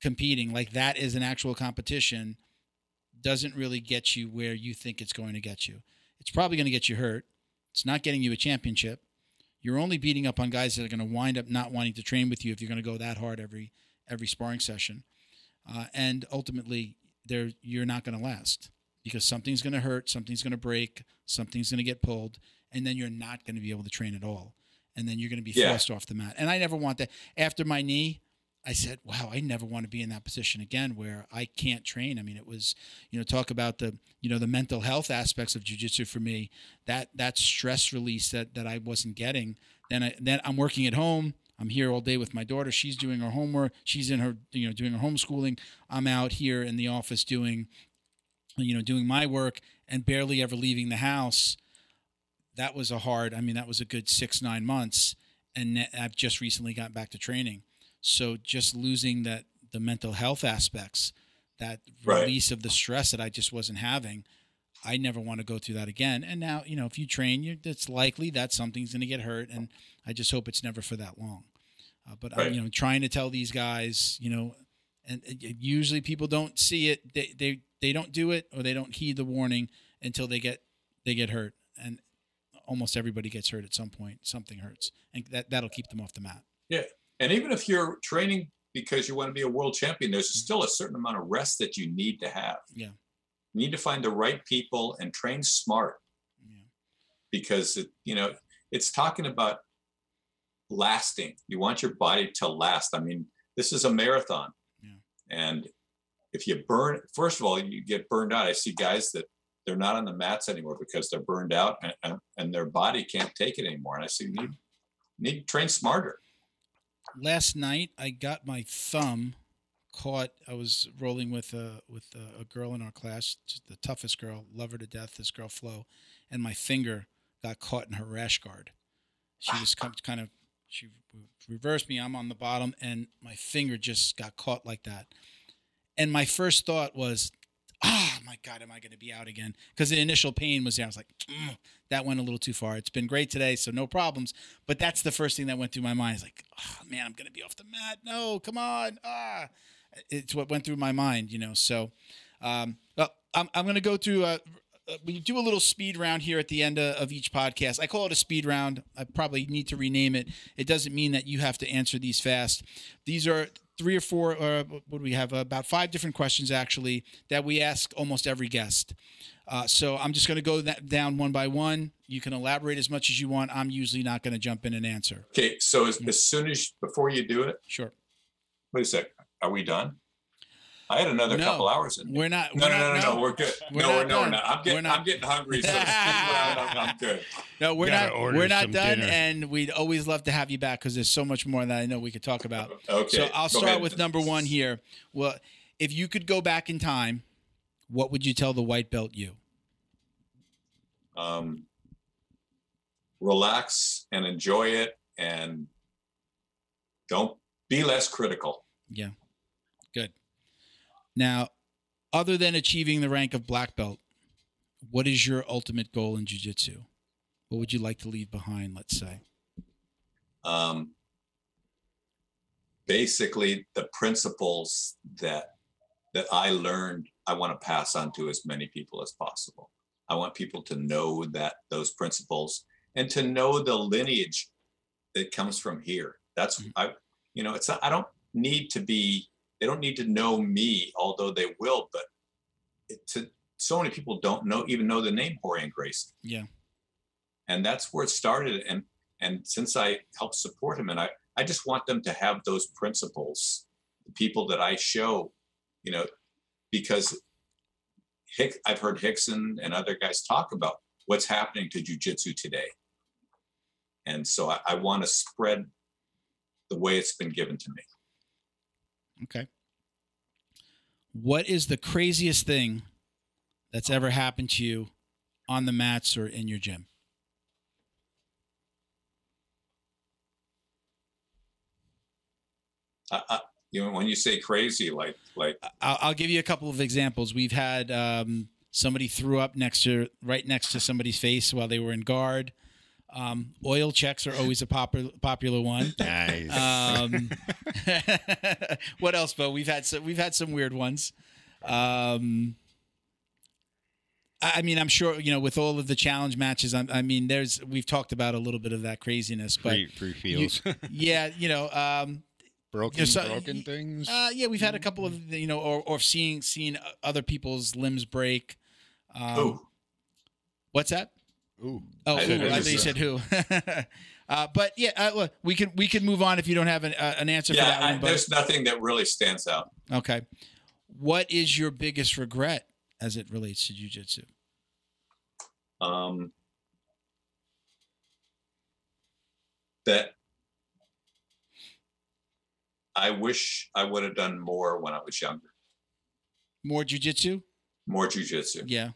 competing, like that is an actual competition, doesn't really get you where you think it's going to get you. It's probably going to get you hurt. It's not getting you a championship. You're only beating up on guys that are going to wind up not wanting to train with you if you're going to go that hard every every sparring session, uh, and ultimately, there you're not going to last because something's going to hurt, something's going to break, something's going to get pulled, and then you're not going to be able to train at all, and then you're going to be Yeah. forced off the mat. And I never want that. After my knee, I said, "Wow, I never want to be in that position again where I can't train." I mean, it was, you know, talk about the, you know, the mental health aspects of jujitsu for me. That that stress release that that I wasn't getting. Then I then I'm working at home. I'm here all day with my daughter. She's doing her homework. She's in her, you know, doing her homeschooling. I'm out here in the office doing, you know, doing my work and barely ever leaving the house. That was a hard. I mean, that was a good six nine months, and I've just recently got back to training. So just losing that the mental health aspects, that Right. release of the stress that I just wasn't having. I never want to go through that again. And now, you know, if you train, you it's likely that something's going to get hurt, and I just hope it's never for that long. Uh, but I'm, you know, trying to tell these guys, you know, and it- usually people don't see it. They they they don't do it, or they don't heed the warning until they get they get hurt, and almost everybody gets hurt at some point. Something hurts, and that that'll keep them off the mat. And even if you're training because you want to be a world champion, there's Mm-hmm. still a certain amount of rest that you need to have. Yeah. You need to find the right people and train smart Yeah. because it, you know it's talking about lasting. You want your body to last. I mean, this is a marathon, Yeah. and if you burn, first of all, you get burned out. I see guys that they're not on the mats anymore because they're burned out and, and, and their body can't take it anymore. And I see need need to train smarter. Last night I got my thumb caught. I was rolling with a with a, a girl in our class, the toughest girl, love her to death. This girl Flo, and my finger got caught in her rash guard. She just come, kind of she reversed me. I'm on the bottom, and my finger just got caught like that. And my first thought was, "Ah, my God, am I going to be out again?" Because the initial pain was there. I was like, "Mm, "That went a little too far." It's been great today, so no problems. But that's the first thing that went through my mind. It's like, oh, man, I'm going to be off the mat. No, come on. Ah, it's what went through my mind, you know. So, um, well, I'm, I'm going to go through. Uh, uh, we do a little speed round here at the end of, of each podcast. I call it a speed round. I probably need to rename it. It doesn't mean that you have to answer these fast. These are three or four. Uh, what do we have? about five different questions actually that we ask almost every guest. Uh, so I'm just going to go that down one by one. You can elaborate as much as you want. I'm usually not going to jump in and answer. Okay, so as, Mm. as soon as before you do it, Sure. wait a sec. Are we done? I had another No, couple hours in. We're not. No, we're no, not, no, no, no, We're good. We're no, not we're, no, we're not. I'm getting, We're not- I'm getting hungry. So. I'm, I'm good. No, we're Gotta not. We're not done, dinner. and we'd always love to have you back because there's so much more that I know we could talk about. Okay. so I'll go start ahead. with number one here. Well, if you could go back in time, what would you tell the white belt you? Um, relax and enjoy it, and don't be less critical. Yeah, good. Now, other than achieving the rank of black belt, what is your ultimate goal in jiu-jitsu? What would you like to leave behind? Let's say. um, basically the principles that that I learned I want to pass on to as many people as possible. I want people to know that those principles and to know the lineage that comes from here. That's Mhm. I you know it's I don't need to be they don't need to know me although they will but it, to so many people don't know even know the name Rorion Gracie Yeah. and that's where it started and and since i helped support him and i i just want them to have those principles the people that i show you know because Hick, i've heard Rickson and other guys talk about what's happening to jiu-jitsu today and so i, I want to spread the way it's been given to me Okay. What is the craziest thing that's ever happened to you on the mats or in your gym? I, you know when you say crazy like like I'll, I'll give you a couple of examples. We've had um, somebody threw up next to right next to somebody's face while they were in guard. Um, oil checks are always a popular popular one. Nice. Um, what else, Bo? We've had some, we've had some weird ones. Um, I I mean, I'm sure you know with all of the challenge matches. I, I mean, there's we've talked about a little bit of that craziness, but free, free feels. yeah, you know, um, broken, so- broken things. uh, yeah, we've had a couple of you know, or or seeing seeing other people's limbs break. Um, Ooh, What's that? Ooh. Oh, I who? didn't I thought you said who. uh, but yeah, uh, look, we can we can move on if you don't have an, uh, an answer for that I, one. But there's nothing that really stands out. okay, what is your biggest regret as it relates to jujitsu? Um, that I wish I would have done more when I was younger, More jujitsu? more jujitsu Yeah.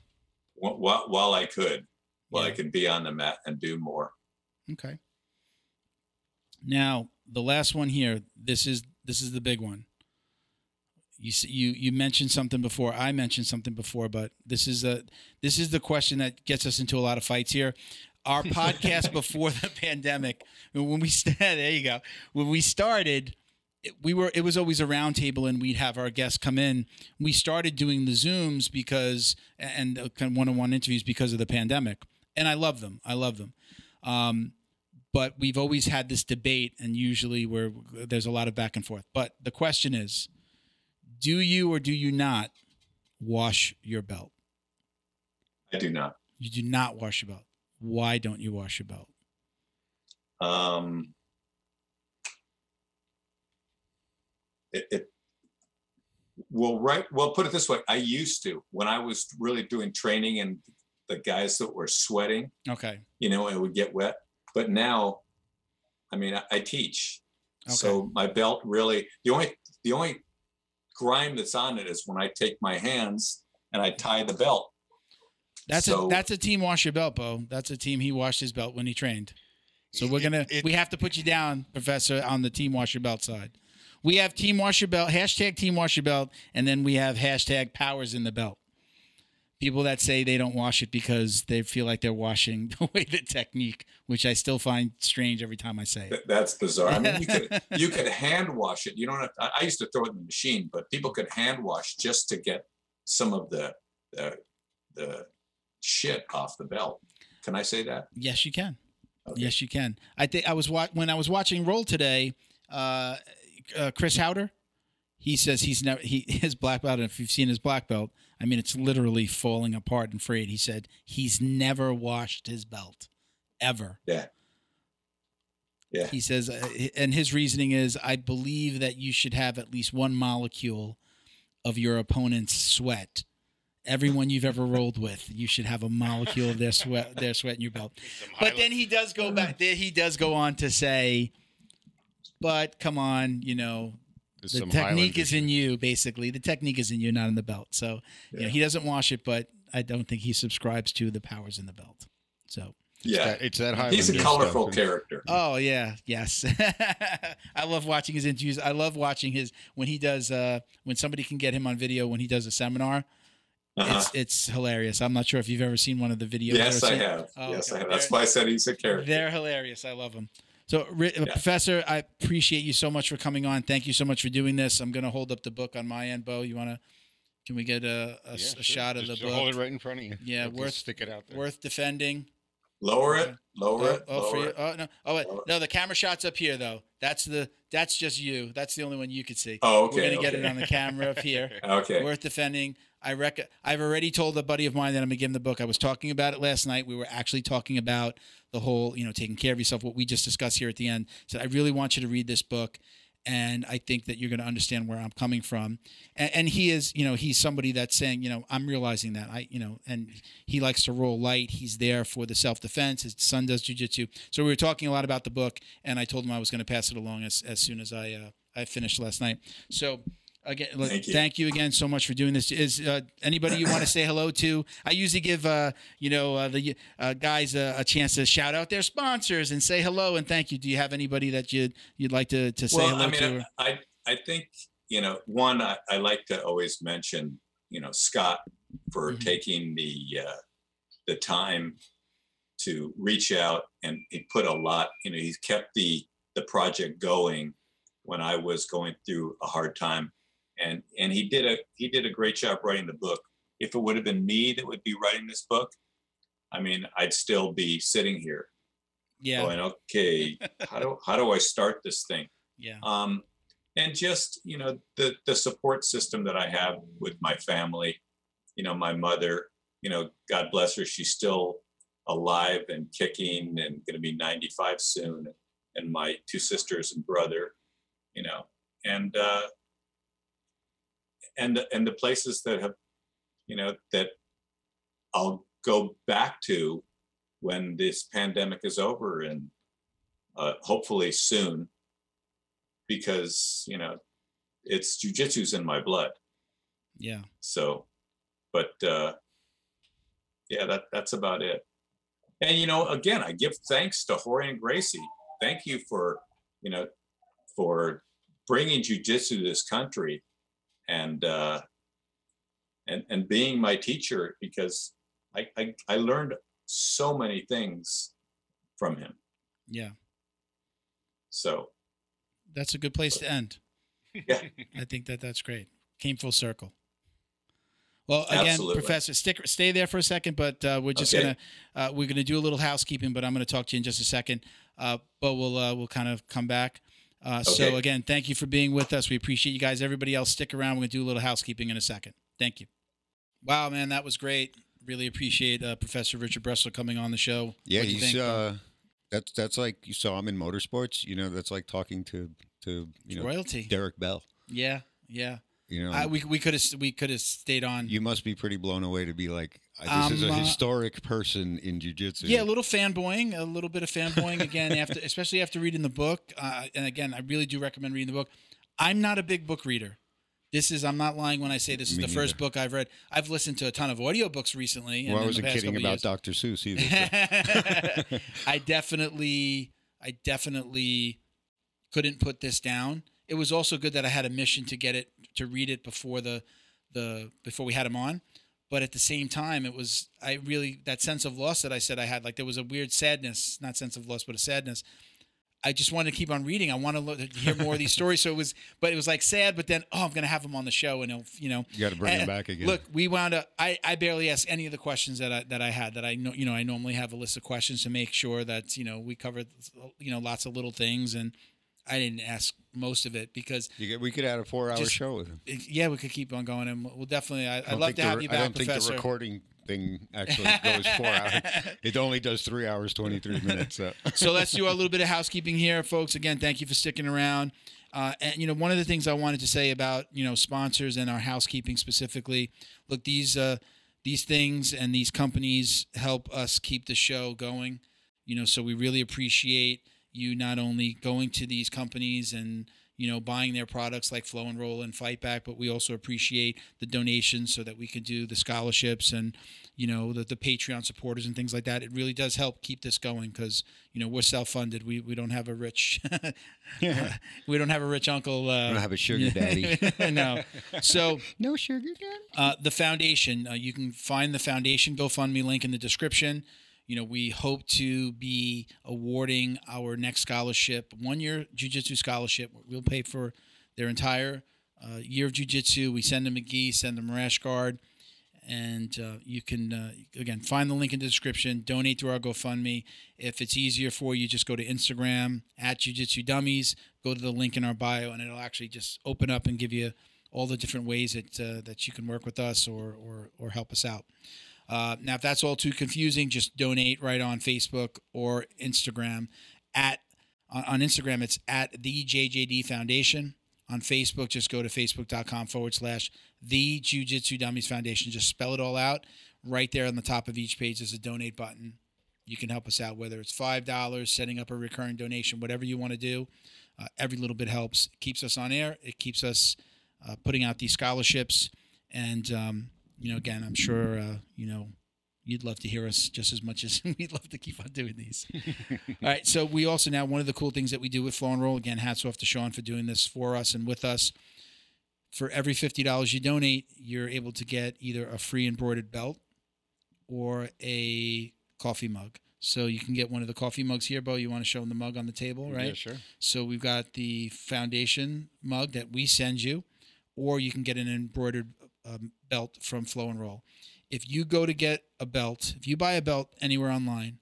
Wh- while, while I could, while I can be on the mat and do more. Okay. Now the last one here. This is this is the big one. You you you mentioned something before. I mentioned something before, but this is a this is the question that gets us into a lot of fights here. Our podcast before the pandemic, when we there you go. When we started, it- we were it was always a roundtable and we'd have our guests come in. We started doing the zooms because and kind of one-on-one interviews because of the pandemic, and I love them. I love them. Um, but we've always had this debate, and usually where there's a lot of back and forth. But the question is, do you or do you not wash your belt? I do not. You do not wash your belt. Why don't you wash your belt? Um, it, it well, right. Well, put it this way: I used to when I was really doing training, and the guys that were sweating, Okay. you know, it would get wet. But now, I mean, I, I teach, so my belt really the only the only grime that's on it is when I take my hands and I tie the belt. That's So- a that's a team wash your belt, Bo. That's a team he washed his belt when he trained. So we're gonna it- we have to put you down, Professor, on the team wash your belt side. We have team wash your belt, hashtag team wash your belt, and then we have hashtag powers in the belt. People that say they don't wash it because they feel like they're washing away the technique, which I still find strange every time I say it. That's bizarre. I mean, you could you could hand wash it. You don't have. I, I used to throw it in the machine, but people could hand wash just to get some of the the, the shit off the belt. Can I say that? Yes, you can. Okay. Yes, you can. I think I was wa- when I was watching Roll today. Uh, uh, Chris Haueter, he says he's never he his black belt. And if you've seen his black belt, I mean it's literally falling apart and frayed. He said he's never washed his belt, ever. Yeah. Yeah. He says, uh, and his reasoning is, I believe that you should have at least one molecule of your opponent's sweat. Everyone you've ever rolled with, you should have a molecule of their sweat, their sweat in your belt. But then he does go back. There he does go on to say, "But come on, you know, There's the some technique is in you. Basically, the technique is in you, not in the belt." So, you know, Yeah. he doesn't wash it, but I don't think he subscribes to the powers in the belt. So, Yeah. That- It's that high. He's a colorful stuff. character. oh yeah, yes, I love watching his interviews. I love watching his when he does uh when somebody can get him on video when he does a seminar. Uh-huh. It's it's hilarious. I'm not sure if you've ever seen one of the videos. Yes, I have. Oh, yes, okay. I have. That's They're- why I said he's a character. They're hilarious. I love them. So, Ri- uh, Professor, I appreciate you so much for coming on. Thank you so much for doing this. I'm going to hold up the book on my end, Bo. You want to? Can we get a, a, Yeah, a sure. shot of Just the book? Hold it right in front of you. Yeah, Don't worth- stick it out there. Worth defending. Lower it. Lower Oh, it. oh, for you. oh no! Oh wait. No. The camera shot's up here though. That's the. That's just you. That's the only one you could see. Oh, okay. We're gonna get it on the camera up here. Okay. Worth defending. I rec- I've already told a buddy of mine that I'm gonna give him the book. I was talking about it last night. We were actually talking about the whole, you know, taking care of yourself. What we just discussed here at the end. I Said I really want you to read this book, and I think that you're gonna understand where I'm coming from. And, and he is, you know, he's somebody that's saying, you know, I'm realizing that I, you know, and he likes to roll light. He's there for the self defense. His son does jujitsu. So we were talking a lot about the book, and I told him I was going to pass it along as, as soon as I uh, I finished last night. So again, look, Thank you. thank you again so much for doing this. Is uh, anybody you want to say hello to? I usually give uh, you know uh, the uh, guys a, a chance to shout out their sponsors and say hello and thank you. Do you have anybody that you'd you'd like to to say well, hello I mean, to? I I think you know one I, I like to always mention you know Scott for Mhm. taking the uh, the time to reach out and he put a lot, you know, he's kept the the project going when I was going through a hard time. And and he did a he did a great job writing the book. If it would have been me that would be writing this book, I mean, I'd still be sitting here Yeah. going, okay, how do how do I start this thing? Yeah. um, and just you know the the support system that I have with my family. You know, my mother. You know, God bless her. She's still alive and kicking, and going to be 95 soon. And my two sisters and brother. You know, and uh, and and the places that have, you know, that I'll go back to when this pandemic is over and uh, hopefully soon because you know it's jujitsu's in my blood. Yeah. So, but uh, yeah, that that's about it. And you know, again, I give thanks to Rorion Gracie. Thank you for you know for bringing jujitsu to this country and uh, and and being my teacher because I, I I learned so many things from him. Yeah. So That's a good place to end. Yeah. I think that that's great. Came full circle. Well, again, Absolutely. Professor, stick, stay there for a second, but uh, we're just Okay. gonna uh, we're gonna do a little housekeeping, but I'm gonna talk to you in just a second. Uh, but we'll uh, we'll kind of come back. Uh, So again, thank you for being with us. We appreciate you guys. Everybody else, stick around. We're gonna do a little housekeeping in a second. Thank you. Wow, man, that was great. Really appreciate uh, Professor Richard Bresler coming on the show. Yeah, What'd he's think? uh, that's that's like you saw him in motorsports. You know, that's like talking to to you know royalty. Derek Bell. Yeah, yeah. You know, I, we we could have we could have stayed on. you must be pretty blown away to be like, this is Um, a uh, historic person in jujitsu. Yeah, a little fanboying, a little bit of fanboying again after, especially after reading the book. Uh, and again, I really do recommend reading the book. I'm not a big book reader. This is I'm not lying when I say this is Me the first book I've read. I've listened to a ton of audiobooks recently. and Well, I in the wasn't past kidding couple about years. Dr. Seuss either. I definitely, I definitely couldn't put this down. It was also good that I had a mission to get it to read it before the the before we had him on. But at the same time, it was I really that sense of loss that I said I had. Like there was a weird sadness, not sense of loss, but a sadness. I just wanted to keep on reading. I want to hear more of these stories. So it was, but it was like sad. But then, oh, I'm going to have him on the show, and he'll, you know, you got to bring him back again. Look, we wound up. I, I barely asked any of the questions that I that I had. That I know, you know, I normally have a list of questions to make sure that you know we covered, you know, lots of little things, and I didn't ask most of it because you get, we could add a four-hour Just- show with him. yeah, we could keep on going, and we'll definitely. I, I'd love to have you back, I don't think the recording thing actually goes four hours. It only does three hours twenty-three minutes. So. so let's do a little bit of housekeeping here, folks. Again, thank you for sticking around. Uh, and you know, one of the things I wanted to say about you know sponsors and our housekeeping specifically. Look, these uh, these things and these companies help us keep the show going. You know, so we really appreciate you not only going to these companies and you know buying their products like Flow and Roll and Fight Back, but we also appreciate the donations so that we can do the scholarships and you know the, the Patreon supporters and things like that. It really does help keep this going because you know we're self funded. We we don't have a rich we don't have a rich uncle. Uh, I don't have a sugar daddy. no. So no sugar daddy. uh, the foundation, uh, you can find the foundation GoFundMe link in the description. You know, we hope to be awarding our next scholarship, one year jujitsu scholarship. We'll pay for their entire uh, year of jujitsu. We send them a gi, send them a rash guard. And uh, you can, uh, again, find the link in the description, donate through our GoFundMe. If it's easier for you, just go to Instagram at Jiu-Jitsu Dummies, go to the link in our bio, and it'll actually just open up and give you all the different ways that uh, that you can work with us or or, or help us out. Uh, now, if that's all too confusing, just donate right on Facebook or Instagram. At on, on Instagram, it's at the JJD Foundation. On Facebook, just go to facebook.com forward slash the Jiu Jitsu Dummies Foundation. Just spell it all out. Right there on the top of each page is a donate button. You can help us out, whether it's $5, setting up a recurring donation, whatever you want to do. Uh, every little bit helps. It keeps us on air. It keeps us uh, putting out these scholarships. And, um, you know, again, I'm sure, uh, you know, you'd love to hear us just as much as we'd love to keep on doing these. All right. So we also now, one of the cool things that we do with Flow and Roll, again, hats off to Sean for doing this for us and with us. For every $50 you donate, you're able to get either a free embroidered belt or a coffee mug. So you can get one of the coffee mugs here, Bo. You want to show them the mug on the table, right? Yeah, sure. So we've got the foundation mug that we send you, or you can get an embroidered um, belt from Flow and Roll. If you go to get a belt, if you buy a belt anywhere online,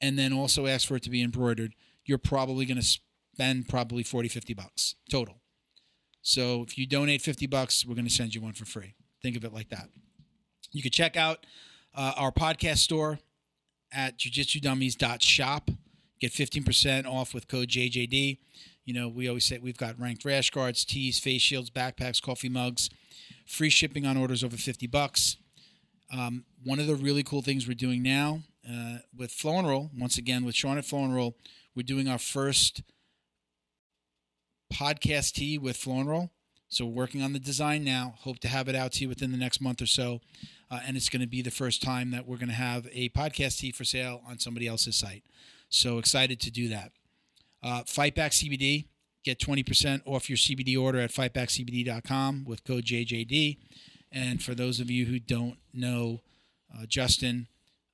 and then also ask for it to be embroidered, you're probably going to spend probably 40, 50 bucks total. So if you donate 50 bucks, we're going to send you one for free. Think of it like that. You can check out uh, our podcast store at jujitsudummies.shop. Get 15% off with code JJD. You know, we always say we've got ranked rash guards, tees, face shields, backpacks, coffee mugs, free shipping on orders over 50 bucks. Um, one of the really cool things we're doing now uh, with Flow and Roll, once again with Sean at Flow and Roll, we're doing our first podcast tee with Flow and Roll. So we're working on the design now. Hope to have it out to you within the next month or so. Uh, and it's going to be the first time that we're going to have a podcast tee for sale on somebody else's site. So excited to do that. Uh, Fightback CBD. Get 20% off your CBD order at fightbackcbd.com with code JJD. And for those of you who don't know uh, Justin,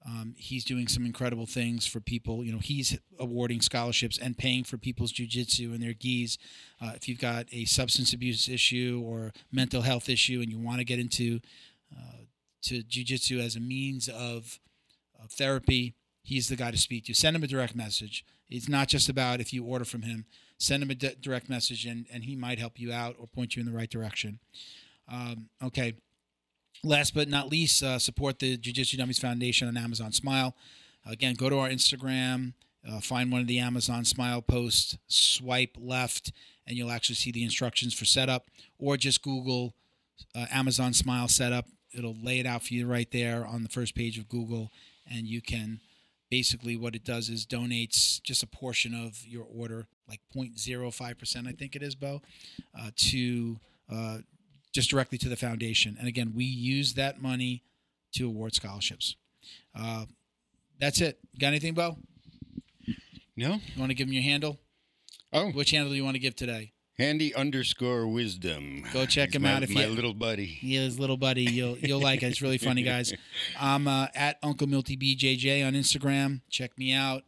um, he's doing some incredible things for people. You know, he's awarding scholarships and paying for people's jujitsu and their gis. Uh, if you've got a substance abuse issue or mental health issue and you want to get into uh, to jujitsu as a means of, of therapy, he's the guy to speak to. Send him a direct message. It's not just about if you order from him. Send him a di- direct message and, and he might help you out or point you in the right direction. Um, okay. Last but not least, uh, support the Jiu Jitsu Dummies Foundation on Amazon Smile. Again, go to our Instagram, uh, find one of the Amazon Smile posts, swipe left, and you'll actually see the instructions for setup, or just Google uh, Amazon Smile setup. It'll lay it out for you right there on the first page of Google, and you can basically what it does is donates just a portion of your order, like 0.05%, I think it is, Bo, uh, to uh, just directly to the foundation. And again, we use that money to award scholarships. Uh, that's it. Got anything, Bo? No. You want to give him your handle? Oh, Which handle do you want to give today? Handy underscore wisdom. Go check He's him my- out if my you- little buddy. Yeah, his little buddy. You'll you'll like it. It's really funny, guys. I'm uh, at Uncle Milty BJJ on Instagram. Check me out.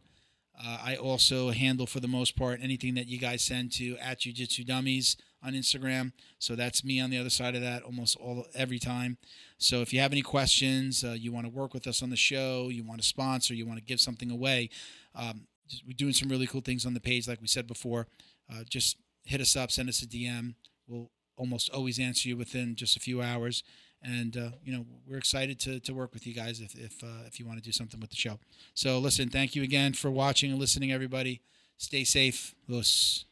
Uh, I also handle for the most part anything that you guys send to at Jiu Jitsu Dummies on Instagram. So that's me on the other side of that almost all every time. So if you have any questions, uh, you want to work with us on the show, you want to sponsor, you want to give something away, um, just, we're doing some really cool things on the page, like we said before. Uh, just hit us up, send us a DM. We'll almost always answer you within just a few hours. And uh, you know we're excited to, to work with you guys if if uh, if you want to do something with the show. So listen, thank you again for watching and listening, everybody. Stay safe. Los.